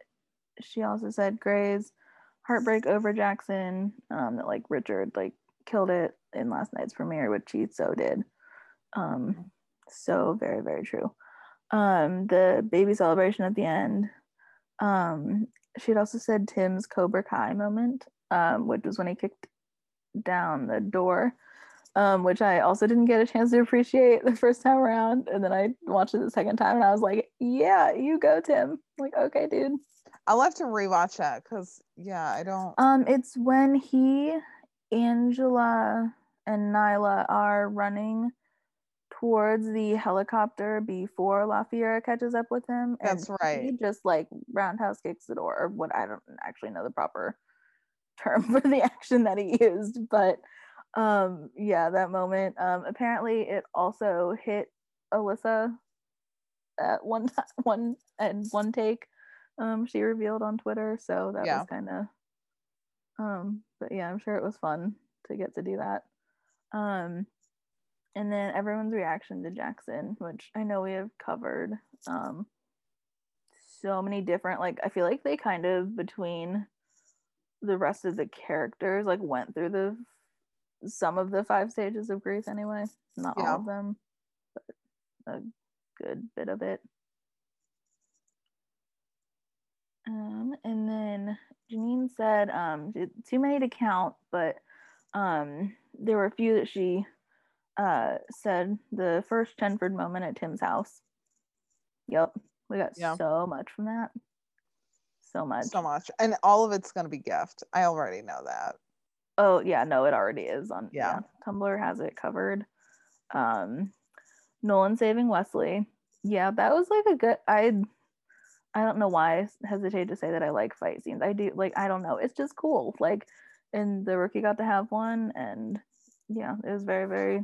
Speaker 3: she also said Gray's heartbreak over Jackson, um, that like Richard like killed it in last night's premiere, which he so did. Um, so very, very true. Um, the baby celebration at the end. Um, she had also said Tim's Cobra Kai moment, um, which was when he kicked down the door, um, which I also didn't get a chance to appreciate the first time around. And then I watched it the second time and I was like, yeah, you go, Tim. like, okay, dude.
Speaker 2: I'll have to rewatch that because yeah, I don't.
Speaker 3: Um, it's when he, Angela, and Nyla are running towards the helicopter before La Fiera catches up with him.
Speaker 2: That's right.
Speaker 3: He just like roundhouse kicks the door, or what I don't actually know the proper term for the action that he used, but um yeah, that moment. Um apparently it also hit Alyssa at one one and one take. Um she revealed on Twitter. So that yeah. was kind of um but yeah, I'm sure it was fun to get to do that. Um and then everyone's reaction to Jackson, which I know we have covered. Um, so many different, like, I feel like they kind of between the rest of the characters, like, went through the some of the five stages of grief anyway. Not yeah. all of them, but a good bit of it. Um, and then Janine said, um, too many to count, but um, there were a few that she uh, said the first Chenford moment at Tim's house. Yep, we got yeah. so much from that. So much.
Speaker 2: So much. And all of it's going to be gift. I already know that.
Speaker 3: Oh, yeah, no, it already is on yeah. yeah. Tumblr has it covered. Um Nolan saving Wesley. Yeah, that was like a good I I don't know why I hesitate to say that I like fight scenes. I do like I don't know. It's just cool. Like and the rookie got to have one and yeah, it was very, very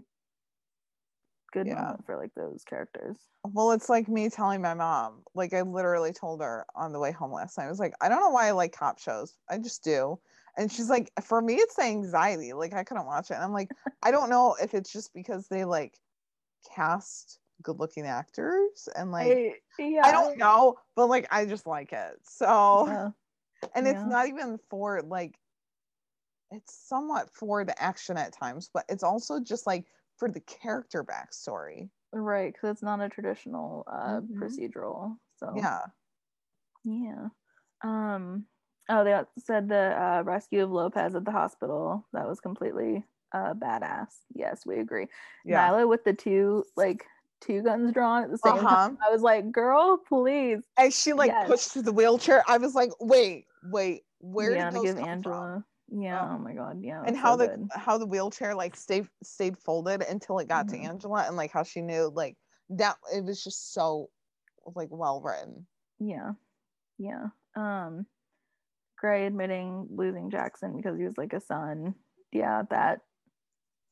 Speaker 3: good yeah. for like those characters.
Speaker 2: Well, it's like me telling my mom, like I literally told her on the way home last night. I was like, I don't know why I like cop shows. I just do. And she's like, for me, it's the anxiety. Like I couldn't watch it. And I'm like, I don't know if it's just because they like cast good looking actors and like I, yeah. I don't know, but like I just like it. So yeah. and yeah. it's not even for like it's somewhat for the action at times, but it's also just like for the character backstory.
Speaker 3: Right, because it's not a traditional uh, mm-hmm. procedural. So
Speaker 2: yeah,
Speaker 3: yeah. Um. Oh, they said the uh, rescue of Lopez at the hospital. That was completely uh, badass. Yes, we agree. Yeah. Nyla with the two like two guns drawn at the same uh-huh. time. I was like, girl, please.
Speaker 2: And she like yes. pushed the wheelchair. I was like, wait, wait, where yeah, did those give come Angela. From?
Speaker 3: Yeah. Oh, oh my god. Yeah.
Speaker 2: And how so the good. how the wheelchair like stayed stayed folded until it got mm-hmm. to Angela, and like how she knew like that it was just so like well written.
Speaker 3: Yeah. Yeah. Um, Grey admitting losing Jackson because he was like a son. Yeah, that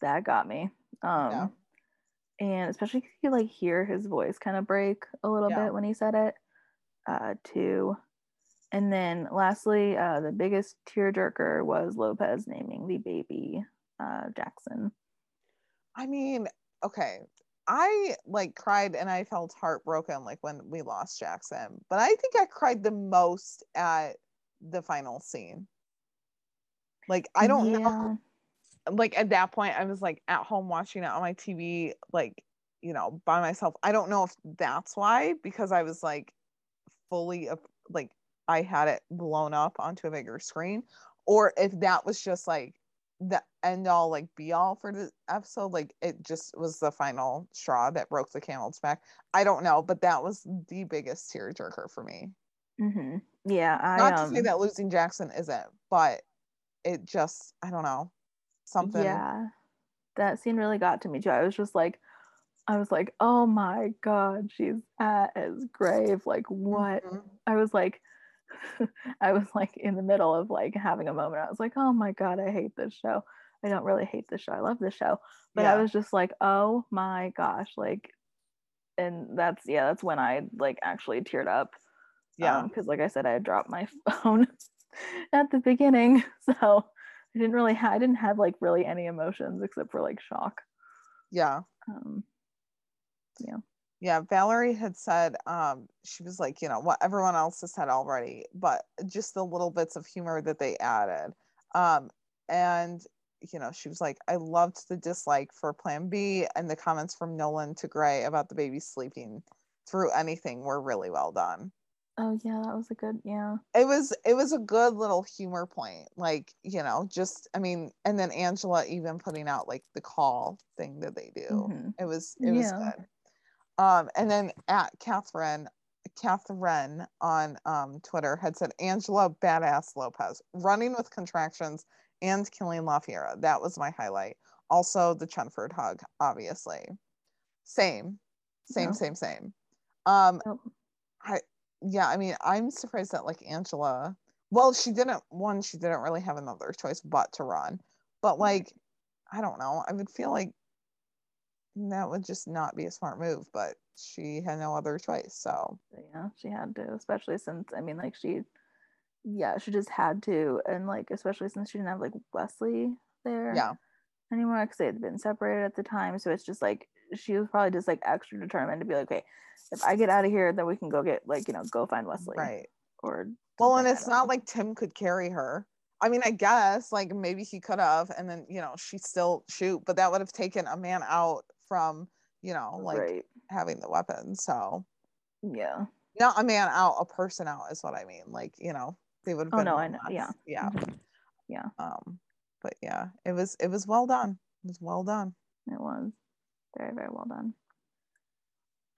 Speaker 3: that got me. Um. Yeah. And especially you like hear his voice kind of break a little yeah. bit when he said it. Uh, too. And then lastly, uh, the biggest tearjerker was Lopez naming the baby uh, Jackson.
Speaker 2: I mean, okay. I like cried and I felt heartbroken like when we lost Jackson, but I think I cried the most at the final scene. Like, I don't yeah. know. Like, at that point, I was like at home watching it on my TV, like, you know, by myself. I don't know if that's why, because I was like fully like I had it blown up onto a bigger screen, or if that was just like the end all, like be all for the episode, like it just was the final straw that broke the camel's back. I don't know, but that was the biggest tearjerker for me.
Speaker 3: Mm-hmm. Yeah, I,
Speaker 2: not um, to say that losing Jackson isn't, but it just I don't know something.
Speaker 3: Yeah, that scene really got to me too. I was just like, I was like, oh my god, she's at his grave. Like what? Mm-hmm. I was like, I was like in the middle of like having a moment. I was like, oh my God, I hate this show. I don't really hate this show. I love this show. But yeah. I was just like, oh my gosh, like and that's yeah, that's when I like actually teared up.
Speaker 2: Yeah.
Speaker 3: Because um, like I said, I had dropped my phone at the beginning. So I didn't really ha- I didn't have like really any emotions except for like shock.
Speaker 2: Yeah.
Speaker 3: Um yeah.
Speaker 2: Yeah, Valerie had said um she was like, you know, what everyone else has said already, but just the little bits of humor that they added. Um and you know, she was like, I loved the dislike for Plan B and the comments from Nolan to Gray about the baby sleeping through anything were really well done.
Speaker 3: Oh yeah, that was a good yeah.
Speaker 2: It was it was a good little humor point. Like, you know, just I mean, and then Angela even putting out like the call thing that they do. Mm-hmm. It was it was yeah. good. Um, and then at Catherine Catherine on um, Twitter had said Angela Badass Lopez running with contractions and killing La Fiera. That was my highlight. Also the Chenford hug, obviously. Same, same, same, same. Um, I yeah, I mean, I'm surprised that like Angela. Well, she didn't. One, she didn't really have another choice but to run. But like, I don't know. I would feel like that would just not be a smart move. But she had no other choice. So
Speaker 3: yeah, she had to, especially since I mean, like she yeah, she just had to, and like especially since she didn't have like Wesley there,
Speaker 2: yeah,
Speaker 3: anymore because they had been separated at the time. So it's just like she was probably just like extra determined to be like, okay, if I get out of here, then we can go get like you know go find Wesley,
Speaker 2: right?
Speaker 3: Or
Speaker 2: well, and it's not like Tim could carry her. I mean, I guess like maybe he could have, and then you know she still shoot, but that would have taken a man out from you know like right. having the weapon. So
Speaker 3: yeah,
Speaker 2: not a man out, a person out is what I mean. Like you know they would have
Speaker 3: oh no i know yeah
Speaker 2: yeah
Speaker 3: mm-hmm. yeah
Speaker 2: um but yeah it was it was well done it was well done
Speaker 3: it was very very well done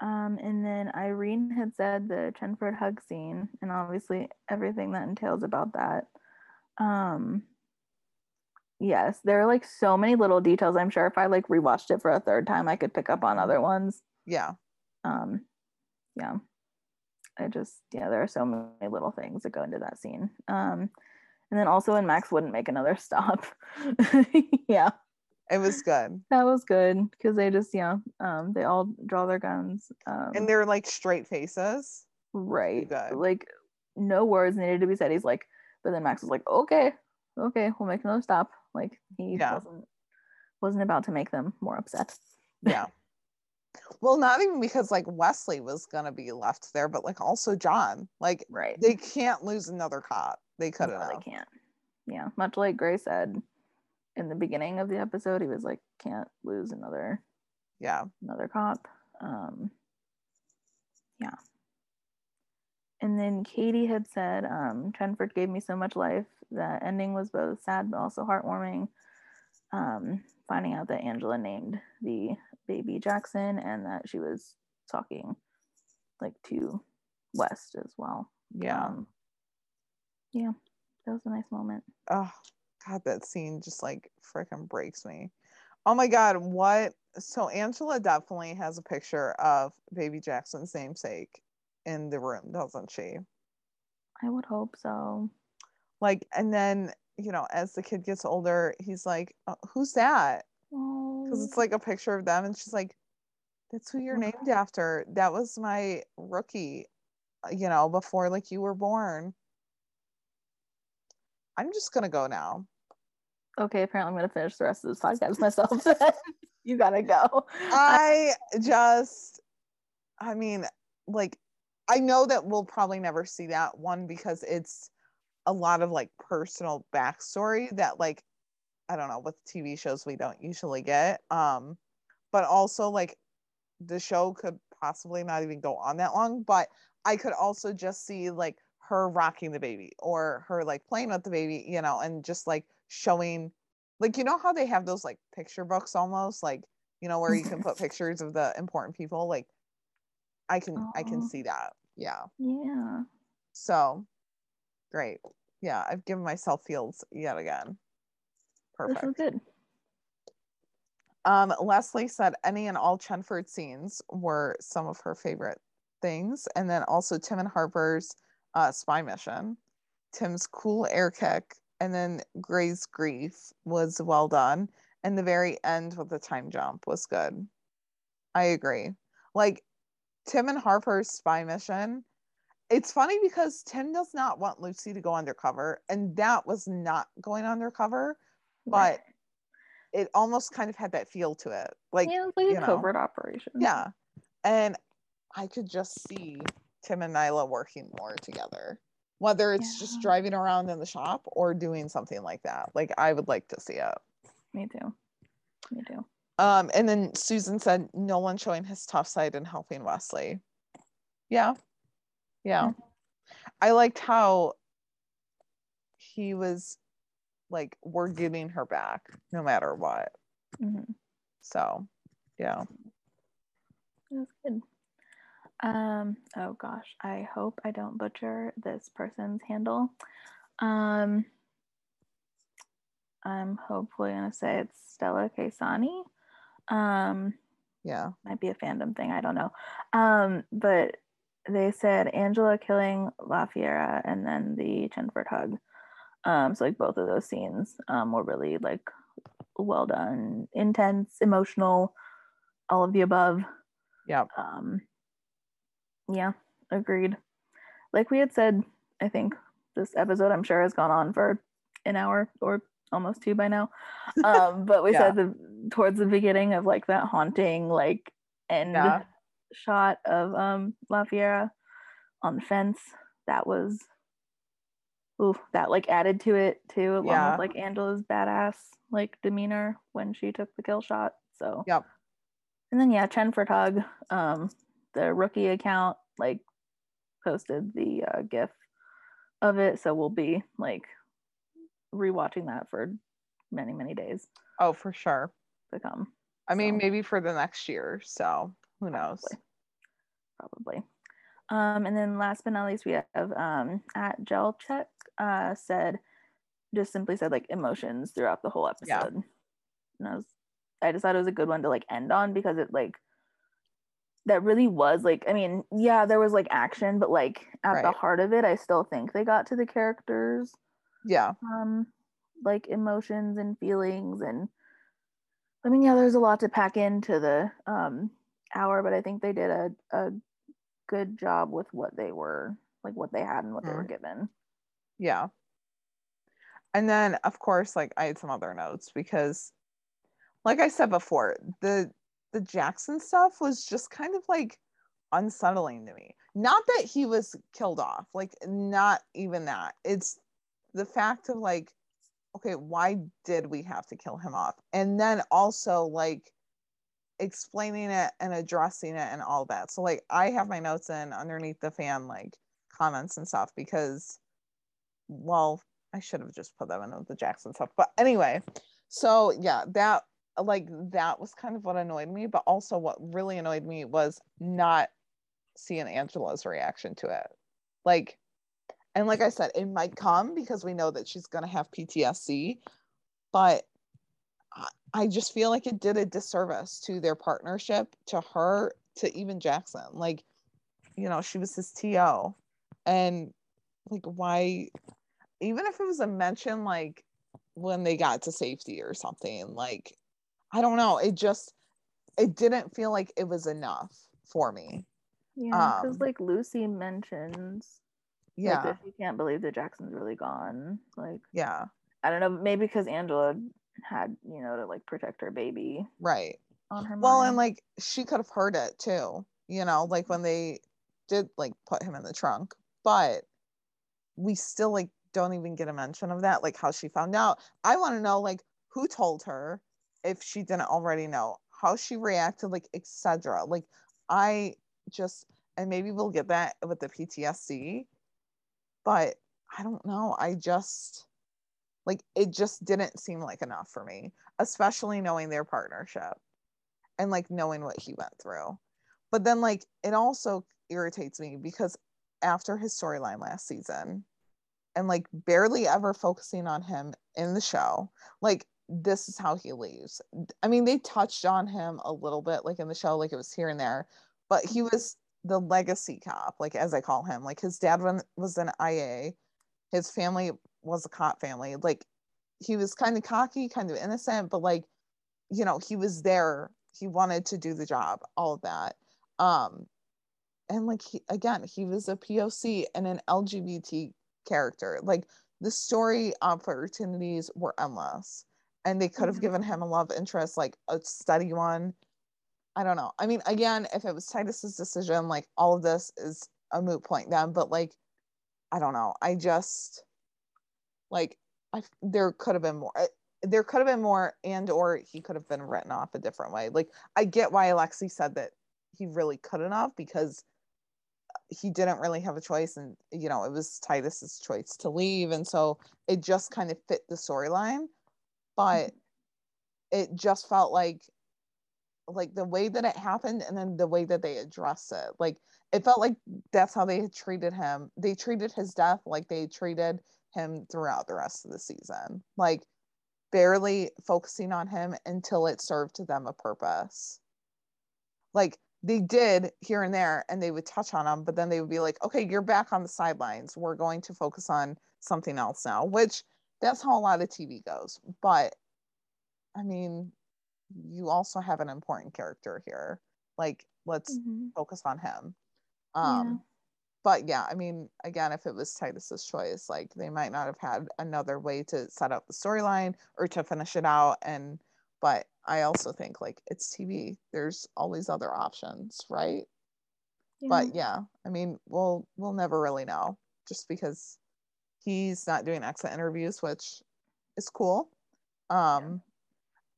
Speaker 3: um and then irene had said the chenford hug scene and obviously everything that entails about that um yes there are like so many little details i'm sure if i like rewatched it for a third time i could pick up on other ones
Speaker 2: yeah
Speaker 3: um yeah I just yeah, there are so many little things that go into that scene. Um, and then also when Max wouldn't make another stop. yeah.
Speaker 2: It was good.
Speaker 3: That was good because they just yeah, um, they all draw their guns. Um,
Speaker 2: and they're like straight faces.
Speaker 3: Right. Like no words needed to be said. He's like, but then Max was like, okay, okay, we'll make another stop. Like he yeah. wasn't wasn't about to make them more upset.
Speaker 2: Yeah. Well, not even because like Wesley was gonna be left there, but like also John. Like
Speaker 3: right.
Speaker 2: they can't lose another cop. They couldn't.
Speaker 3: No, they can't. Yeah. Much like Gray said in the beginning of the episode, he was like, can't lose another
Speaker 2: yeah.
Speaker 3: Another cop. Um yeah. And then Katie had said, um, Chenford gave me so much life. That ending was both sad but also heartwarming. Um, finding out that Angela named the baby Jackson and that she was talking like to West as well.
Speaker 2: Yeah. Um,
Speaker 3: yeah, that was a nice moment.
Speaker 2: Oh, God, that scene just like freaking breaks me. Oh my God, what? So Angela definitely has a picture of baby Jackson's namesake in the room, doesn't she?
Speaker 3: I would hope so.
Speaker 2: Like, and then, you know, as the kid gets older, he's like, oh, who's that? because it's like a picture of them and she's like that's who you're named after. That was my rookie uh, you know before like you were born. I'm just gonna go now.
Speaker 3: Okay apparently i'm gonna finish the rest of this podcast myself you gotta go.
Speaker 2: I just i mean like i know that we'll probably never see that one because it's a lot of like personal backstory that like I don't know, with TV shows we don't usually get. Um, but also like the show could possibly not even go on that long, but I could also just see like her rocking the baby or her like playing with the baby, you know, and just like showing like you know how they have those like picture books almost like you know where you can put pictures of the important people like I can. I can see that. Yeah.
Speaker 3: Yeah.
Speaker 2: So great. Yeah, I've given myself feels yet again. Perfect. This is good. Um, Leslie said any and all Chenford scenes were some of her favorite things. And then also Tim and Harper's uh, spy mission, Tim's cool air kick, and then Gray's grief was well done. And the very end with the time jump was good. I agree. Like Tim and Harper's spy mission. It's funny because Tim does not want Lucy to go undercover, and that was not going undercover, but it almost kind of had that feel to it. Like,
Speaker 3: yeah, like a covert operation.
Speaker 2: Yeah. And I could just see Tim and Nyla working more together. Whether it's yeah. just driving around in the shop or doing something like that. Like I would like to see it.
Speaker 3: Me too. Me too.
Speaker 2: Um, and then Susan said Nolan showing his tough side and helping Wesley. Yeah. Yeah. Mm-hmm. I liked how he was like, we're getting her back no matter what. Mm-hmm. So, yeah.
Speaker 3: That's good. Um, oh gosh, I hope I don't butcher this person's handle. Um, I'm hopefully gonna say it's Stella Casani. Um,
Speaker 2: yeah,
Speaker 3: might be a fandom thing. I don't know. Um, but they said Angela killing La Fiera and then the Chenford hug. Um, so like both of those scenes um, were really like well done, intense, emotional, all of the above.
Speaker 2: Yeah.
Speaker 3: Um, yeah, agreed. Like we had said, I think this episode I'm sure has gone on for an hour or almost two by now. Um, but we yeah. said the towards the beginning of like that haunting like end yeah. shot of um La Fiera on the fence. That was ooh, that like added to it too, along yeah. with like Angela's badass like demeanor when she took the kill shot. So
Speaker 2: yep.
Speaker 3: And then yeah, Chenford Hug, um, the rookie account like posted the uh, GIF of it, so we'll be like rewatching that for many many days.
Speaker 2: Oh, for sure.
Speaker 3: To come.
Speaker 2: I mean, so. maybe for the next year. So who knows?
Speaker 3: Probably. Probably. Um, and then last but not least, we have um, at Gel Check uh, said, just simply said like emotions throughout the whole episode. Yeah. And I was, I just thought it was a good one to like end on because it like that really was like i mean yeah there was like action but like at right. the heart of it i still think they got to the characters
Speaker 2: yeah
Speaker 3: um like emotions and feelings and i mean yeah there's a lot to pack into the um hour but i think they did a, a good job with what they were like what they had and what mm. they were mm-hmm. given
Speaker 2: yeah and then of course like i had some other notes because like i said before the the Jackson stuff was just kind of like unsettling to me. Not that he was killed off, like not even that. It's the fact of like, okay, why did we have to kill him off? And then also like explaining it and addressing it and all that. So like I have my notes in underneath the fan like comments and stuff because well, I should have just put them in the Jackson stuff. But anyway, so yeah, that like that was kind of what annoyed me but also what really annoyed me was not seeing angela's reaction to it like and like i said it might come because we know that she's going to have ptsd but i just feel like it did a disservice to their partnership to her to even jackson like you know she was his to and like why even if it was a mention like when they got to safety or something like I don't know. It just it didn't feel like it was enough for me.
Speaker 3: Yeah, because um, like Lucy mentions, yeah, like, she can't believe that Jackson's really gone. Like,
Speaker 2: yeah,
Speaker 3: I don't know. Maybe because Angela had you know to like protect her baby,
Speaker 2: right? On her well, mind. and like she could have heard it too. You know, like when they did like put him in the trunk, but we still like don't even get a mention of that, like how she found out. I want to know like who told her if she didn't already know how she reacted like etc like i just and maybe we'll get that with the ptsd but i don't know i just like it just didn't seem like enough for me especially knowing their partnership and like knowing what he went through but then like it also irritates me because after his storyline last season and like barely ever focusing on him in the show like this is how he leaves. I mean, they touched on him a little bit, like in the show, like it was here and there, but he mm-hmm. was the legacy cop, like as I call him. Like his dad was an IA, his family was a cop family. Like he was kind of cocky, kind of innocent, but like, you know, he was there. He wanted to do the job, all of that. Um, and like he again he was a poc and an lgbt character like the story opportunities were endless and they could have mm-hmm. given him a love interest like a steady one i don't know. I mean again if it was titus's decision like all of this is a moot point then but like i don't know. I just like I, there could have been more eh, there could have been more and or he could have been written off a different way. Like i get why alexi said that he really couldn't have because uh, he didn't really have a choice and you know it was titus's choice to leave. And so it just kind of fit the storyline but mm-hmm. it just felt like like the way that it happened and then the way that they address it. Like it felt like that's how they had treated him. They treated his death like they treated him throughout the rest of the season. Like barely focusing on him until it served to them a purpose. Like they did here and there and they would touch on him but then they would be like okay you're back on the sidelines. We're going to focus on something else now which that's how a lot of tv goes. But i mean you also have an important character here like let's mm-hmm. focus on him um yeah. but yeah i mean again if it was titus's choice like they might not have had another way to set up the storyline or to finish it out and but I also think like it's TV. There's always other options, right? Yeah. But yeah, I mean, we'll we'll never really know just because he's not doing exit interviews, which is cool. Um.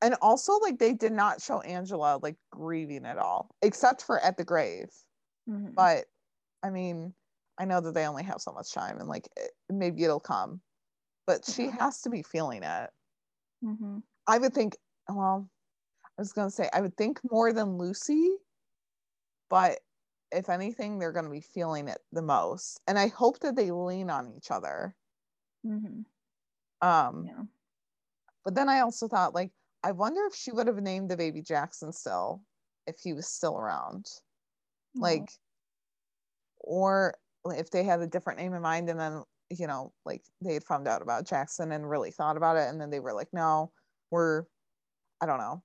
Speaker 2: And also like they did not show Angela like grieving at all, except for at the grave. Mm-hmm. But I mean, I know that they only have so much time and like it, maybe it'll come. But she has to be feeling it. Mm-hmm. I would think well, I was gonna say I would think more than Lucy, but if anything, they're gonna be feeling it the most. And I hope that they lean on each other. Mm-hmm. Um yeah. but then I also thought like I wonder if she would have named the baby Jackson still if he was still around. Mm-hmm. Like or if they had a different name in mind and then you know like they had found out about Jackson and really thought about it and then they were like no we're I don't know.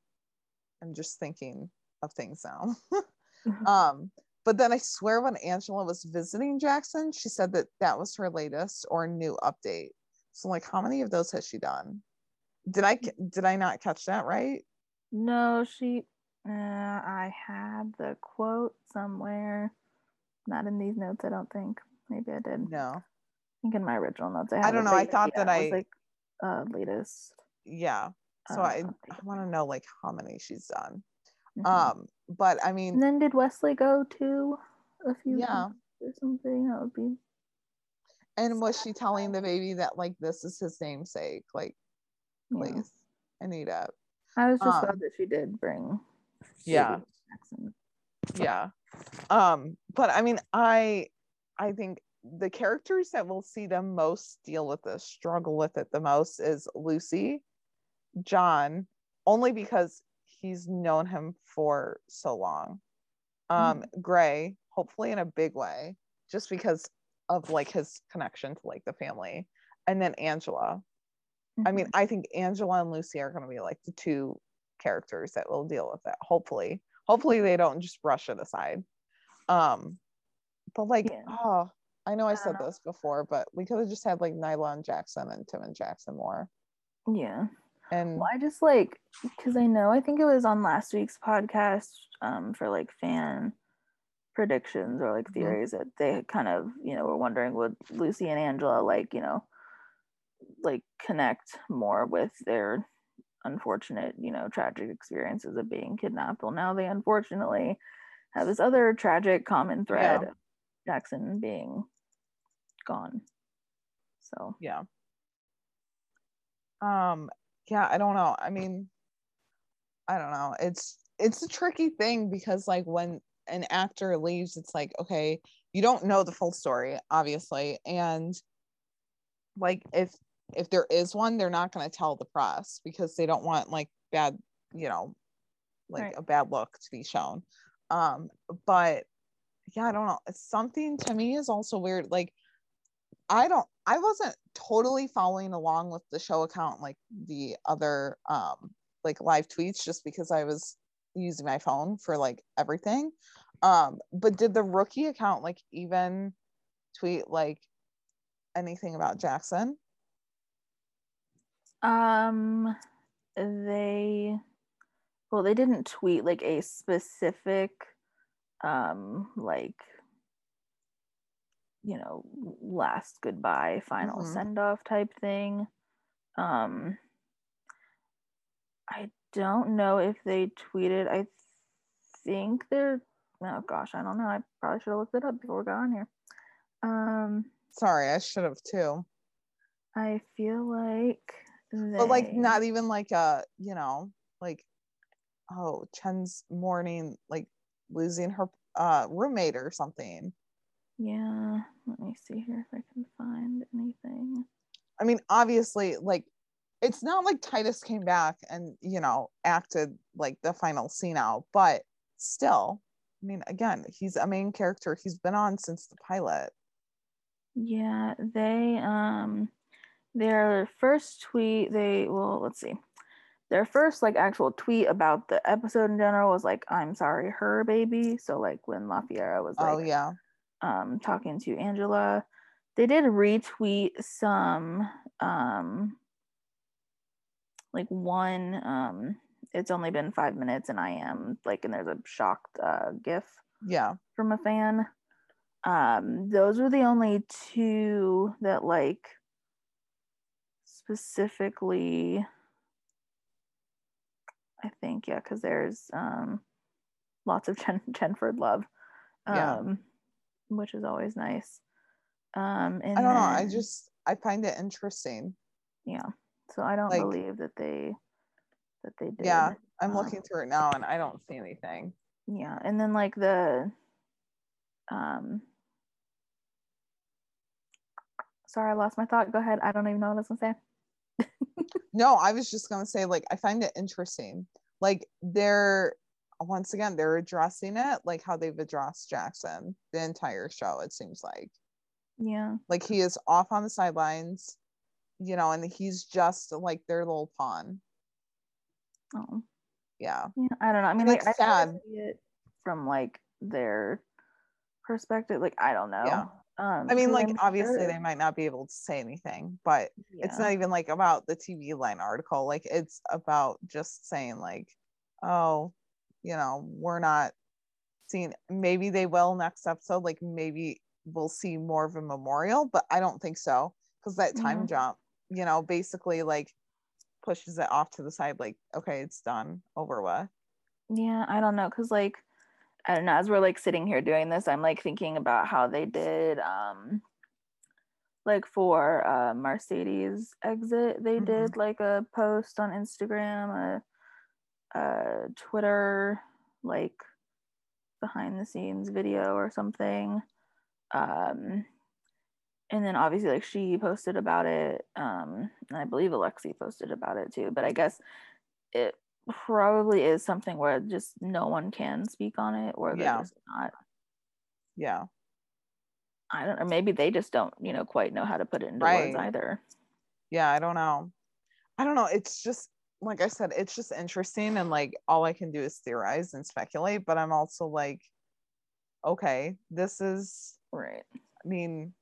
Speaker 2: I'm just thinking of things now. Mm-hmm. um, but then I swear when Angela was visiting Jackson, she said that that was her latest or new update. So like, how many of those has she done? Did I did I not catch that right?
Speaker 3: No, she. Uh, I had the quote somewhere. Not in these notes, I don't think. Maybe I did.
Speaker 2: No. I
Speaker 3: think in my original notes,
Speaker 2: I, had. I don't know. I thought that I was
Speaker 3: like uh, latest.
Speaker 2: Yeah, so I, I want to know like how many she's done. Mm-hmm. Um, but I mean,
Speaker 3: and then did Wesley go to a few? Yeah, or something. That would be.
Speaker 2: And was she telling the baby that like this is his namesake? Like, please, yeah. Anita.
Speaker 3: I was just um, glad that she did bring.
Speaker 2: Yeah. Jackson. Yeah. Um, but I mean, I, I think the characters that will see them most deal with this, struggle with it the most, is Lucy John only because he's known him for so long. Um, mm-hmm. Gray, hopefully in a big way, just because of like his connection to like the family. And then Angela. Mm-hmm. I mean, mm-hmm. I think Angela and Lucy are going to be like the two characters that will deal with it. Hopefully, hopefully they don't just brush it aside. Um, but like, yeah. oh, I know I, I said know. this before, but we could have just had like Nyla and Jackson and Tim and Jackson more.
Speaker 3: Yeah. And well, I just like because I know I think it was on last week's podcast um, for like fan predictions or like mm-hmm. theories mm-hmm. that they kind of you know were wondering would Lucy and Angela like you know like connect more with their unfortunate you know tragic experiences of being kidnapped. Well, now they unfortunately have this other tragic common thread: yeah. Jackson being gone. So
Speaker 2: yeah. Um, yeah i don't know i mean i don't know it's it's a tricky thing because like when an actor leaves it's like okay you don't know the full story obviously and like if if there is one they're not going to tell the press because they don't want like bad you know like right. a bad look to be shown um but yeah i don't know something to me is also weird like I don't I wasn't totally following along with the show account like the other um like live tweets just because I was using my phone for like everything. Um, but did the rookie account like even tweet like anything about Jackson?
Speaker 3: Um, they well, they didn't tweet like a specific, um, like you know, last goodbye, final mm-hmm. send off type thing. Um, I don't know if they tweeted. I think they're. Oh gosh, I don't know. I probably should have looked it up before we got on here. Um,
Speaker 2: sorry, I should have too.
Speaker 3: I feel like.
Speaker 2: They... But like, not even like a you know like, oh, Chen's mourning like losing her uh roommate or something.
Speaker 3: Yeah, let me see here if I can find anything.
Speaker 2: I mean, obviously, like it's not like Titus came back and you know acted like the final scene out, but still, I mean, again, he's a main character. He's been on since the pilot.
Speaker 3: Yeah, they um their first tweet, they well, let's see. Their first like actual tweet about the episode in general was like, I'm sorry, her baby. So like when La Fiera was oh, like,
Speaker 2: Oh yeah.
Speaker 3: Um, talking to Angela. They did retweet some um like one um it's only been five minutes and i am like and there's a shocked uh gif
Speaker 2: yeah
Speaker 3: from a fan um those were the only two that like specifically i think yeah because there's um lots of Chen- chenford love um yeah. which is always nice um
Speaker 2: and i don't then, know i just i find it interesting
Speaker 3: yeah so I don't like, believe that they that they did.
Speaker 2: Yeah, I'm um, looking through it now and I don't see anything.
Speaker 3: Yeah, and then like the um sorry, I lost my thought. Go ahead. I don't even know what I was gonna
Speaker 2: say. No, I was just gonna say like I find it interesting. Like they're once again they're addressing it like how they've addressed Jackson the entire show, it seems like.
Speaker 3: Yeah.
Speaker 2: Like he is off on the sidelines you know, and he's just like their little pawn.
Speaker 3: Oh.
Speaker 2: Yeah.
Speaker 3: Yeah, I don't know. I mean, like, I sad. see it from like their perspective. Like, I don't know.
Speaker 2: Yeah. Um, I mean, like, I'm obviously sure. they might not be able to say anything, but yeah. it's not even like about the TV line article. Like, it's about just saying, like, oh, you know, we're not seeing, maybe they will next episode. Like, maybe we'll see more of a memorial, but I don't think so because that time mm-hmm. jump you know, basically like pushes it off to the side, like, okay, it's done, over with.
Speaker 3: Yeah, I don't know, because like I don't know, as we're like sitting here doing this, I'm like thinking about how they did um like for uh Mercedes exit, they mm-hmm. did like a post on Instagram, a, a Twitter, like behind the scenes video or something. Um and then obviously like she posted about it um and i believe alexi posted about it too but i guess it probably is something where just no one can speak on it or they're yeah. just not
Speaker 2: yeah
Speaker 3: i don't know maybe they just don't you know quite know how to put it into right. words either
Speaker 2: yeah i don't know i don't know it's just like i said it's just interesting and like all i can do is theorize and speculate but i'm also like okay this is
Speaker 3: right
Speaker 2: i mean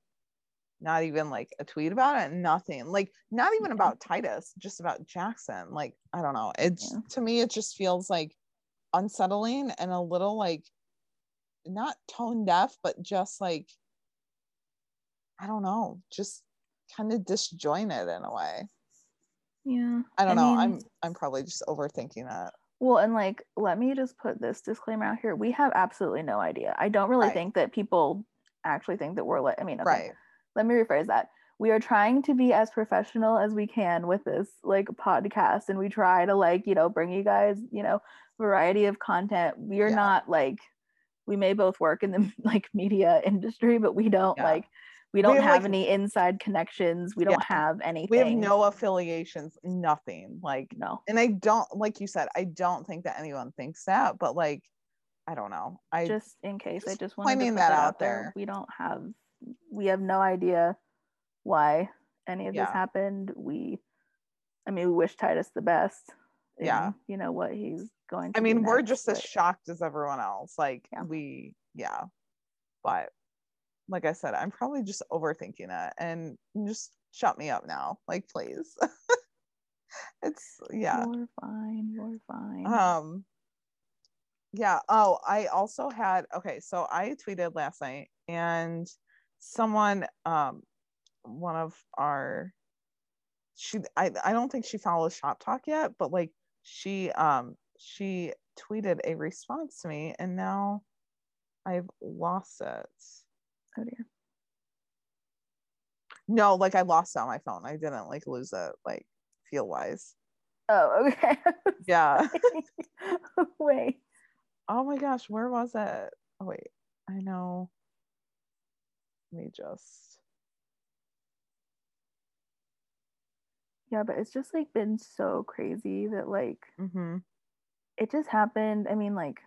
Speaker 2: not even like a tweet about it nothing like not even about titus just about jackson like i don't know it's yeah. to me it just feels like unsettling and a little like not tone deaf but just like i don't know just kind of disjointed in a way
Speaker 3: yeah
Speaker 2: i don't I know mean, i'm i'm probably just overthinking that
Speaker 3: well and like let me just put this disclaimer out here we have absolutely no idea i don't really right. think that people actually think that we're like i mean okay,
Speaker 2: right
Speaker 3: let me rephrase that we are trying to be as professional as we can with this like podcast and we try to like you know bring you guys you know variety of content we are yeah. not like we may both work in the like media industry but we don't yeah. like we don't we have, have like, any inside connections we don't yeah. have anything
Speaker 2: we have no affiliations nothing like
Speaker 3: no
Speaker 2: and i don't like you said i don't think that anyone thinks that but like i don't know i
Speaker 3: just in case just i just wanted to put that, that out there. there we don't have we have no idea why any of yeah. this happened. We, I mean, we wish Titus the best. In,
Speaker 2: yeah.
Speaker 3: You know what he's going
Speaker 2: I mean, we're just but... as shocked as everyone else. Like yeah. we, yeah. But like I said, I'm probably just overthinking it and just shut me up now. Like, please. it's yeah.
Speaker 3: You're fine. You're fine.
Speaker 2: Um yeah. Oh, I also had okay, so I tweeted last night and someone um one of our she I, I don't think she follows shop talk yet but like she um she tweeted a response to me and now i've lost it.
Speaker 3: Oh dear.
Speaker 2: No like i lost it on my phone. I didn't like lose it like feel wise
Speaker 3: oh okay.
Speaker 2: Yeah.
Speaker 3: Wait.
Speaker 2: Oh my gosh where was it? Oh wait. I know me just
Speaker 3: Yeah, but it's just like been so crazy that like
Speaker 2: mm-hmm.
Speaker 3: it just happened. I mean, like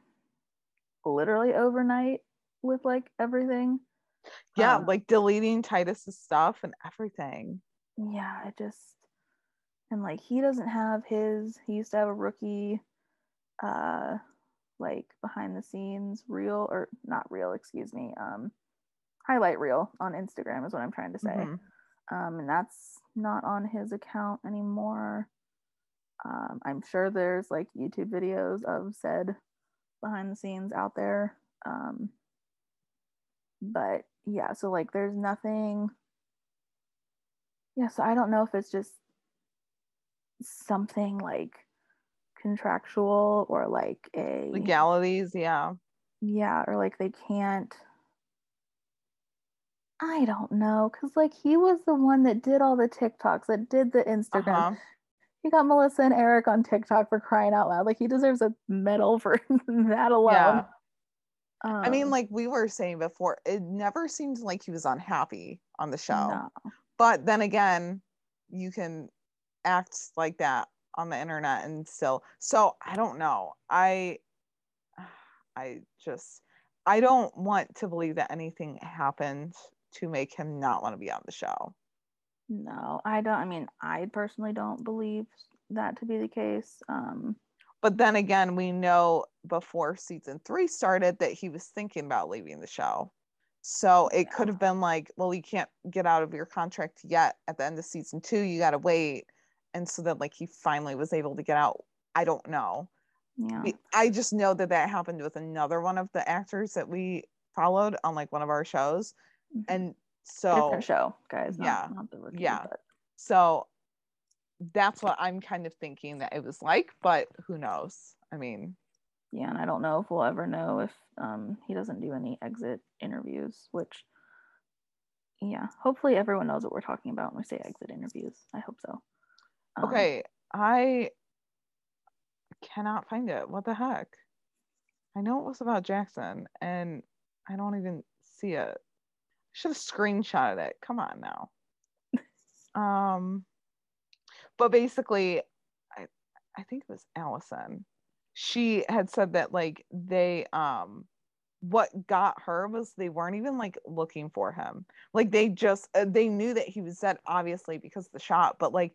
Speaker 3: literally overnight with like everything.
Speaker 2: Yeah, um, like deleting Titus's stuff and everything.
Speaker 3: Yeah, it just and like he doesn't have his he used to have a rookie uh like behind the scenes real or not real, excuse me, um highlight reel on Instagram is what I'm trying to say. Mm-hmm um, and that's not on his account anymore. Um, I'm sure there's like YouTube videos of said behind the scenes out there. Um, but yeah, so like there's nothing. Yeah, so I don't know if it's just something like contractual or like a
Speaker 2: legalities, yeah.
Speaker 3: Yeah, or like they can't I don't know, cause like he was the one that did all the TikToks, that did the Instagram. Uh-huh. He got Melissa and Eric on TikTok for crying out loud. Like he deserves a medal for that alone. Yeah.
Speaker 2: Um, I mean, um, like we were saying before, it never seemed like he was unhappy on the show. No. But then again, you can act like that on the internet and still. So I don't know. I, I just, I don't want to believe that anything happened to make him not want to be on the show.
Speaker 3: No, I don't. I mean, I personally don't believe that to be the case. Um,
Speaker 2: but then again, we know before season three started that he was thinking about leaving the show. So it yeah. could have been like, well, you can't get out of your contract yet at the end of season two. You got to wait. And so then, like, he finally was able to get out. I don't know.
Speaker 3: Yeah.
Speaker 2: I just know that that happened with another one of the actors that we followed on like one of our shows. And so
Speaker 3: different show guys not, yeah. not the rookie,
Speaker 2: yeah. but. so that's what i'm kind of thinking that it was like but who knows? I mean
Speaker 3: yeah and i don't know if we'll ever know if um he doesn't do any exit interviews which yeah hopefully everyone knows what we're talking about when we say exit interviews. I hope so.
Speaker 2: Um, okay i cannot find it. What the heck? I know it was about jackson and i don't even see it should have screenshotted it. Come on now. um, but basically, I I think it was Allison. She had said that like they um what got her was they weren't even like looking for him. Like they just uh, they knew that he was dead obviously because the shot, but like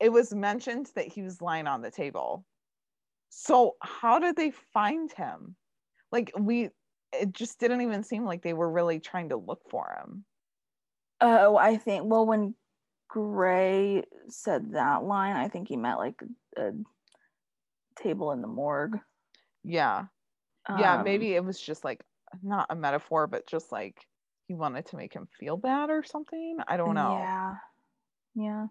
Speaker 2: it was mentioned that he was lying on the table. So how did they find him? Like we it just didn't even seem like they were really trying to look for him.
Speaker 3: Oh, I think well when Gray said that line, I think he meant like a, a table in the morgue.
Speaker 2: Yeah. Yeah, um, maybe it was just like not a metaphor, but just like he wanted to make him feel bad or something. I don't know.
Speaker 3: Yeah. Yeah.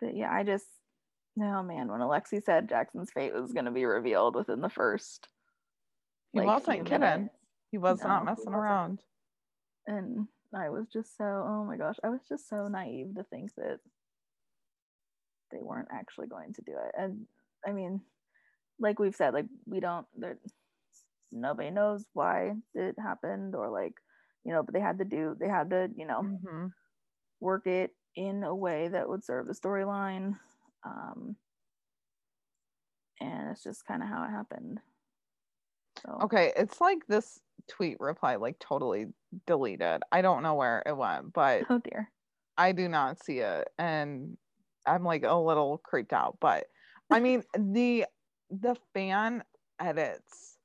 Speaker 3: But yeah, I just no oh man, when Alexi said Jackson's fate was gonna be revealed within the first
Speaker 2: he like, wasn't kidding. Minutes. He was no, not messing around.
Speaker 3: And I was just so, oh my gosh, I was just so naive to think that they weren't actually going to do it. And I mean, like we've said, like we don't, there, nobody knows why it happened or like, you know, but they had to do, they had to, you know,
Speaker 2: mm-hmm.
Speaker 3: work it in a way that would serve the storyline. Um, and it's just kind of how it happened.
Speaker 2: So. Okay, it's like this tweet reply like totally deleted. I don't know where it went, but
Speaker 3: oh dear.
Speaker 2: I do not see it and I'm like a little creeped out, but I mean, the the fan edits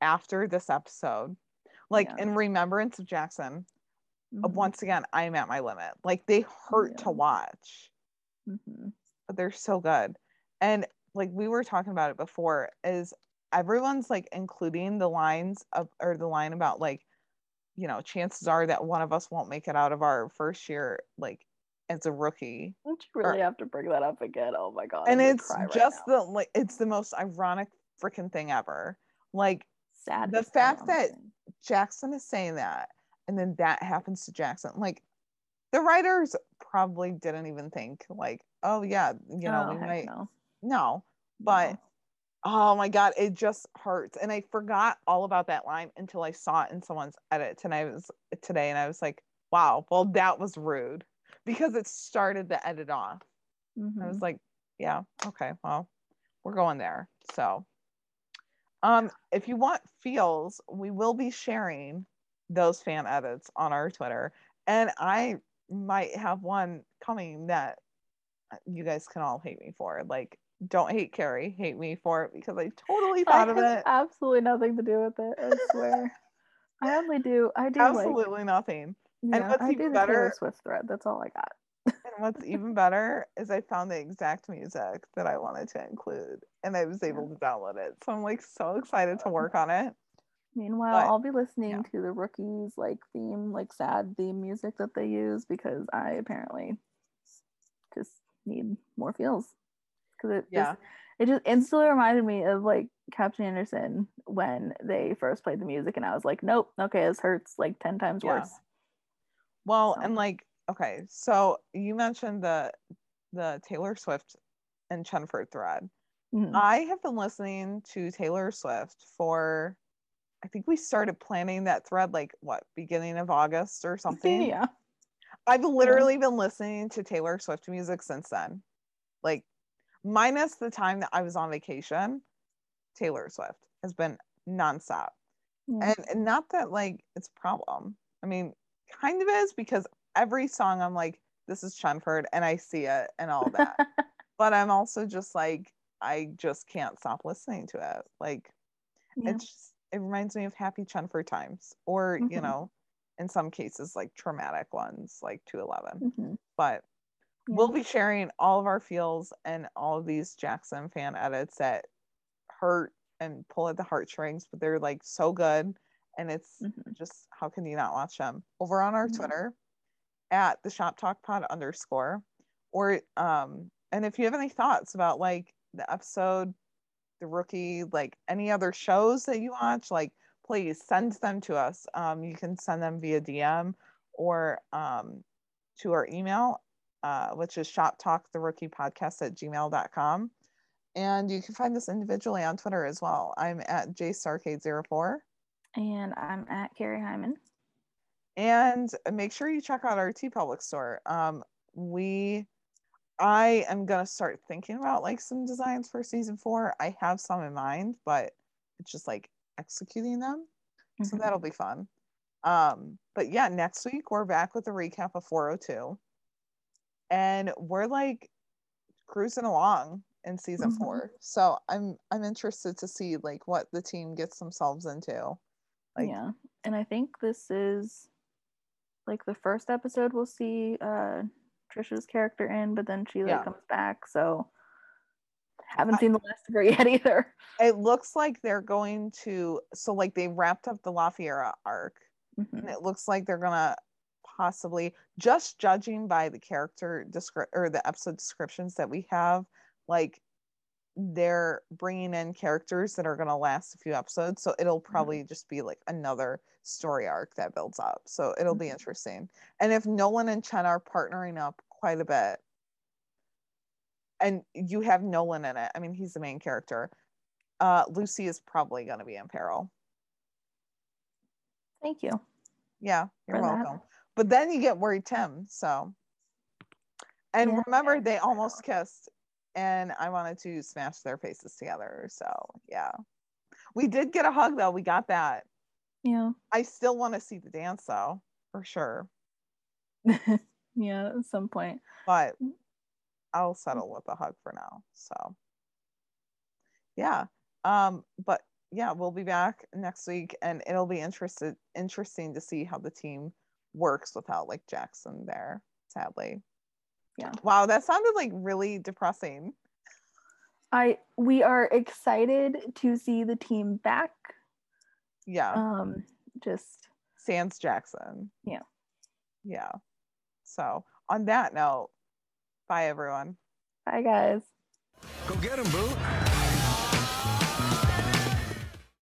Speaker 2: after this episode, like yeah. in remembrance of Jackson, uh, mm-hmm. once again, I'm at my limit. Like they hurt yeah. to watch, mm-hmm. but they're so good. And like we were talking about it before, is everyone's like including the lines of or the line about like, you know, chances are that one of us won't make it out of our first year, like as a rookie.
Speaker 3: Don't you really or, have to bring that up again? Oh my god!
Speaker 2: And it's just right the like it's the most ironic freaking thing ever. Like sad. The fact that Jackson is saying that, and then that happens to Jackson, like the writers probably didn't even think like, oh yeah, you know, oh, we might no. no. But no. Oh my god, it just hurts. And I forgot all about that line until I saw it in someone's edit and I was today and I was like, wow, well that was rude because it started the edit off. Mm-hmm. I was mm-hmm. like, yeah, okay, well, we're going there. So um, if you want feels, we will be sharing those fan edits on our Twitter. And I might have one coming that you guys can all hate me for. Like, don't hate Carrie, hate me for it because I totally thought of it.
Speaker 3: Absolutely nothing to do with it. I swear. I only do. I do
Speaker 2: absolutely like, nothing.
Speaker 3: Yeah, and what's I even better, Taylor Swift thread. That's all I got.
Speaker 2: and what's even better is I found the exact music that I wanted to include, and I was able to download it. So I'm like so excited to work on it.
Speaker 3: Meanwhile, but, I'll be listening yeah. to the rookies like theme, like sad theme music that they use because I apparently just need more feels. Because it yeah. just it just instantly reminded me of like Captain Anderson when they first played the music, and I was like, nope, okay, this hurts like ten times yeah. worse.
Speaker 2: Well, so. and like okay, so you mentioned the the Taylor Swift and Chenford thread. Mm-hmm. I have been listening to Taylor Swift for I think we started planning that thread like what, beginning of August or something.
Speaker 3: yeah.
Speaker 2: I've literally yeah. been listening to Taylor Swift music since then. Like minus the time that I was on vacation, Taylor Swift has been nonstop. Yeah. And, and not that like it's a problem. I mean, kind of is because every song I'm like, this is Chenford and I see it and all that. but I'm also just like, I just can't stop listening to it. Like yeah. it's just it reminds me of happy Chenford times, or mm-hmm. you know, in some cases like traumatic ones like 211. Mm-hmm. But. We'll be sharing all of our feels and all of these Jackson fan edits that hurt and pull at the heartstrings, but they're like so good. And it's mm-hmm. just how can you not watch them over on our mm-hmm. Twitter at the shop talk pod underscore or um and if you have any thoughts about like the episode the rookie like any other shows that you watch like please send them to us um, you can send them via dm or um, to our email uh, which is shop talk the rookie podcast at gmail.com and you can find us individually on twitter as well i'm at jsarcade04
Speaker 3: and i'm at carrie hyman
Speaker 2: and make sure you check out our TeePublic store um, we I am gonna start thinking about like some designs for season four. I have some in mind, but it's just like executing them. Mm-hmm. So that'll be fun. Um, but yeah, next week we're back with a recap of 402. And we're like cruising along in season mm-hmm. four. So I'm I'm interested to see like what the team gets themselves into.
Speaker 3: Like Yeah. And I think this is like the first episode we'll see uh Trisha's character in, but then she like yeah. comes back. So haven't seen the last of her yet either.
Speaker 2: It looks like they're going to so like they wrapped up the La Fiera arc, mm-hmm. and it looks like they're gonna possibly just judging by the character descript or the episode descriptions that we have, like they're bringing in characters that are going to last a few episodes so it'll probably mm-hmm. just be like another story arc that builds up so it'll mm-hmm. be interesting and if nolan and chen are partnering up quite a bit and you have nolan in it i mean he's the main character uh lucy is probably going to be in peril
Speaker 3: thank you
Speaker 2: yeah you're welcome that. But then you get worried tim so and yeah. remember they almost kissed and I wanted to smash their faces together. So yeah, we did get a hug though. We got that.
Speaker 3: Yeah.
Speaker 2: I still want to see the dance though, for sure.
Speaker 3: yeah, at some point.
Speaker 2: But I'll settle with a hug for now. So yeah. Um, but yeah, we'll be back next week and it'll be interested interesting to see how the team works without like Jackson there, sadly.
Speaker 3: Yeah.
Speaker 2: Wow, that sounded like really depressing.
Speaker 3: I we are excited to see the team back.
Speaker 2: Yeah.
Speaker 3: Um just
Speaker 2: Sans Jackson.
Speaker 3: Yeah.
Speaker 2: Yeah. So on that note, bye everyone.
Speaker 3: Bye guys.
Speaker 4: Go get him, boo.